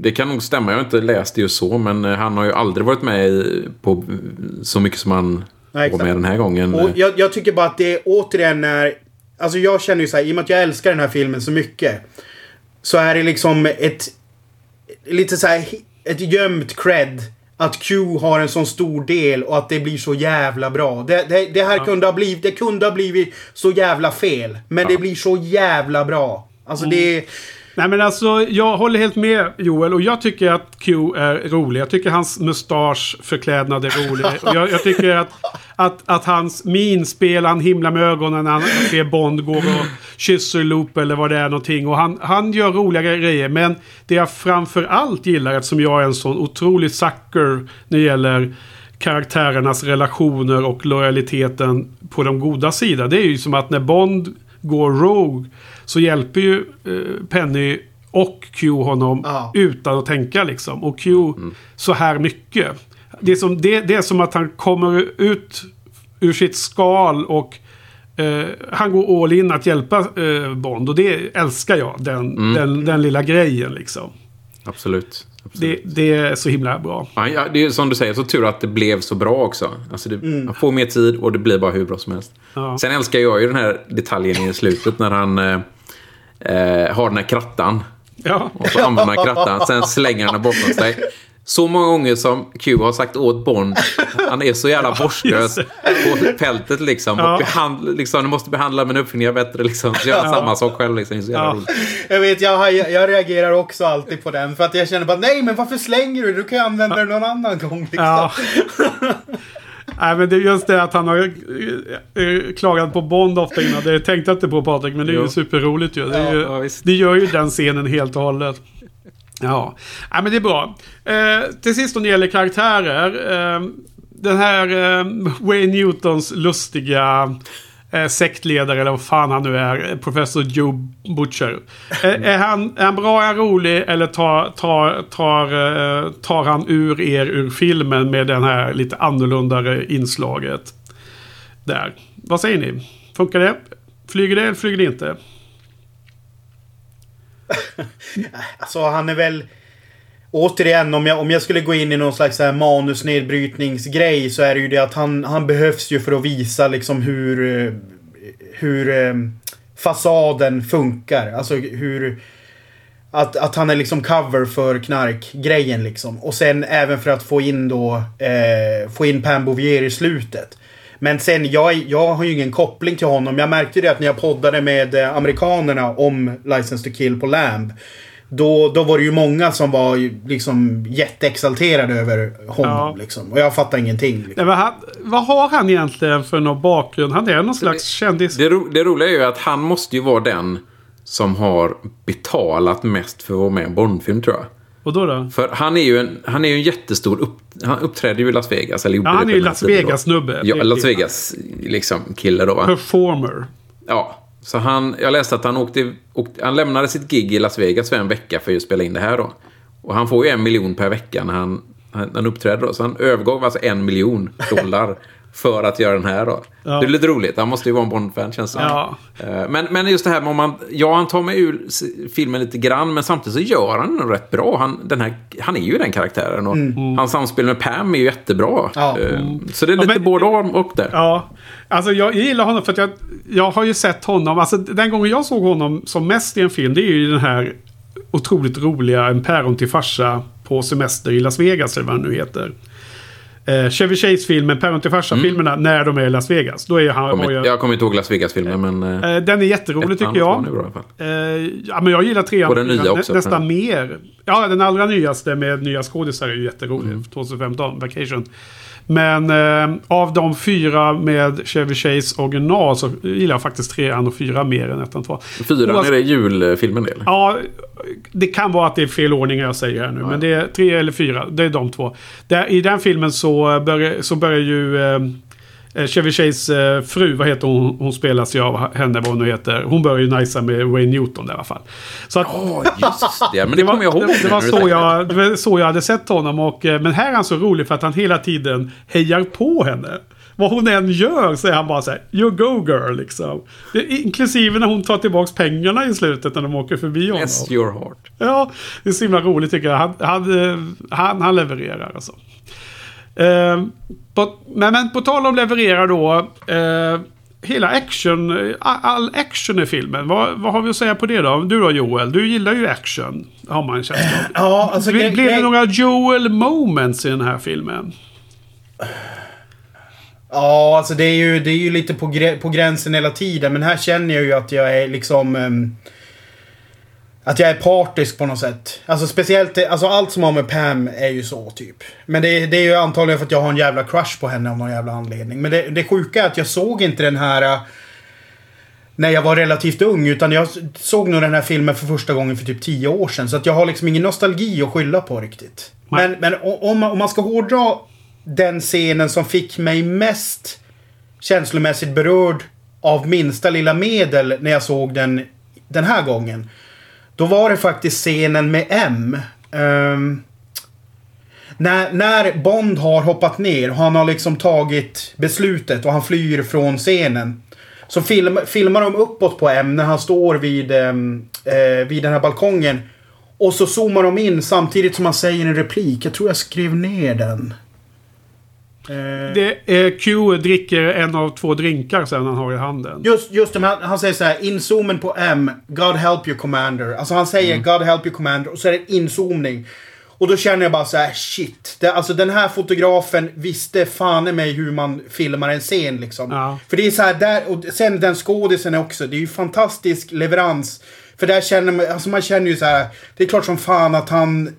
Det kan nog stämma, jag har inte läst det ju så, men eh, han har ju aldrig varit med i, på så mycket som han Nej, var med den här gången. Och jag, jag tycker bara att det återigen är... Alltså jag känner ju så här, i och med att jag älskar den här filmen så mycket. Så är det liksom ett... Lite så här, ett gömt cred. Att Q har en sån stor del och att det blir så jävla bra. Det, det, det här kunde ha blivit, det kunde ha blivit så jävla fel. Men det blir så jävla bra. Alltså det... Nej men alltså, jag håller helt med Joel och jag tycker att Q är rolig. Jag tycker hans mustasch förklädnad är rolig. Jag, jag tycker att, att, att hans minspel, han himlar med ögonen när han ser Bond gå och kysser Loop eller vad det är någonting. Och han, han gör roliga grejer. Men det jag framför allt gillar, eftersom jag är en sån otrolig sucker när det gäller karaktärernas relationer och lojaliteten på de goda sidan. Det är ju som att när Bond går Rogue så hjälper ju eh, Penny och Q honom Ja. utan att tänka liksom. Och Q så här mycket. Det är, som, det, det är som att han kommer ut ur sitt skal och eh, han går all in att hjälpa eh, Bond. Och det älskar jag. Den, den, den lilla grejen liksom. Absolut. Det, det är så himla bra. Ja, ja, det är som du säger, så tur att det blev så bra också. Alltså det, Man får mer tid och det blir bara hur bra som helst. Ja. Sen älskar jag ju den här detaljen i slutet när han eh, eh, har den här krattan. Ja. Och så använder han krattan, sen slänger han den bakom sig. Så många gånger som Q har sagt åt Bond, han är så jävla vårdslös på fältet liksom. Ja. Och behand, liksom du måste behandla mina uppfinningar bättre liksom. Så gör han samma sak själv liksom. Så jävla Ja. roligt. Jag vet, jag, jag reagerar också alltid på den. För att jag känner bara, nej men varför slänger du? Du kan ju använda den någon annan gång. Liksom. Ja. Nej men det är just det att han har eh, eh, klagat på Bond ofta innan. Det tänkte jag inte på Patrik, men det är ju Jo. superroligt ju. Det, ju, Ja, visst. det gör ju den scenen helt och hållet. Ja, ja men det är bra. Eh, till sist när det gäller karaktärer. Eh, den här eh, Wayne Newtons lustiga eh, sektledare, eller vad fan han nu är, eh, Professor Joe Butcher. är, är, han, är han bra, är han rolig eller tar, tar, tar, eh, tar han ur er ur filmen med den här lite annorlunda inslaget? Där. Vad säger ni? Funkar det? Flyger det eller flyger det inte? Alltså han är väl... Återigen, om jag, om jag skulle gå in i någon slags så här manusnedbrytningsgrej så är det ju det att han, han behövs ju för att visa liksom hur... Eh, hur eh, fasaden funkar. Alltså hur... Att, att han är liksom cover för knarkgrejen liksom. Och sen även för att få in då... Eh, få in Pam Bouvier i slutet. Men sen, jag, jag har ju ingen koppling till honom. Jag märkte det att när jag poddade med eh, amerikanerna om License to Kill på Lamb. Då, då var det ju många som var liksom jätteexalterade över honom. Ja. Liksom. Och jag fattar ingenting. Liksom. Nej, men han, vad har han egentligen för någon bakgrund? Han är någon slags kändis. Det, ro, det roliga är ju att han måste ju vara den som har betalat mest för att vara med i en Bondfilm tror jag. Och då då? För han är ju en, han är ju en jättestor... Upp, han uppträder ju i Las Vegas. Eller Ja, han är ju Las. Vegas-snubbe. Ja, Las Vegas liksom då va? Performer. Ja. Så han, jag läste att han åkte, åkte, han lämnade sitt gig i Las Vegas för en vecka för att spela in det här då. Och han får ju en miljon per vecka när han, han, han uppträder då. Så han övergav alltså en miljon dollar för att göra den här då. Ja. Det är lite roligt. Han måste ju vara en Bond-fan känns det. Ja. Eh, Men, men just det här med om man... Ja, han tar mig ur filmen lite grann, men samtidigt så gör han den rätt bra. Han, den här, han är ju den karaktären. Och Hans samspel med Pam är ju jättebra. Ja. Eh, Så det är Ja, lite men- både om och där. Ja, alltså jag gillar honom för att jag, jag har ju sett honom. Alltså den gången jag såg honom som mest i en film, det är ju den här otroligt roliga En päron till farsa på semester i Las Vegas eller vad den nu heter. Eh, Chevy Chase-filmen, Päron till farsa-filmerna, när de är i Las Vegas. Då är han... Kommer- jag, Jag kommer inte ihåg Las Vegas-filmen, men... eh, eh, den är jätterolig tycker jag. är bra. Eh, ja, men jag gillar trean. Och den nya nä- också, Nästan tror mer. Ja, den allra nyaste med nya skådisar är ju jätterolig. Mm. 2015, Vacation. Men eh, av de fyra med Chevy Chase original så gillar jag faktiskt trean och fyra mer än ettan och tvåan. Fyran, Oavsett- är det julfilmen det? eller? Ja, det kan vara att det är fel ordning jag säger här nu. Men det är tre eller fyra. Det är de två. Där, I den filmen så börjar, så börjar ju eh, Chevy Chase eh, fru, vad heter hon? Hon spelas ju av henne, vad hon nu heter. Hon börjar ju najsa med Wayne Newton där i alla fall. Så att, Just det, men det, kommer jag ihåg. det, det, var så jag, det var så jag hade sett honom. Och, eh, men här är han så rolig för att han hela tiden hejar på henne. Vad hon än gör så är han bara så här, You go girl liksom. Det, inklusive när hon tar tillbaks pengarna i slutet när de åker förbi honom. Bless your heart. Ja, det är så himla roligt tycker jag. Han, han, eh, han, han levererar alltså. Eh, på, men, men på tal om leverera då. Eh, hela action, all action i filmen. Vad, vad har vi att säga på det då? Du då Joel, du gillar ju action. Har man en känsla av. Ja, alltså... Blir, det grej- några Joel moments i den här filmen? Ja, alltså det är ju, det är ju lite på, grä, på gränsen hela tiden. Men här känner jag ju att jag är liksom... ehm, att jag är partisk på något sätt. Alltså speciellt, alltså allt som har med Pam är ju så typ. Men det, det är ju antagligen för att jag har en jävla crush på henne av någon jävla anledning. Men det, det sjuka är att jag såg inte den här... äh, När jag var relativt ung. Utan jag såg nog den här filmen för första gången för typ 10 år sedan. Så att jag har liksom ingen nostalgi att skylla på riktigt. Men, men om, om man ska hårdra den scenen som fick mig mest känslomässigt berörd av minsta lilla medel när jag såg den den här gången. Då var det faktiskt scenen med M. Um, när, när Bond har hoppat ner och han har liksom tagit beslutet och han flyr från scenen. Så film, filmar de uppåt på M när han står vid, um, uh, vid den här balkongen. Och så zoomar de in samtidigt som han säger en replik. Jag tror jag skrev ner den. Eh, Det är Q dricker en av två drinkar sen han har i handen. Just, just det, han, han säger så här, inzoomen på M, God help you commander. Alltså han säger God help you commander och så är det inzoomning. Och då känner jag bara så här, shit. Det, alltså den här fotografen visste fan i mig hur man filmar en scen liksom. Ja. För det är så här där, och sen den skådisen också, det är ju fantastisk leverans. För där känner man, alltså man känner ju så här, det är klart som fan att han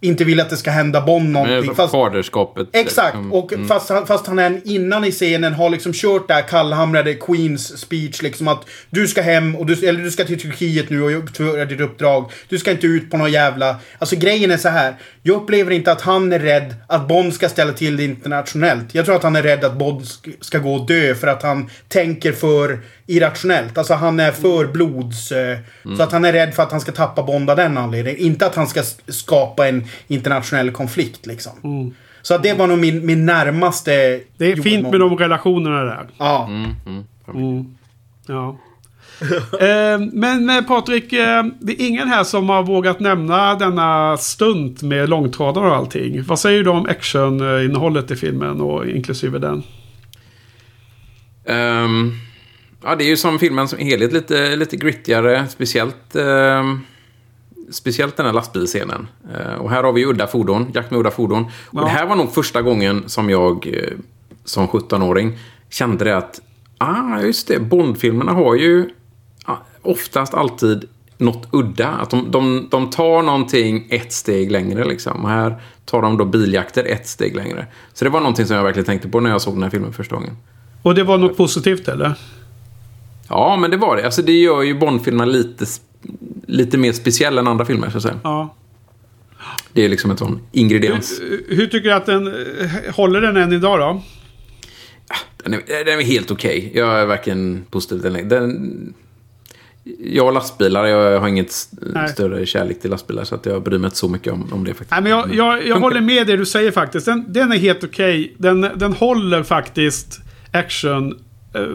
inte vill att det ska hända Bond någonting. Fast, faderskapet. exakt, liksom. och fast, han, fast han är innan i scenen har liksom kört det här kallhamrade Queens speech liksom att du ska hem och du, eller du ska till Turkiet nu och utföra ditt uppdrag. Du ska inte ut på någon jävla... Alltså grejen är så här. Jag upplever inte att han är rädd att Bond ska ställa till det internationellt. Jag tror att han är rädd att Bond sk- ska gå och dö för att han tänker för irrationellt. Alltså han är för blods... eh, Så att han är rädd för att han ska tappa Bond av den anledningen. Inte att han ska skapa en internationell konflikt liksom. Så att det var nog min, min närmaste... Det är fint med de relationerna där. Ja. Ja. eh, men eh, Patrik, eh, det är ingen här som har vågat nämna denna stunt med långtradare och allting. Vad säger du om actioninnehållet i filmen och inklusive den? Ehm, ja, det är ju som filmen som helhet lite, lite grittigare. Speciellt, ehm, speciellt den här lastbilscenen. Eh, och här har vi udda fordon, jakt med udda fordon. Och Ja. det här var nog första gången som jag eh, som 17-åring kände det att ah, just det, Bondfilmerna har ju ah, oftast alltid något udda. Att de, de, de tar någonting ett steg längre liksom. Och här tar de då biljakter ett steg längre. Så det var någonting som jag verkligen tänkte på när jag såg den här filmen första gången. Och det var något positivt eller? Ja, men det var det. Alltså, det gör ju Bond-filmerna lite, lite mer speciell än andra filmer, så att säga. Ja. Det är liksom en sån ingrediens. Hur tycker du att den eh, håller den än idag då? Den är, den är helt okej. Jag är verkligen positiv den. den. Jag har lastbilar, jag har inget Nej. större kärlek till lastbilar, så att jag bryr mig inte så mycket om, om det faktiskt. Nej, men jag, jag, jag håller med det du säger faktiskt. Den, den är helt okej. Den, den håller faktiskt action eh,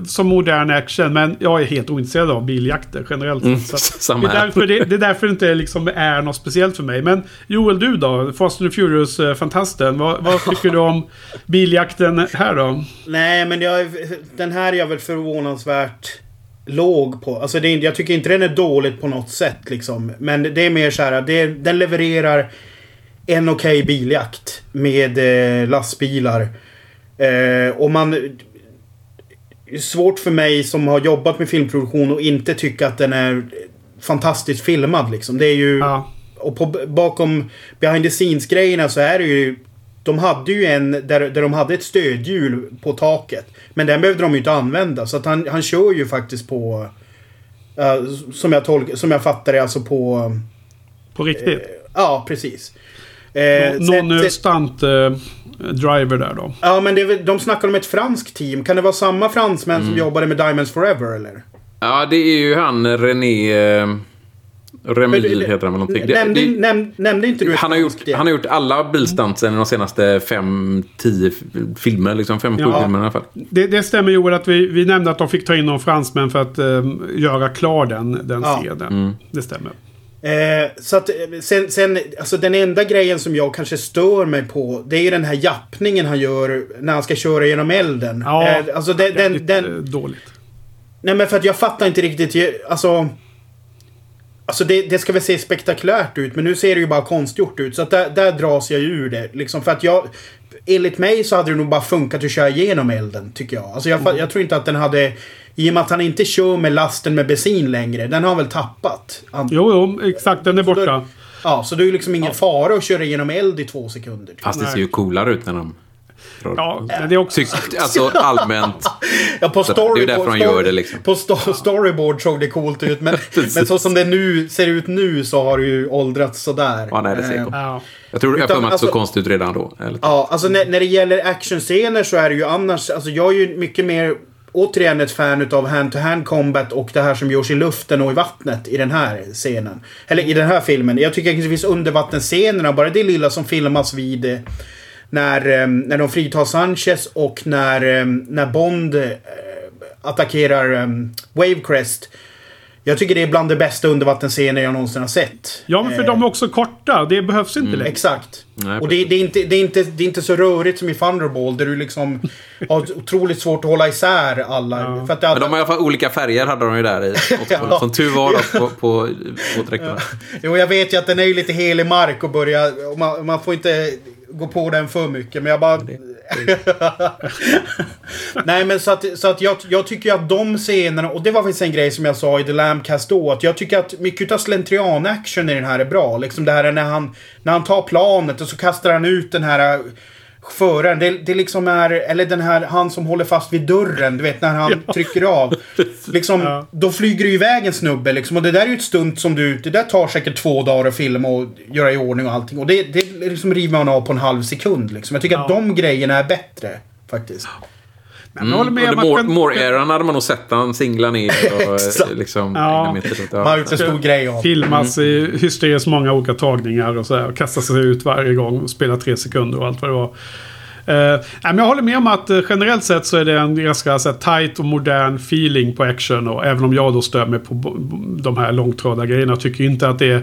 som modern action. Men jag är helt ointresserad av biljakter generellt. Mm, Så det, är därför det, det är därför det inte liksom är något speciellt för mig. Men Joel, du då? Fast and Furious-fantasten. Vad, vad tycker du om biljakten här då? Nej, men jag, den här är jag väl förvånansvärt låg på. Alltså det är, jag tycker inte den är dåligt på något sätt liksom. Men det är mer så här, det, den levererar en okej biljakt med eh, lastbilar. Eh, och man... Svårt för mig som har jobbat med filmproduktion och inte tycka att den är fantastiskt filmad liksom. Det är ju... Ja. Och på, bakom behind the scenes-grejerna så är det ju... De hade ju en där, där de hade ett stödhjul på taket. Men den behövde de ju inte använda. Så att han, han kör ju faktiskt på... eh, som, jag tolk, som jag fattar det, alltså på... På riktigt. Ja, precis. Eh, Någon sen- stunt eh, driver där då. Ja, men det de snackar om ett franskt team. Kan det vara samma fransmän Mm. som jobbade med Diamonds Forever, eller? Ja, det är ju han René... Eh, Men det- heter han väl någonting. Det- Nämnde, det- näm, nämnde inte du ett han, har gjort, han har gjort alla bilstantsen i de senaste fem, tio filmer. Liksom fem, sju Ja. filmer i alla fall. Det, det stämmer Joel att vi, vi nämnde att de fick ta in någon fransmän för att eh, göra klar den, den Ja. scenen. Det stämmer. Eh, så att eh, sen, sen, alltså den enda grejen som jag kanske stör mig på, det är ju den här jappningen han gör när han ska köra genom elden. Ja, eh, alltså den, den, den, eh, dåligt. nej men för att jag fattar inte riktigt, alltså... Alltså det, det ska väl se spektakulärt ut, men nu ser det ju bara konstgjort ut. Så att där, där dras jag ju ur det. Liksom för att jag... Enligt mig så hade det nog bara funkat att köra igenom elden, tycker jag. Alltså jag, fa- jag tror inte att den hade... I och med att han inte kör med lasten med bensin längre, den har han väl tappat. Jo, jo, exakt. Den är borta. Ja, så det är ju liksom ingen fara att köra igenom eld i två sekunder. Fast det ser ju coolare ut när de... Ja, det är också... Alltså allmänt. Ja, på det är därför de gör det, liksom. På sto storyboard såg det coolt ut, men, men så som det nu ser ut nu så har det ju åldrats sådär. Ja, nej, det ser Eh. Ja. Jag tror Utan, att det såg alltså- konstigt ut redan då. Eller? Ja, alltså när, när det gäller actionscener så är det ju annars... Alltså jag är ju mycket mer... Återigen ett fan utav hand-to-hand combat och det här som görs i luften och i vattnet i den här scenen. Eller i den här filmen. Jag tycker att det finns undervattensscenerna, bara det lilla som filmas vid... Eh, när, eh, när de fritar Sanchez och när, eh, när Bond attackerar Wavecrest. Jag tycker det är bland de bästa undervattensscener jag någonsin har sett. ja, men för Eh, de är också korta. Det behövs inte längre. Exakt. Nej, och det, det, är inte, det, är inte, det är inte så rörigt som i Thunderball där du liksom har otroligt svårt att hålla isär alla. För att det, Men de har i alla fall olika färger hade de ju där i. Ja. Som tur var då, på, på, på dräkterna. Jo, jag vet ju att den är ju lite helig mark och börja... Och man, man får inte gå på den för mycket, men jag bara... Nej men så att, så att jag, jag tycker att de scenerna, och det var faktiskt en grej som jag sa i The Lambcast då, att jag tycker att mycket av slentrian-action i den här är bra. Liksom det här är när han, när han tar planet och så kastar han ut den här föraren. Det, det liksom är, eller den här, han som håller fast vid dörren, du vet när han Ja. trycker av. Liksom, Ja. då flyger det iväg en snubbe liksom. Och det där är ju ett stunt som du, det där tar säkert två dagar att filma och göra i ordning och allting. Och det, det liksom river man av på en halv sekund liksom. Jag tycker att Ja. de grejerna är bättre. Faktiskt. Men jag håller med Mm. om Under att... more, eran hade man nog sett han singla ner och eh, liksom... Ja. Man har gjort en stor grej av. filmas i hysteriskt många olika tagningar och sådär. Och kastar sig ut varje gång och spelar tre sekunder och allt vad det var. Nej, men jag håller med om att eh, generellt sett så är det en ganska så här, tight och modern feeling på action. Och även om jag då stör mig på de här långtråda grejerna. Tycker inte att det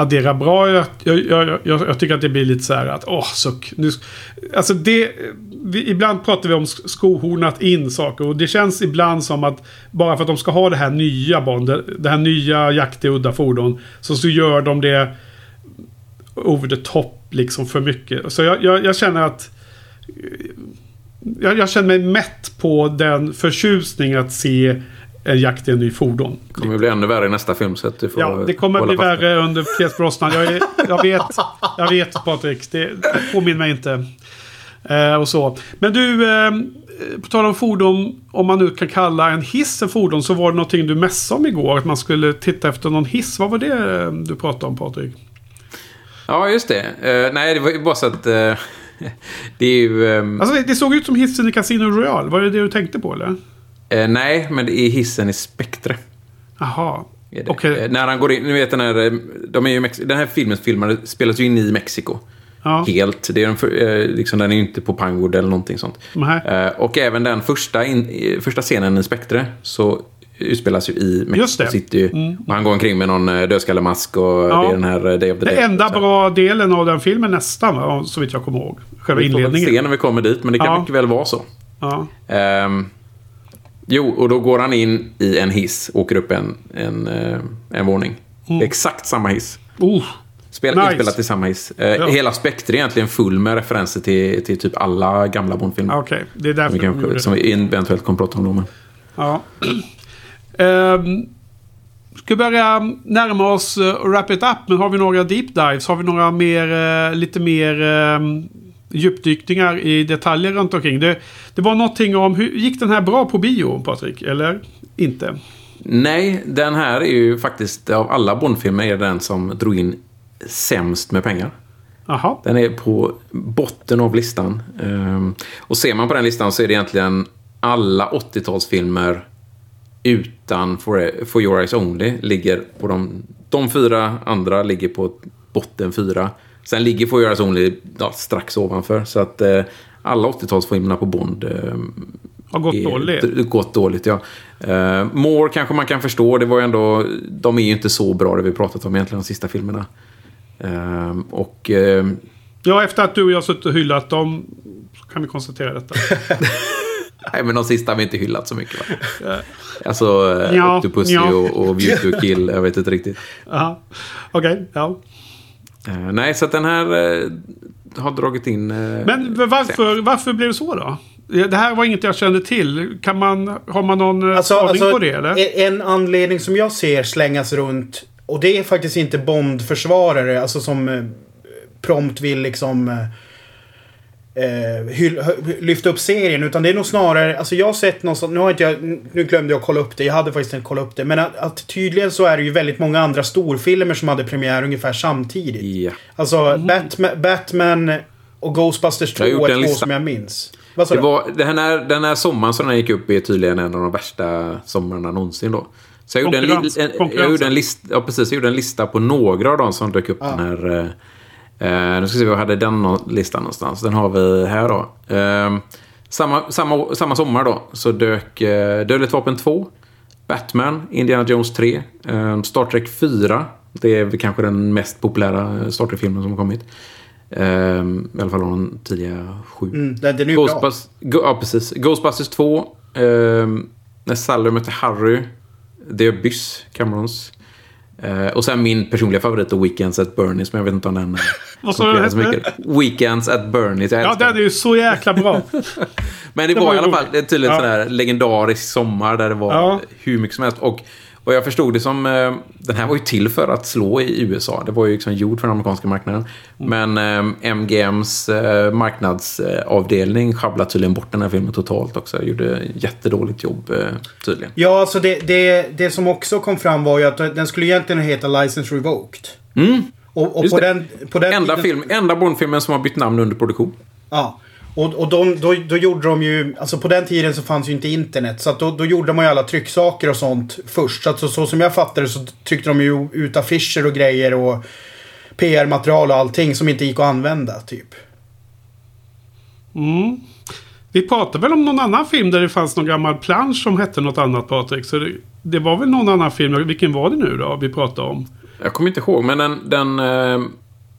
adderar bra. Jag, jag, jag, jag, tycker att det blir lite så här att åh suck. Nu, alltså det, vi, ibland pratar vi om skohornat in saker. Och det känns ibland som att bara för att de ska ha det här nya Bond. Det, det här nya jakt i udda fordon. Så, så gör de det over the top liksom för mycket. Så jag, jag, jag känner att jag, jag känner mig mätt på den förtjusning att se en jakt i en ny fordon. Det kommer bli ännu värre i nästa film så att du får Ja, det kommer bli fast värre under Pierce Brosnan. Jag, är, jag vet, jag vet Patrik. Det påminner mig inte. Eh, och så. Men du, eh, på tal om fordon. Om man nu kan kalla en hiss en fordon. Så var det någonting du mässade om igår. Att man skulle titta efter någon hiss. Vad var det eh, du pratade om Patrik? Ja, just det. Eh, nej, det var bara så att... eh, det är ju... ehm, Alltså det, det såg ut som hissen i Casino Royale. Var det det du tänkte på eller? Eh, nej, men det är hissen i Spectre. Jaha. Okej. Eh, När han går in, ni vet den här, eh, de är ju Mex- den här filmen filmade, spelas ju in i Mexiko. Ja. Helt. Det är en, för- eh, liksom, den är ju inte på Pinewood eller någonting sånt. Eh, och även den första, in, första scenen i Spectre så utspelas ju i Mexico det. Mm. City. Och han går omkring med någon dödskallemask och Ja. det är den här Day of the Det Dead. enda Så- bra delen av den filmen nästan, så vitt jag kommer ihåg. Själva Vi får väl inledningen. se när vi kommer dit, men det kan Ja. mycket väl vara så. Ja. Ehm, jo, och då går han in i en hiss, åker upp en, en, eh, en våning. Är exakt samma hiss. Oh. Spel, Mm. Nice. Inspelat i samma hiss. Eh, Ja. Hela Spectre är egentligen full med referenser till, till typ alla gamla Bondfilmer. Okej, det är därför Vi de kan, gjorde som vi eventuellt kommer prata om då. Ja. um, ska börja närma oss uh, wrap it up. Men har vi några deep dives? Har vi några mer, eh, lite mer um, djupdykningar i detaljer runt omkring? Det, det var någonting om, hur gick den här bra på bio, Patrik? Eller inte? Nej, den här är ju faktiskt av alla Bondfilmer är den som drog in sämst med pengar. Jaha. Den är på botten av listan. Ehm, och ser man på den listan så är det egentligen alla 80-talsfilmer utan For, For Your Eyes Only ligger på de... De fyra andra ligger på botten fyra. Sen ligger Your Eyes Only ja, strax ovanför. Så att eh, alla 80-talsfilmerna på Bond eh, Har gått är- dåligt. gått dåligt, ja. Uh, More kanske man kan förstå. Det var ju ändå... De är ju inte så bra, det vi pratat om egentligen, de sista filmerna. Ehm, och... ehm, Ja, efter att du och jag suttit och hyllat dem kan vi konstatera detta. Nej, men de sista har vi inte hyllat så mycket va? Alltså, Ja, Octopussy ja. och, och View to Kill, jag vet inte riktigt. Okej, ja. Eh, nej, så att den här eh, har dragit in... eh, Men varför, varför blev det så då? Det här var inget jag kände till. Kan man, har man någon Alltså, aning alltså på det eller? en- anledning som jag ser slängas runt. Och det är faktiskt inte Bond-försvarare. Alltså som eh, prompt vill liksom... eh, Eh, lyfta upp serien. Utan det är nog snarare... Alltså jag har sett någonstans... Nu, har inte jag, nu glömde jag att kolla upp det. Jag hade faktiskt inte kollat upp det. Men att, att tydligen så är det ju väldigt många andra storfilmer som hade premiär ungefär samtidigt. Ja. Alltså Batman, Batman och Ghostbusters 2 Jag har gjort är en två lista. som jag minns. Vad sa Det du? var, den, här, den här sommaren som den gick upp är tydligen en av de värsta sommarna någonsin då. Så jag gjorde, en, en, jag gjorde en lista, ja, precis, jag gjorde en lista på några av de som dök upp den här. Eh, eh, nu ska vi se, var hade den listan någonstans? Den har vi här då. Eh, samma, samma, samma sommar då så dök eh, Dödligt vapen 2, Batman, Indiana Jones 3, eh, Star Trek 4. Det är kanske den mest populära Star Trek-filmen som har kommit. Eh, I alla fall de tidiga sju. Mm, den, den är ju bra. Ghostbusters, Go, ja, precis. Ghostbusters 2. ehm, när Sally mötte Harry. The Abyss, Camerons. Eh, och sen min personliga favorit, är Weekends at Bernies, men jag vet inte om den... Vad sa du så mycket. Weekends at Bernies, Ja, den är ju så jäkla bra. Men det, Det var, var i alla fall det är tydligen Ja. sån här legendarisk sommar där det var Ja. hur mycket som helst. Och vad jag förstod det som, eh, den här var ju till för att slå i USA. Det var ju liksom gjord för den amerikanska marknaden. Mm. Men eh, MGMs eh, marknadsavdelning sjabblade tydligen bort den här filmen totalt också. Gjorde jättedåligt jobb tydligen. Ja, alltså det, det, det som också kom fram var ju att den skulle egentligen heta License Revoked. Och, och Just på den, på den Enda, tiden- film, enda Bondfilmen som har bytt namn under produktion. Ja. Och, och de, då, då gjorde de ju, alltså på den tiden så fanns ju inte internet. Så att då, då gjorde man ju alla trycksaker och sånt först. Så, att, så, så som jag fattade så tryckte de ju ut affischer och grejer och PR-material och allting som inte gick att använda typ. Mm. Vi pratade väl om någon annan film där det fanns någon gammal plansch som hette något annat Patrik. Så det, det var väl någon annan film. Vilken var det nu då vi pratade om? Jag kommer inte ihåg, men den... den eh,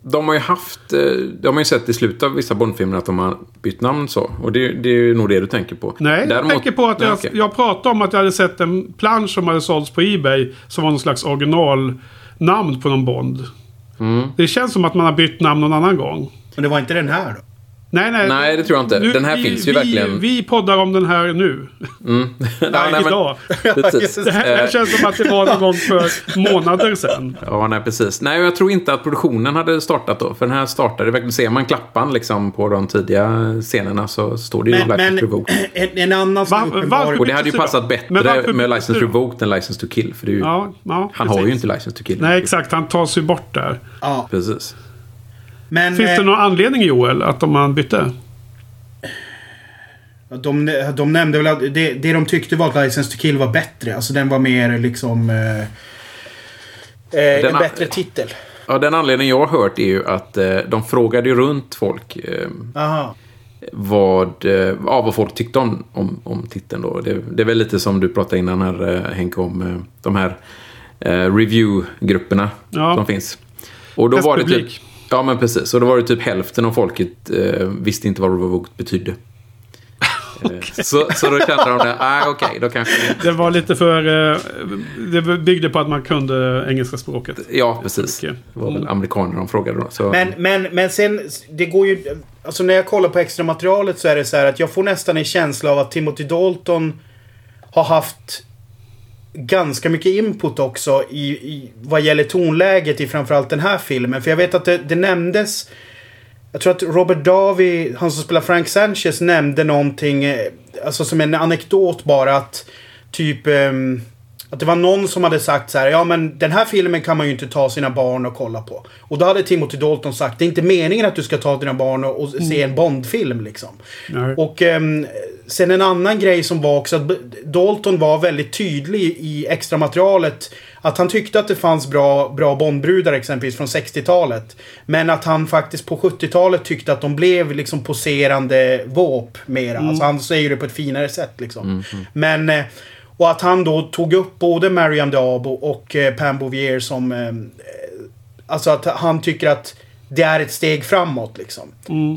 de har ju haft... eh, De har ju sett i slutet av vissa Bondfilmer att de har bytt namn så. Och det, det är ju nog det du tänker på. Nej, jag tänker på att Nej, jag, okej. jag pratade om att jag hade sett en plansch som hade sålts på Ebay. Som var någon slags originalnamn på någon Bond. Mm. Det känns som att man har bytt namn någon annan gång. Men det var inte den här då? Nej, nej. Nej, det tror jag inte. Den här finns ju vi, verkligen. Vi poddar om den här nu. Ja, nej, men- idag. Precis. Det här, Eh, känns som att det var någon gång för månader sedan. Ja, nej precis. Nej, jag tror inte att produktionen hade startat då. För den här startade, verkligen ser man klappan liksom på de tidiga scenerna så står det ju Men, men License Revoked. en, en annan som Va- uppenbar... varför- Och det hade ju passat då? bättre Men med License då? Revoked än License to Kill. För det är ju, Ja, ja, han precis. har ju inte License to Kill. Nej, exakt. Han tas ju bort där. Ja, Precis. Men... Finns det eh, någon anledning Joel att de man bytte? De, de nämnde väl att det, det de tyckte var att License to Kill var bättre. Alltså den var mer liksom... Eh, Den en bättre titel. Ja, den anledningen jag har hört är ju att eh, de frågade ju runt folk eh, vad, eh, ja, vad folk tyckte om, om, om titeln. Då. Det, det är väl lite som du pratade innan här eh, Henke om eh, de här eh, review-grupperna Ja. som finns. Och då var det typ, Testpublik. Ja, men precis. Och då var det typ hälften av folket eh, visste inte vad Revoked betydde. Eh, så, så då kände de det, ah, okej, då kanske... Det var lite för... eh, Det byggde på att man kunde engelska språket. Ja, precis. Det var väl amerikaner de frågade då. Så, Men, men, men sen, det går ju... Alltså när jag kollar på extra materialet så är det så här att jag får nästan en känsla av att Timothy Dalton har haft ganska mycket input också i, i vad gäller tonläget i framförallt den här filmen. För jag vet att det, det nämndes... Jag tror att Robert Davi, han som spelar Frank Sanchez, nämnde någonting, eh, alltså som en anekdot bara att typ... ehm, att det var någon som hade sagt så här, ja men den här filmen kan man ju inte ta sina barn och kolla på. Och då hade Timothy Dalton sagt, det är inte meningen att du ska ta dina barn och, och se en Bondfilm liksom. Nej. Och ehm, sen en annan grej som var också att Dalton var väldigt tydlig i extra materialet att han tyckte att det fanns bra, bra Bondbrudar exempelvis från 60-talet. Men att han faktiskt på 70-talet tyckte att de blev liksom poserande våp mera. Alltså han säger det på ett finare sätt liksom. Men... Och att han då tog upp både Mariam Diabo och eh, Pam Bouvier som... Eh, alltså att han tycker att det är ett steg framåt liksom.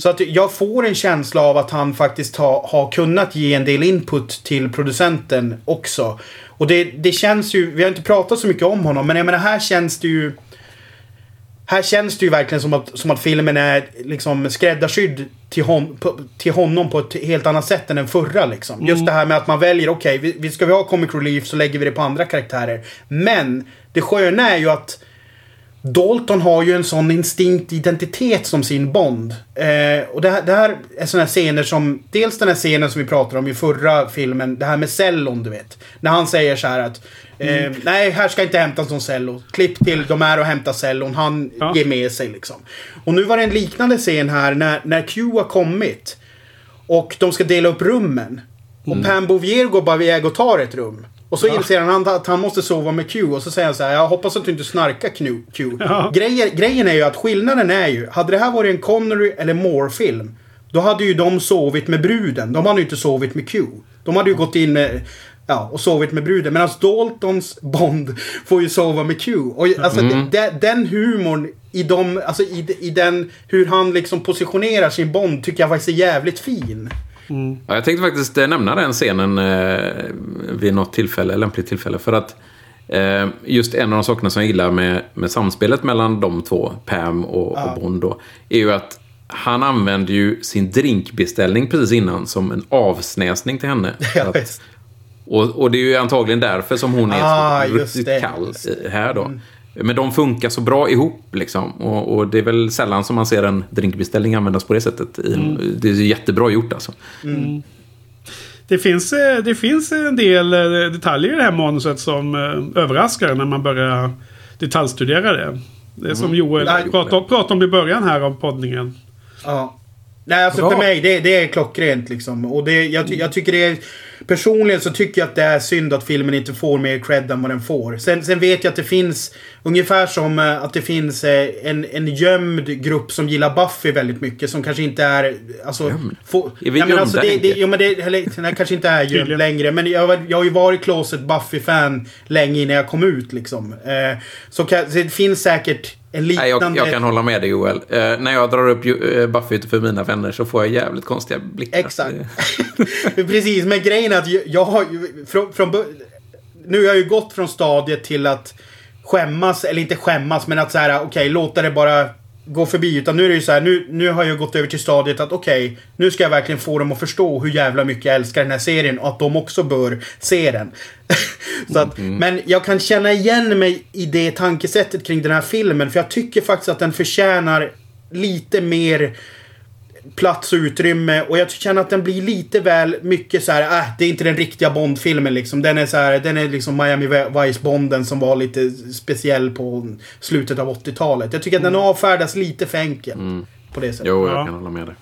Så att jag får en känsla av att han faktiskt har, har kunnat ge en del input till producenten också. Och det, det känns ju, vi har inte pratat så mycket om honom, men jag menar här känns det ju... Här känns det ju verkligen som att, som att filmen är liksom skräddarsydd till, hon, på, till honom på ett helt annat sätt än den förra. Liksom. Just det här med att man väljer, okej, vi, vi ska vi ha comic relief så lägger vi det på andra karaktärer. Men det sköna är ju att Dalton har ju en sån instinkt identitet som sin Bond. Eh, och det här, det här är såna här scener som... Dels den här scenen som vi pratade om i förra filmen. Det här med cellon, du vet. När han säger så här att... Eh, Nej, här ska inte hämtas någon cello. Klipp till, de är och hämtar cellon. Han Ja. ger med sig liksom. Och nu var det en liknande scen här när, när Q har kommit. Och de ska dela upp rummen. Och Pam Bouvier går bara iväg och tar ett rum. Och så inser han att han måste sova med Q. Och så säger han så här, jag hoppas att du inte snarkar Q. Q. Ja. Grejen, grejen är ju att skillnaden är ju, hade det här varit en Connery eller Moore-film. Då hade ju de sovit med bruden. De hade ju inte sovit med Q. De hade ju gått in med, ja, och sovit med bruden. Medan Daltons Bond får ju sova med Q. Och alltså de, den humorn i, de, alltså i, i den, hur han liksom positionerar sin Bond tycker jag faktiskt är jävligt fin. Ja, jag tänkte faktiskt eh, nämna den scenen eh, vid något tillfälle, lämpligt tillfälle. För att Eh, just en av de sakerna som jag gillar med, med samspelet mellan de två, Pam och, Ja. och Bond då, är ju att han använder ju sin drinkbeställning precis innan som en avsnäsning till henne. Ja, att, och, och det är ju antagligen därför som hon är Ah, så riktigt kall Mm. i- här då. Men de funkar så bra ihop liksom. Och, och det är väl sällan som man ser en drinkbeställning användas på det sättet. Mm. Det är jättebra gjort alltså. Det finns, eh, det finns en del eh, detaljer i det här manuset som eh, överraskar när man börjar detaljstudera det. Det är som Joel Nej. pratade, pratade om i början här av poddningen. Ja. Nej, alltså Bra. för mig, det, det är klockrent liksom. Och det, jag, jag tycker det är... Personligen så tycker jag att det är synd att filmen inte får mer cred än vad den får. Sen, sen vet jag att det finns... Ungefär som eh, att det finns eh, en, en gömd grupp som gillar Buffy väldigt mycket. Som kanske inte är... Alltså, få, Är vi Ja, alltså, gömda, det, det, Henke? jo, men det, eller, den kanske inte är gömd längre. Men jag, har- jag har ju varit closet Buffy-fan länge innan jag kom ut liksom. Eh, så, så det finns säkert Nej, jag, jag kan hålla med dig Joel. Eh, när jag drar upp eh, Buffy för mina vänner så får jag jävligt konstiga blickar. Exakt. Precis, men grejen är att jag, jag har ju... Från, från, nu har jag ju gått från stadiet till att skämmas, eller inte skämmas, men att så här, okej, låta det bara gå förbi. Utan nu är det ju så här, nu, nu har jag gått över till stadiet att okej, nu ska jag verkligen få dem att förstå hur jävla mycket jag älskar den här serien och att de också bör se den. så att, Men jag kan känna igen mig i det tankesättet kring den här filmen, för jag tycker faktiskt att den förtjänar lite mer plats och utrymme och jag känner att den blir lite väl mycket så här, äh, det är inte den riktiga Bond-filmen liksom. Den är så här, den är liksom Miami Vice-Bonden som var lite speciell på slutet av 80-talet. Jag tycker att den avfärdas lite för enkelt. På det sättet. Jo, Ja. jag kan hålla med dig.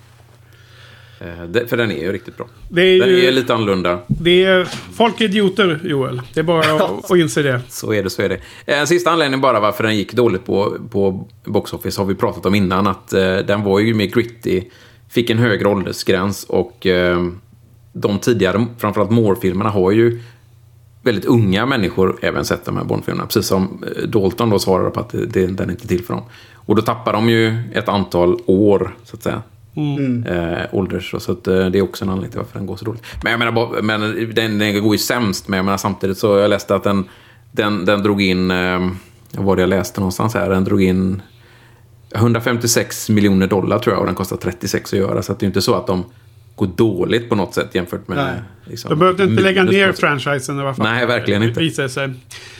Eh, det, för den är ju riktigt bra. Det är Den ju- är lite annorlunda. Det är, folk är idioter, Joel. Det är bara att, att inse det. Så är det, så är det. En sista anledning bara varför den gick dåligt på, på Box Office har vi pratat om innan. Att eh, den var ju mer gritty, fick en högre åldersgräns och eh, de tidigare, framförallt Moore-filmerna, har ju väldigt unga människor även sett de här Bond-filmerna. Precis som eh, Dalton då svarade på att det, det, den är inte till för dem. Och då tappar de ju ett antal år, så att säga. Eh, ålders, så att, det är också en anledning till varför den går så dåligt. Men jag menar, bara- men den, den går ju sämst, men jag menar samtidigt så jag läste att den, den, den drog in, eh, vad var det jag läste någonstans här, den drog in 156 miljoner dollar tror jag och den kostar 36 att göra. Så det är inte så att de går dåligt på något sätt jämfört med... Nej. Liksom, De behövde inte lägga ner franchisen i alla fall. Nej, verkligen inte. Visar sig.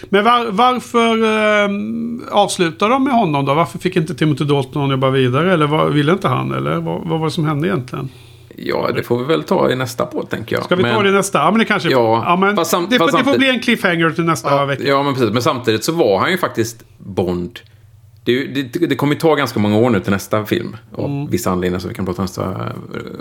Men var, varför eh, avslutar de med honom då? Varför fick inte Timothy Dalton jobba vidare? Eller var, ville inte han? Eller vad, vad var det som hände egentligen? Ja, det får vi väl ta i nästa på tänker jag. Ska vi ta Men- det nästa? Ja, men det kanske... Ja, men fast sam- det, fast det får bli en cliffhanger till nästa vecka. Ja, men precis. Men samtidigt så var han ju faktiskt Bond. Det, det, det kommer ju ta ganska många år nu till nästa film. Av Mm. vissa anledningar som vi kan prata om nästa eh,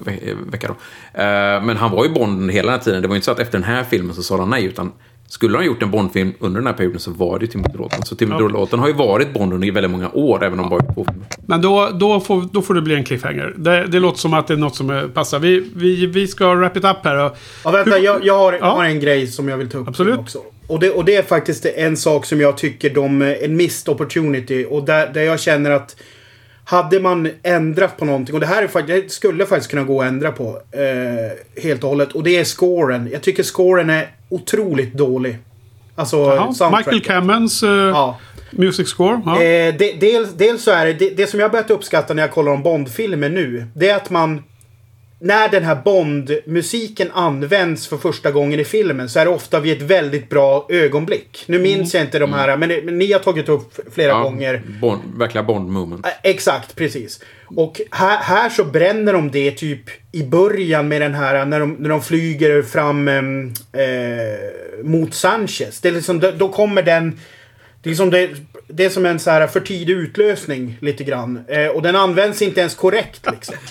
ve- vecka då. Eh, Men han var ju Bond hela den här tiden. Det var ju inte så att efter den här filmen så sa han nej. Utan skulle han gjort en Bond-film under den här perioden så var det ju Timothy Dalton. Så Timothy Ja. Dalton har ju varit Bond under väldigt många år. Även om bara två filmer. Men då, då, får, då får det bli en cliffhanger. Det, det låter som att det är något som eh, passar. Vi, vi, vi ska wrap it up här. Och, Ja, vänta, Hur- jag, jag, har, Ja. jag har en grej som jag vill ta upp Absolut. också. Och det, och det är faktiskt en sak som jag tycker de... En missed opportunity. Och där, där jag känner att... Hade man ändrat på någonting, och det här är det skulle faktiskt kunna gå att ändra på eh, helt och hållet. Och det är scoren. Jag tycker scoren är otroligt dålig. Alltså ja, soundtracken. Michael Cammons eh, Ja. music score. Ja. Eh, det, dels, dels så är det, det, det som jag har börjat uppskatta när jag kollar om Bond-filmer nu. Det är att man... När den här Bond-musiken används för första gången i filmen så är det ofta vid ett väldigt bra ögonblick. Nu minns jag inte de här, men, det, men ni har tagit upp flera Ja, gånger. Bond, verkliga Bond-moment. Eh, Exakt, precis. Och här, här så bränner de det typ i början med den här när de, när de flyger fram em, eh, mot Sanchez. Det är liksom, då, då kommer den... Det är, liksom det, det är som en så här för tidig utlösning lite grann. Eh, och den används inte ens korrekt liksom.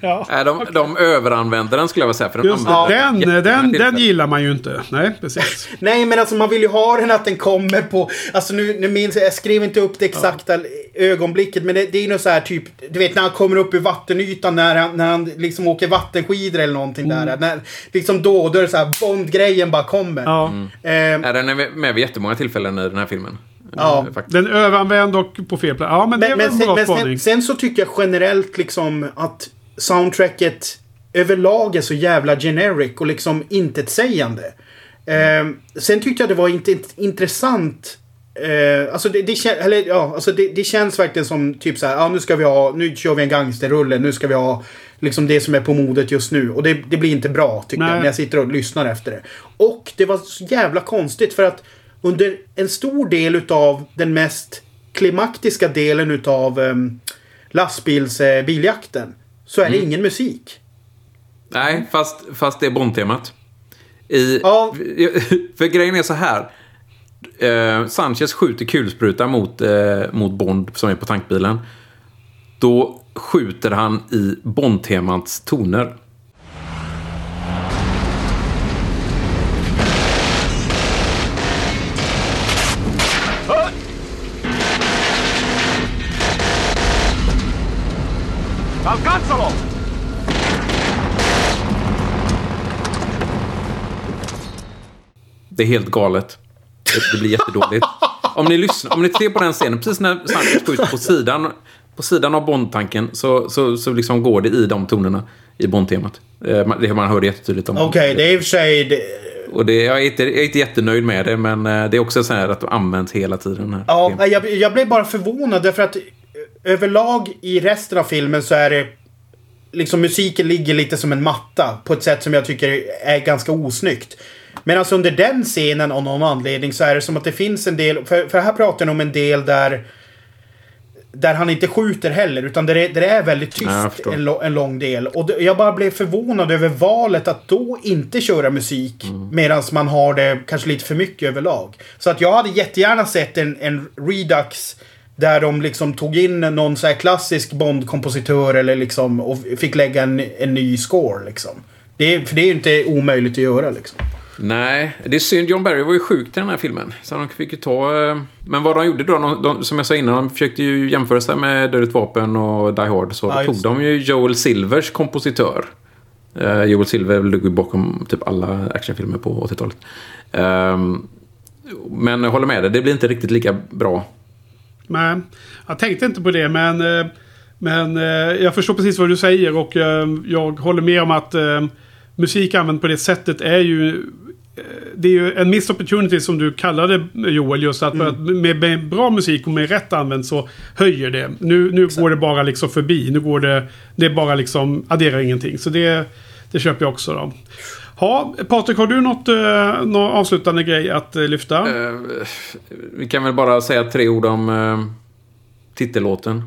Ja. Nej, de, de överanvänder den skulle jag vilja säga. För den Just det. Den, den, den gillar man ju inte. Nej, precis. Nej men alltså man vill ju ha den att den kommer på... Alltså nu, nu minns jag, jag skrev inte upp det exakta ögonblicket men det, det är ju något så här typ... Du vet när han kommer upp ur vattenytan när han, när han liksom åker vattenskidor eller någonting där. När, liksom då, då är det så här Bond-grejen bara kommer. Ja. Eh, Nej, den är med vid jättemånga tillfällen i den här filmen. Ja. Faktiskt. Den överanvänd och på fel plats. Ja, men det är Men, men, en bra men sen, sen så tycker jag generellt liksom att soundtracket överlag är så jävla generic och liksom intetsägande. Eh, sen tyckte jag det var inte intressant. Eh, alltså det, det, kän- eller, ja, alltså det, det känns verkligen som typ så här, ja nu ska vi ha, nu kör vi en gangsterrulle, nu ska vi ha liksom det som är på modet just nu. Och det, det blir inte bra tycker Nej. jag när jag sitter och lyssnar efter det. Och det var så jävla konstigt för att under en stor del utav den mest klimaktiska delen utav um, lastbilsbiljakten så är det ingen musik. Nej, fast, fast det är Bond-temat. I, Ja. För grejen är så här. Eh, Sanchez skjuter kulspruta mot, eh, mot Bond som är på tankbilen. Då skjuter han i Bond-temats toner. ¡Alcánzalo! Det är helt galet. Det, blir jättedåligt. Om ni, lyssnar, om ni ser på den scenen, precis när Sanchez skjuter på sidan, på sidan av Bond-tanken så, så, så liksom går det i de tonerna i Bond-temat. Eh, Det man hör det jättetydligt om. Okej, det är i och för sig... Det, Och det, jag, är inte, jag är inte jättenöjd med det, men eh, det är också så här att det används hela tiden. Här. ja, jag, jag blev bara förvånad därför att eh, överlag i resten av filmen så är det... Liksom musiken ligger lite som en matta på ett sätt som jag tycker är ganska osnyggt. Men alltså under den scenen av någon anledning så är det som att det finns en del... För, för här pratar ni om en del där... Där han inte skjuter heller, utan där det, där det är väldigt Ja, tyst förstår. en, en lång del. Och det, jag bara blev förvånad över valet att då inte köra musik Mm. medan man har det kanske lite för mycket överlag. Så att jag hade jättegärna sett en, en Redux där de liksom tog in någon så här klassisk Bond-kompositör eller liksom och fick lägga en, en ny score liksom. Det, är- för det är ju inte omöjligt att göra liksom. Nej, det är synd. John Barry var ju sjuk till den här filmen. Så de fick ju ta... eh, Men vad de gjorde då, de, de, som jag sa innan, de försökte ju jämföra sig med Dödligt Vapen och Die Hard. Så Ja, då tog de ju Joel Silvers kompositör. Eh, Joel Silver ligger bakom typ alla actionfilmer på 80-talet. Ehm, men jag håller med dig, det blir inte riktigt lika bra. Nej, jag tänkte inte på det men, eh, men eh, jag förstår precis vad du säger och eh, jag håller med om att musik använd på det sättet är ju det är ju en missed opportunity som du kallade Joel. Just att, att med, med bra musik och med rätt använt så höjer det. Nu, nu går det bara liksom förbi. Nu går det... Det är bara liksom adderar ingenting. Så det, det köper jag också då. Ja, Patrik, har du något, eh, någon avslutande grej att eh, lyfta? Eh, vi kan väl bara säga tre ord om eh, titellåten.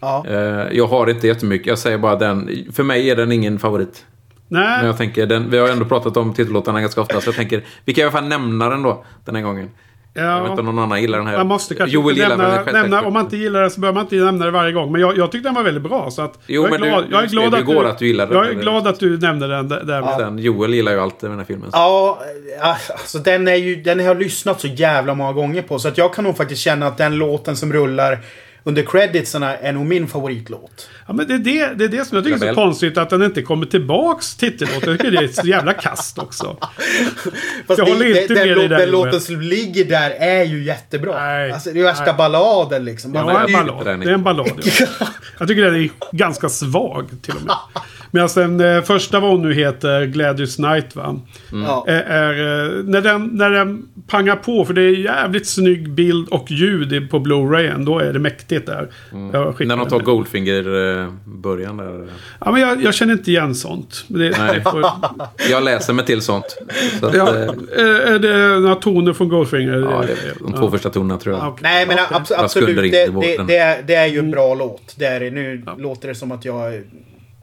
Ja. Eh, jag har inte jättemycket, jag säger bara den. För mig är den ingen favorit. Men Nej, jag tänker, den, vi har ändå pratat om titellåtarna ganska ofta, så jag tänker, vi kan i alla fall nämna den då, den här gången. Jag vet inte om någon annan gillar den här. Man måste kanske Joel inte nämna, själv- nämna, om man inte gillar den så behöver man inte nämna det varje gång. Men jag, jag tyckte den var väldigt bra. Så att Jo, jag är glad, du jag är glad att, du, att du gillade Jag den. är glad att du nämnde den där. där. Den, Joel gillar ju alltid den här filmen. Så. Ja, alltså den är ju, den har jag lyssnat så jävla många gånger på. Så att jag kan nog faktiskt känna att den låten som rullar under creditsarna är nog min favoritlåt. Ja, men det, är det, det är det som jag tycker är så konstigt. Att den inte kommer tillbaks titellåten. Jag tycker det är ett så jävla kast också. Fast Jag det, håller inte det, med den, dig där, den låten som ligger där är ju jättebra. Nej, alltså det är värsta nej. balladen liksom. Ja, det- ballad. Det är en ballad. Ja. Jag tycker den är ganska svag till och med. Medan den eh, första vad hon nu heter, Gladys Night va. ja. Är, är, eh, när, den, när den pangar på, för det är jävligt snygg bild och ljud på Blu-rayen. Då är det mäktigt där. Skickar När de tar där. Goldfinger-början där. Ja, men jag, jag känner inte igen sånt. Det, Nej. får, Jag läser mig till sånt. Så att, ja, eh, är är det några toner från Goldfinger? ja, det är de två första tonerna tror jag. Ja, okej. Nej men Okej. abs- Jag absolut. Det, det, är, det är ju en Mm. bra låt. Det är. Nu låter det som att jag...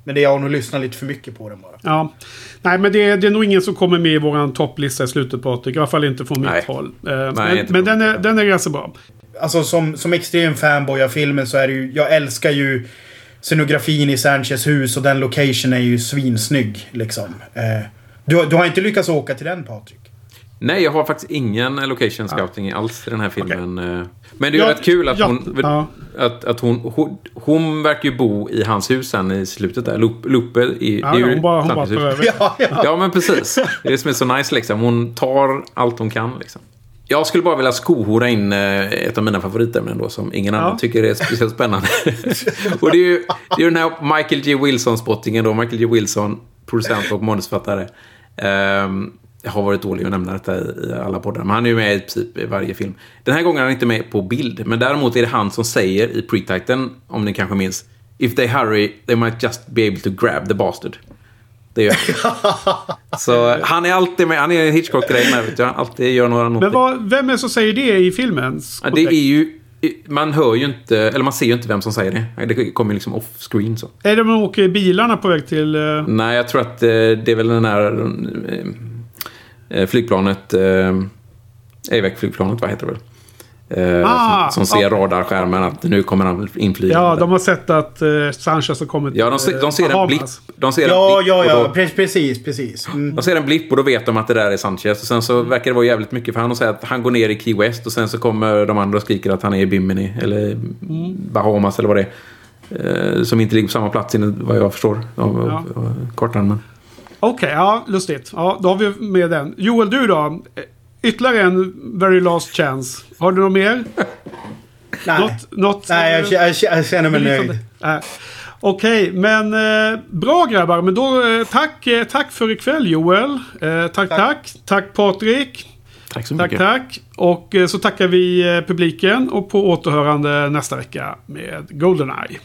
Men det jag har nog lyssnat lite för mycket på den bara. Ja. Nej, men det, det är nog ingen som kommer med i våran topplista i slutet Patrik. I alla fall inte från Nej. mitt håll. Eh, men inte men från den, är, den är ganska bra. Alltså som, som extrem fanboy av filmen så är det ju... Jag älskar ju scenografin i Sanchez hus och den location är ju svinsnygg liksom. Eh, du, du har inte lyckats åka till den Patrik? Nej, jag har faktiskt ingen location scouting alls i den här filmen. eh. Men det är ju Ja, rätt kul att ja, hon... ja. Att, att hon, hon... Hon verkar ju bo i hans hus sen i slutet där. Lup- Luppe i... Ja, det är ju hon bara, hon bara hus. Ja, ja. Ja, men precis. Det är det som är så nice liksom. Hon tar allt hon kan liksom. Jag skulle bara vilja skohora in eh, ett av mina favoritämnen då som ingen annan tycker är speciellt spännande. och det är ju det är den här Michael G. Wilson-spottingen då. Michael G. Wilson, producent och manusförfattare. Ehm, jag har varit dålig att nämna detta i, i alla poddar. Men han är ju med i princip i varje film. Den här gången är han inte med på bild. Men däremot är det han som säger i pre-titeln, om ni kanske minns. If they hurry, they might just be able to grab the bastard. Det gör han. Så han är alltid med. Han är en Hitchcock-grej med. Vet du. Han alltid gör några Men vad, vem är det som säger det i filmen? Ja, det är ju... Man hör ju inte, eller man ser ju inte vem som säger det. Det kommer liksom off-screen så. Är det de åker i bilarna på väg till... Uh... Nej, jag tror att eh, det är väl den här eh, flygplanet... Eh, AVAC-flygplanet, vad heter det väl? Eh, Ah, som, som ser ja. radarskärmen att nu kommer han inflygande. Ja, de har sett att uh, Sanchez har kommit Ja, de, ser- de ser en Bahamas. blipp. De ser en Ja, blipp ja, ja. då- Pre- Precis, precis. Mm. De ser en blipp och då vet de att det där är Sanchez. Och sen så verkar det vara jävligt mycket för han säga att han går ner i Key West och sen så kommer de andra och skriker att han är i Bimini eller Bahamas eller vad det är. Eh, som inte ligger på samma plats vad jag förstår av, Ja. av kartan. Okej, ja, lustigt. Ja, då har vi med den. Joel, du då? Ytterligare en very last chance. Har du något mer? Nej, Något, något, Nej jag, jag, jag känner mig nöjd. Nej. Okej, men eh, bra grabbar. Men då eh, tack, eh, tack för ikväll Joel. Eh, tack, tack. Tack Patrik. Tack så Tack, mycket. tack. Och eh, så tackar vi eh, publiken och på återhörande nästa vecka med Goldeneye.